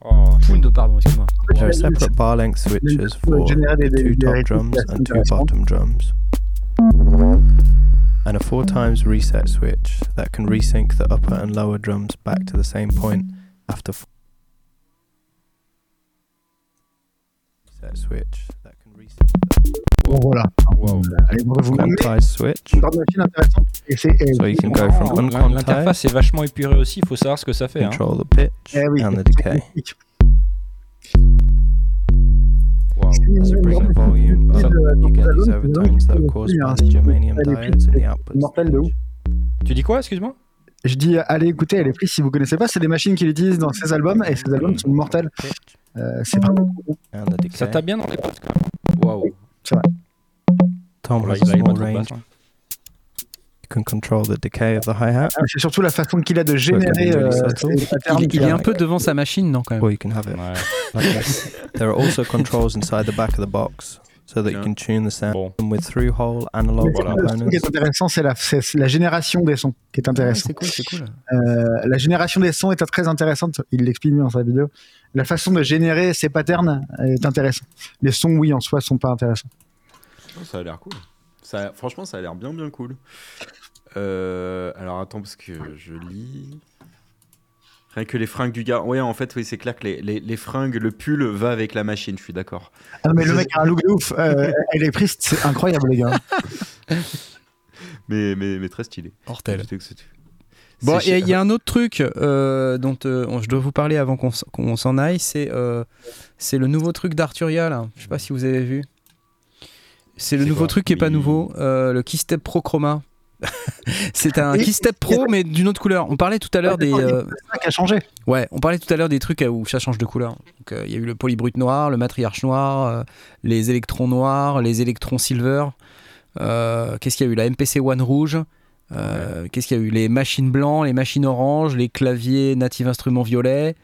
Oh, Pound, pardon, excuse-moi. There are separate bar length switches Pour for two top drums and two bottom drums? And a four times reset switch that can resync the upper and lower drums back to the same point after f- reset switch that can resync Bon, voilà. wow. Allez, vous switch. une machine intéressante. Et c'est, So you can go from hein. unquantized, L'interface est vachement épurée aussi, il faut savoir ce que ça fait. Hein. control the pitch eh oui, and the decay. Wow. As you bring the volume up, you get these overtones that are caused by the germanium diodes in the output Mortel de ouf. Tu dis quoi, excuse-moi? Je dis, allez écouter, elle est prise si vous connaissez pas. C'est des machines qu'il utilise dans ses albums et ses albums sont mortels. Euh, c'est vraiment cool. And the Ça decay. tape bien dans les pattes quand même. Waouh. Tom Bon, là, has a small range. You can control the decay of the hi-hat, Ah, C'est surtout la façon qu'il a de générer euh. Il, il est un peu devant sa machine, non quand même. or you can have it Ouais. There are also controls inside the back of the box so that you can tune the sound Bon. with through-hole analog Mais Voilà. Ce qui components. est intéressant, c'est la, la génération des sons qui est Ouais, intéressante. c'est cool, c'est cool. Euh, la génération des sons est très intéressante. Il l'explique mieux dans sa vidéo. La façon de générer ces patterns est intéressante. Les sons, oui, en soi, sont pas intéressants. Oh, ça a l'air cool. Ça, franchement, ça a l'air bien, bien cool. Euh, alors attends, parce que je lis. Rien que les fringues du gars. Ouais, en fait, oui, c'est clair que les, les, les fringues, le pull va avec la machine, je suis d'accord. Ah, mais le mec a un look de ouf. Euh, elle est prise, c'est incroyable, les gars. Mais, mais, mais très stylé. C'était- Bon, il y a un autre truc euh, dont euh, je dois vous parler avant qu'on s'en aille, c'est euh, c'est le nouveau truc d'Arturia là. Je sais pas si vous avez vu. C'est le nouveau truc qui est pas Oui. nouveau, euh, le Keystep Pro Chroma. c'est un. Keystep Pro mais d'une autre couleur. On parlait tout à l'heure des euh, a changé. ouais, on parlait tout à l'heure des trucs où ça change de couleur. Euh, il y a eu le polybrut noir, le matriarche noir, euh, les électrons noirs, les électrons silver. Qu'est-ce qu'il y a eu? La MPC One rouge. Qu'est-ce qu'il y a eu? Les machines blancs, les machines oranges, les claviers Native Instruments violets.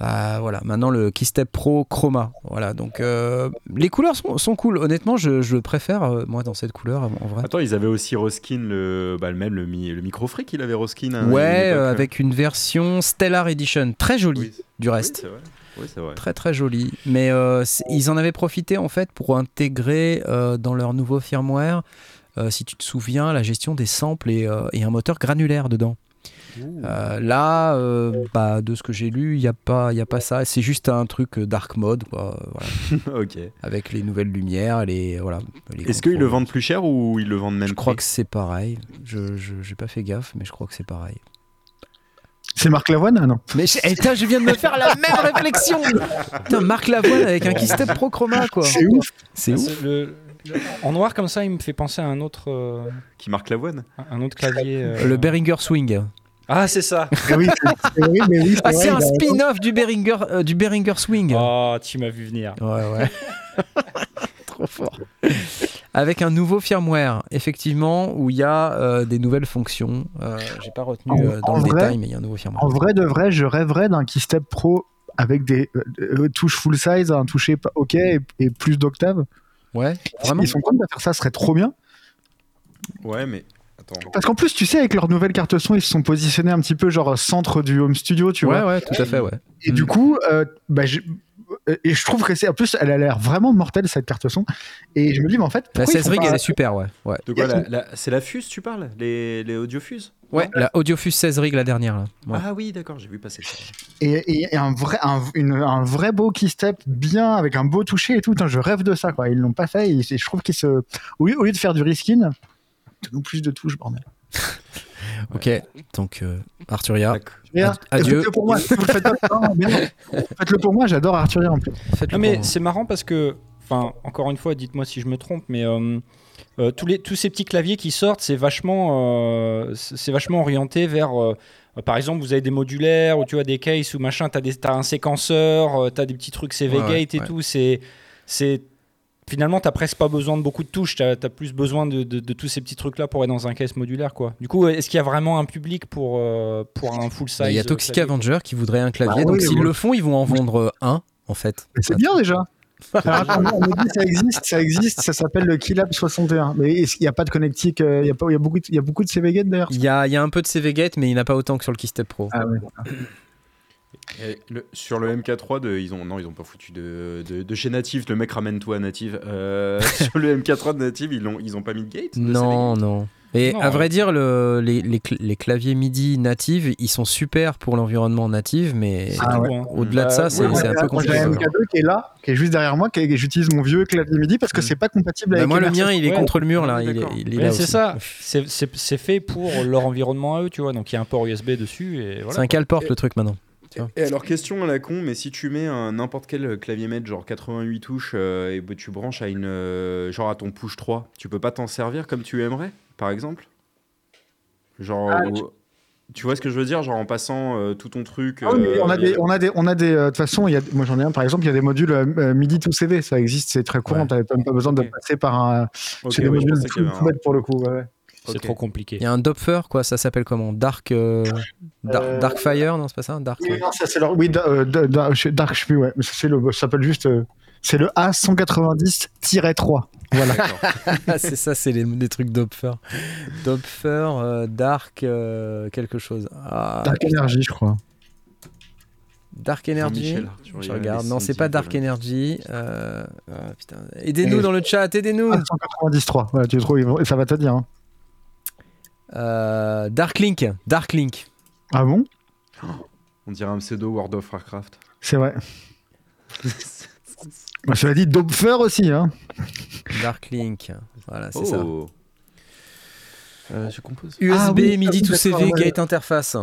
Ah, voilà, maintenant le Keystep Pro Chroma. Voilà, donc euh, les couleurs sont, sont cool. Honnêtement, je, je préfère euh, moi dans cette couleur en vrai. Attends, ils avaient aussi reskin le, bah, le même le, mi, le micro freak, il avait reskin. hein, ouais, euh, avec une version Stellar Edition, très jolie Oui, du reste. Oui, c'est vrai. Très très joli. Mais euh, ils en avaient profité en fait pour intégrer euh, dans leur nouveau firmware, euh, si tu te souviens, la gestion des samples et, euh, et un moteur granulaire dedans. Euh, là, euh, bah, de ce que j'ai lu, il n'y a, pas- il y a pas ça. C'est juste un truc euh, dark mode, quoi, voilà, ok. avec les nouvelles lumières. Les, voilà, les Est-ce qu'ils le vendent plus cher ou ils le vendent même Je crois prix que c'est pareil. Je n'ai pas fait gaffe, mais je crois que c'est pareil. C'est Marc Lavoine Ah non. Mais je, eh, je viens de me faire la même réflexion Putain, Marc Lavoine avec un Keystep Pro Chroma, quoi. C'est ouf. C'est ouf. C'est le- le- en noir comme ça, il me fait penser à un autre, euh, Qui marque l'avoine un autre clavier. euh. Le Behringer Swing. Ah, c'est ça. Oui, c'est- c'est oui, mais oui, c'est Ah, vrai, c'est un spin-off du Behringer, euh, du Behringer Swing. Oh, tu m'as vu venir. Ouais, ouais. Trop fort. Avec un nouveau firmware, effectivement, où il y a euh, des nouvelles fonctions. Euh, J'ai pas retenu En- euh, dans le vrai- détail, mais il y a un nouveau firmware. En vrai de vrai, je rêverais d'un Keystep Pro avec des touches full size, un toucher OK et, et plus d'octaves. Ouais, vraiment. Ils sont contents de faire ça, ce serait trop bien. Ouais, mais attends. Parce qu'en plus, tu sais, avec leur nouvelle carte son, ils se sont positionnés un petit peu genre centre du home studio, tu ouais, vois. ouais, tout à fait, ouais. Et Mm. du coup, euh, bah, euh, et je trouve que c'est en plus, elle a l'air vraiment mortelle cette carte son. Et je me dis, mais en fait, La pourquoi ils 16 font rig, pas- elle est super, ouais. Ouais, De quoi la- la- C'est la fuse, tu parles? Les, les audiofuses ouais la Audiofuse 16 rig, la dernière. Là. Ouais. Ah oui, d'accord, j'ai vu passer ça. et, et- et un vrai, un, une- un vrai beau keystep bien avec un beau toucher et tout. Je rêve de ça, quoi. Ils l'ont pas fait. Et, et je trouve qu'ils se, au lieu, au lieu de faire du reskin, nous plus de touches, bordel. Ok, donc euh, Arturia, adieu. Faites-le pour moi. Faites-le pour. J'adore Arthuria en plus. Non, mais c'est marrant parce que enfin, encore une fois, dites-moi si je me trompe, mais euh, euh, tous, les, tous ces petits claviers qui sortent, c'est vachement, euh, c'est vachement orienté vers. euh, par exemple, vous avez des modulaires ou tu vois des cases ou machin, tu as, un séquenceur, tu as des petits trucs CV Ouais, et ouais. tout. C'est, c'est finalement, t'as presque pas besoin de beaucoup de touches. Tu as, plus besoin de, de- de tous ces petits trucs là pour être dans un case modulaire, quoi. Du coup, est-ce qu'il y a vraiment un public pour euh, pour un full size Il y a euh, Toxic clavier Avenger qui voudrait un clavier. Bah donc oui, s'ils oui. le font, ils vont en vendre un, en fait. Mais C'est bien déjà. Alors, on dit ça existe, ça existe, ça s'appelle le Keylab 61. Mais qu'il n'y a pas de connectique euh, Il y, a pas- il y a beaucoup de, il y a beaucoup de CV Gate d'ailleurs Il y a, il y a un peu de CV Gate, mais il n'y en a pas autant que sur le Keystep Pro. Ah ouais. Et le- sur le MK3, de, ils ont non, ils ont pas foutu de, de, de chez Native. Le mec ramène tout à Native. Euh, sur le MK3 de Native, ils ont, ils ont pas mis de gate. de Non, non. Et Non, à vrai ouais. dire, le- les, les cl- les claviers MIDI native, ils sont super pour l'environnement native, mais Ah ouais. au-delà de ça, Bah, c'est ouais, un peu Moi, j'ai compliqué. un MK2 qui est là, qui est juste derrière moi, j'utilise mon vieux clavier MIDI parce que Mm. c'est pas compatible Bah, avec moi, le mien, il est Ouais. contre le mur, là. C'est ça. C'est- fait pour leur environnement à eux, tu vois. Donc il y a un port USB dessus C'est un calporte, le truc, maintenant. Et alors, question à la con, mais si tu mets un n'importe quel clavier maître, genre 88 touches, euh, et bah, tu branches à une, euh, genre à ton push 3, tu peux pas t'en servir comme tu aimerais, par exemple? Genre, Ah, tu... vois ce que je veux dire? Genre en passant euh, tout ton truc. Ah oui, mais on a des, on a des, on a des. euh, De toute façon, il y a, moi j'en ai un par exemple. Il y a des modules MIDI to CV, ça existe, c'est très courant. Ouais. T'as même pas besoin de passer par un. ok, c'est des modules tout, tout un- pour le coup. ouais. C'est trop compliqué. Il y a un Dopfer, quoi, ça s'appelle comment? Dark, euh, Dar- Euh, Darkfire, non, c'est pas ça? Dark. Oui, non, ça c'est leur. Oui, da- euh, da- da- chez Dark, je sais plus, ouais. Mais ça, c'est le, ça s'appelle juste. euh, c'est le A190-3. Voilà. C'est ça, c'est les, les trucs Dopfer. Dopfer, euh, Dark, euh, quelque chose. Ah, Dark Energy, je crois. Dark Energy. Je regarde. Non, c'est pas Dark Energy. Euh, ah. Aidez-nous dans le chat, aidez-nous. A190-3. Voilà, tu trouves, et ça va te dire. hein. Euh, Dark Link. Dark Link. Ah bon? On dirait un pseudo World of Warcraft. C'est vrai. Moi, je l'ai dit Dopfer aussi. Hein. Dark Link. Voilà, c'est ça. Oh. Euh, je compose. USB, Ah oui, MIDI ah to CV, ouais. Gate Interface.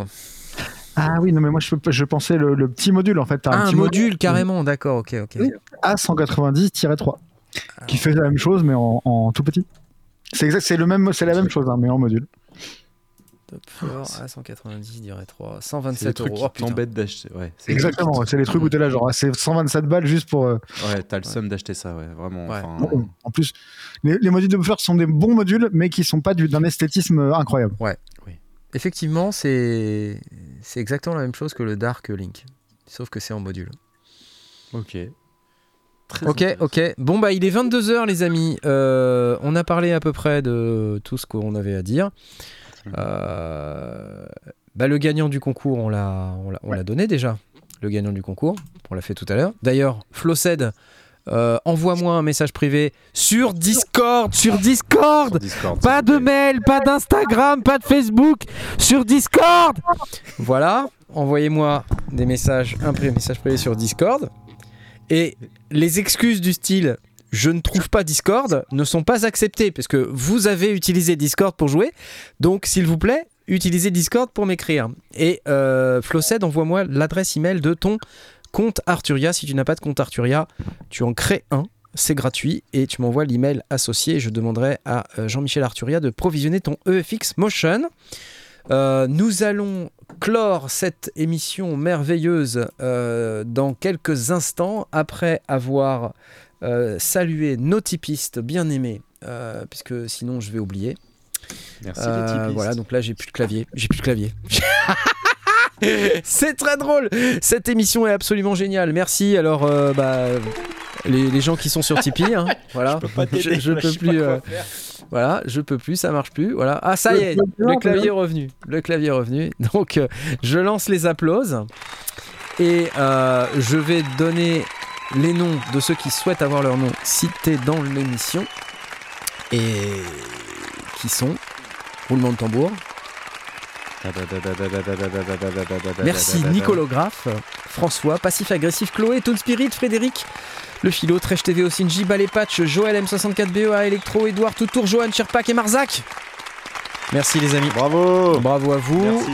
Ah oui, non, mais moi je, je pensais le, le petit module en fait. Ah, un petit module, carrément, d'accord, ok, ok. Oui. A190-3 qui fait la même chose mais en, en tout petit. C'est exact, c'est le même, c'est la même chose hein, mais en module. Dopfer, A190, je dirais 3. C'est le 127 truc euros. qui Oh, t'embête d'acheter. Ouais, c'est Exactement, c'est les trucs où t'es là genre ah, c'est 127 balles juste pour. euh, Ouais, t'as le somme d'acheter ça, ouais, vraiment. Ouais. enfin, bon, en plus, les, les modules de buffer sont des bons modules mais qui sont pas du- d'un esthétisme euh, incroyable. Effectivement, c'est c'est exactement la même chose que le Dark Link. Sauf que c'est en module. Ok. Très Ok, ok. Bon, bah, il est 22h, les amis. Euh, on a parlé à peu près de tout ce qu'on avait à dire. Mhm. Euh, bah, le gagnant du concours, on l'a on l'a- on l'a donné déjà. Le gagnant du concours, on l'a fait tout à l'heure. D'ailleurs, Flowced, euh, envoie-moi un message privé sur Discord, sur Discord. Sur Discord, Pas de mail, pas d'Instagram, pas de Facebook, sur Discord. Voilà, envoyez-moi des messages, un pri- message privé sur Discord. Et les excuses du style je ne trouve pas Discord ne sont pas acceptées parce que vous avez utilisé Discord pour jouer. Donc, s'il vous plaît, utilisez Discord pour m'écrire. Et euh, envoie-moi l'adresse email de ton compte Arturia. Si tu n'as pas de compte Arturia, tu en crées un. C'est gratuit et tu m'envoies l'email associé. Je demanderai à euh, Jean-Michel Arturia de provisionner ton EFX Motion. Euh, nous allons clore cette émission merveilleuse euh, dans quelques instants après avoir euh, salué nos typistes bien aimés, euh, puisque sinon je vais oublier. Merci Euh, les voilà, donc là j'ai plus de clavier. J'ai plus de clavier. C'est très drôle. Cette émission est absolument géniale. Merci. Alors, euh, bah, les, les gens qui sont sur Tipeee, hein, voilà. Je, je peux plus. euh, voilà, je peux plus, ça marche plus. Voilà. Ah, ça y est, le clavier est revenu. Le clavier est revenu. Donc, euh, je lance les applauses et euh, je vais donner les noms de ceux qui souhaitent avoir leur nom cités dans l'émission et qui sont roulement de tambour. Merci Nicolas Graff, François, Passif Agressif, Chloé, Toon Spirit, Frédéric, Le Philo, Trèche TV, Osinji, Ballet Patch, Joël M64BEA, Electro, Edouard, Toutour, Johan, Sherpak et Marzac. Merci les amis. Bravo Bravo à vous. Merci.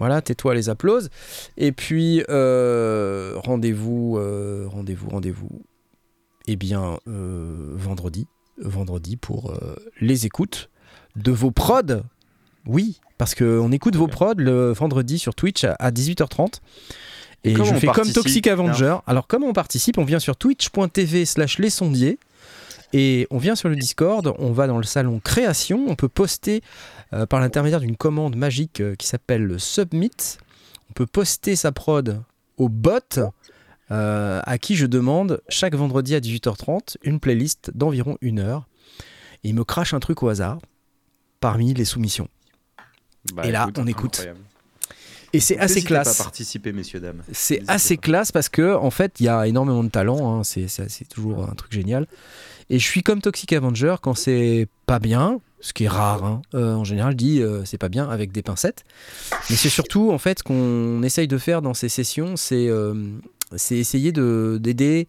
Voilà, tais-toi, les applauses. Et puis, euh, rendez-vous, euh, rendez-vous, rendez-vous. eh bien, euh, vendredi, vendredi pour les écoutes de vos prods. Oui, parce qu'on écoute vos prods le vendredi sur Twitch à- à 18h30. Et je fais comme Toxic Avenger. Alors, comment on participe? On vient sur twitch.tv slash les sondiers. Et on vient sur le Discord, on va dans le salon création, on peut poster euh, par l'intermédiaire d'une commande magique euh, qui s'appelle le Submit. On peut poster sa prod au bot euh, à qui je demande chaque vendredi à 18h30 une playlist d'environ une heure. Et il me crache un truc au hasard parmi les soumissions. Bah, Et là, on écoute. incroyable. Et c'est assez N'hésitez pas classe. participer, messieurs, dames. C'est assez pas. classe parce que en fait il y a énormément de talent, hein, c'est toujours un truc génial. Et je suis comme Toxic Avenger quand c'est pas bien, ce qui est rare. hein. Euh, en général, je dis euh, c'est pas bien avec des pincettes. Mais c'est surtout en fait ce qu'on essaye de faire dans ces sessions, c'est euh, essayer de- d'aider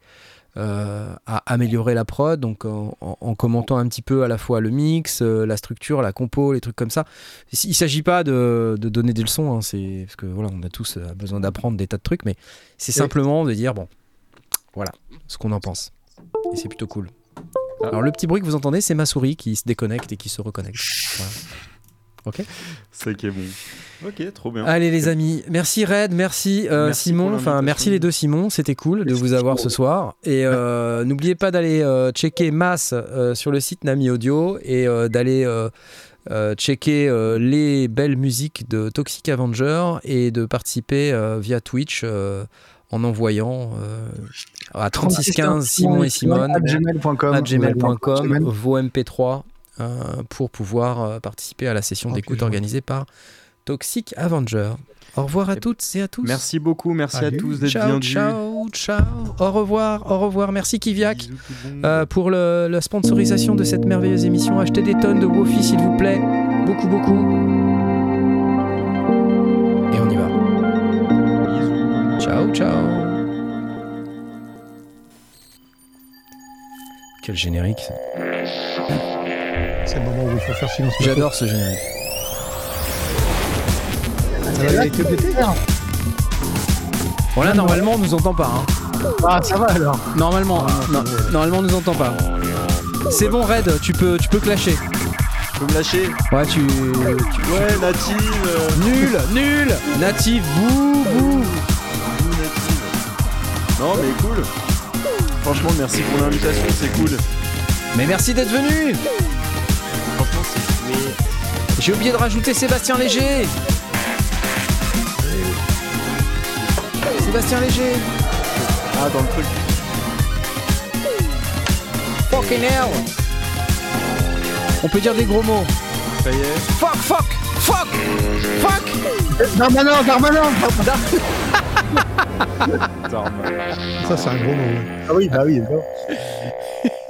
euh, à améliorer la prod, donc en, en- en commentant un petit peu à la fois le mix, euh, la structure, la compo, les trucs comme ça. Il ne s'agit pas de, de donner des leçons, hein, c'est parce que voilà, on a tous euh, besoin d'apprendre des tas de trucs, mais c'est simplement de dire bon, voilà, ce qu'on en pense. Et c'est plutôt cool. Ah. Alors le petit bruit que vous entendez, c'est ma souris qui se déconnecte et qui se reconnecte. Voilà. Ok. C'est ça qui est bon. Ok, trop bien. Allez les amis, merci Red, merci, euh, Merci Simon, enfin merci les deux Simon, c'était cool de vous avoir ce soir. Et euh, n'oubliez pas d'aller euh, checker Mass euh, sur le site Nami Audio et euh, d'aller euh, euh, checker euh, les belles musiques de Toxic Avenger et de participer euh, via Twitch euh, en envoyant euh, à 3615 Simon et Simone à gmail.com. gmail.com Gmail. vos MP3 euh, pour pouvoir euh, participer à la session Oh, d'écoute organisée par Toxic Avenger. Au revoir à toutes et à tous. Merci beaucoup, merci Salut. à tous d'être Ciao, ciao, ciao. Au revoir, au revoir. Merci Kiviak euh, pour le- la sponsorisation de cette merveilleuse émission. Achetez des tonnes de Wofi s'il vous plaît. Beaucoup, beaucoup. Et on y va. Bisous. Ciao, ciao. Quel générique. ça. C'est le moment où il faut faire silence. J'adore ce générique. Ça va, il a été updaté Bon là normalement on nous entend pas. hein. Ah, ça va alors. Normalement, non, normalement on nous entend pas. C'est bon Red, tu peux, tu peux clasher. Tu peux me lâcher? Ouais, tu, tu- Ouais, native. euh, nul, nul, natif, bouh, bouh. native. Non, mais cool. Franchement, merci pour l'invitation, c'est cool. Mais merci d'être venu. J'ai oublié de rajouter Sébastien Léger. Sébastien Léger. Ah, dans le truc. Fucking hell. On peut dire des gros mots. Ça y est. Fuck, fuck, fuck, fuck. Darmanin, Darmanin. Ça, c'est un gros mot. Ah oui, bah oui. d'accord.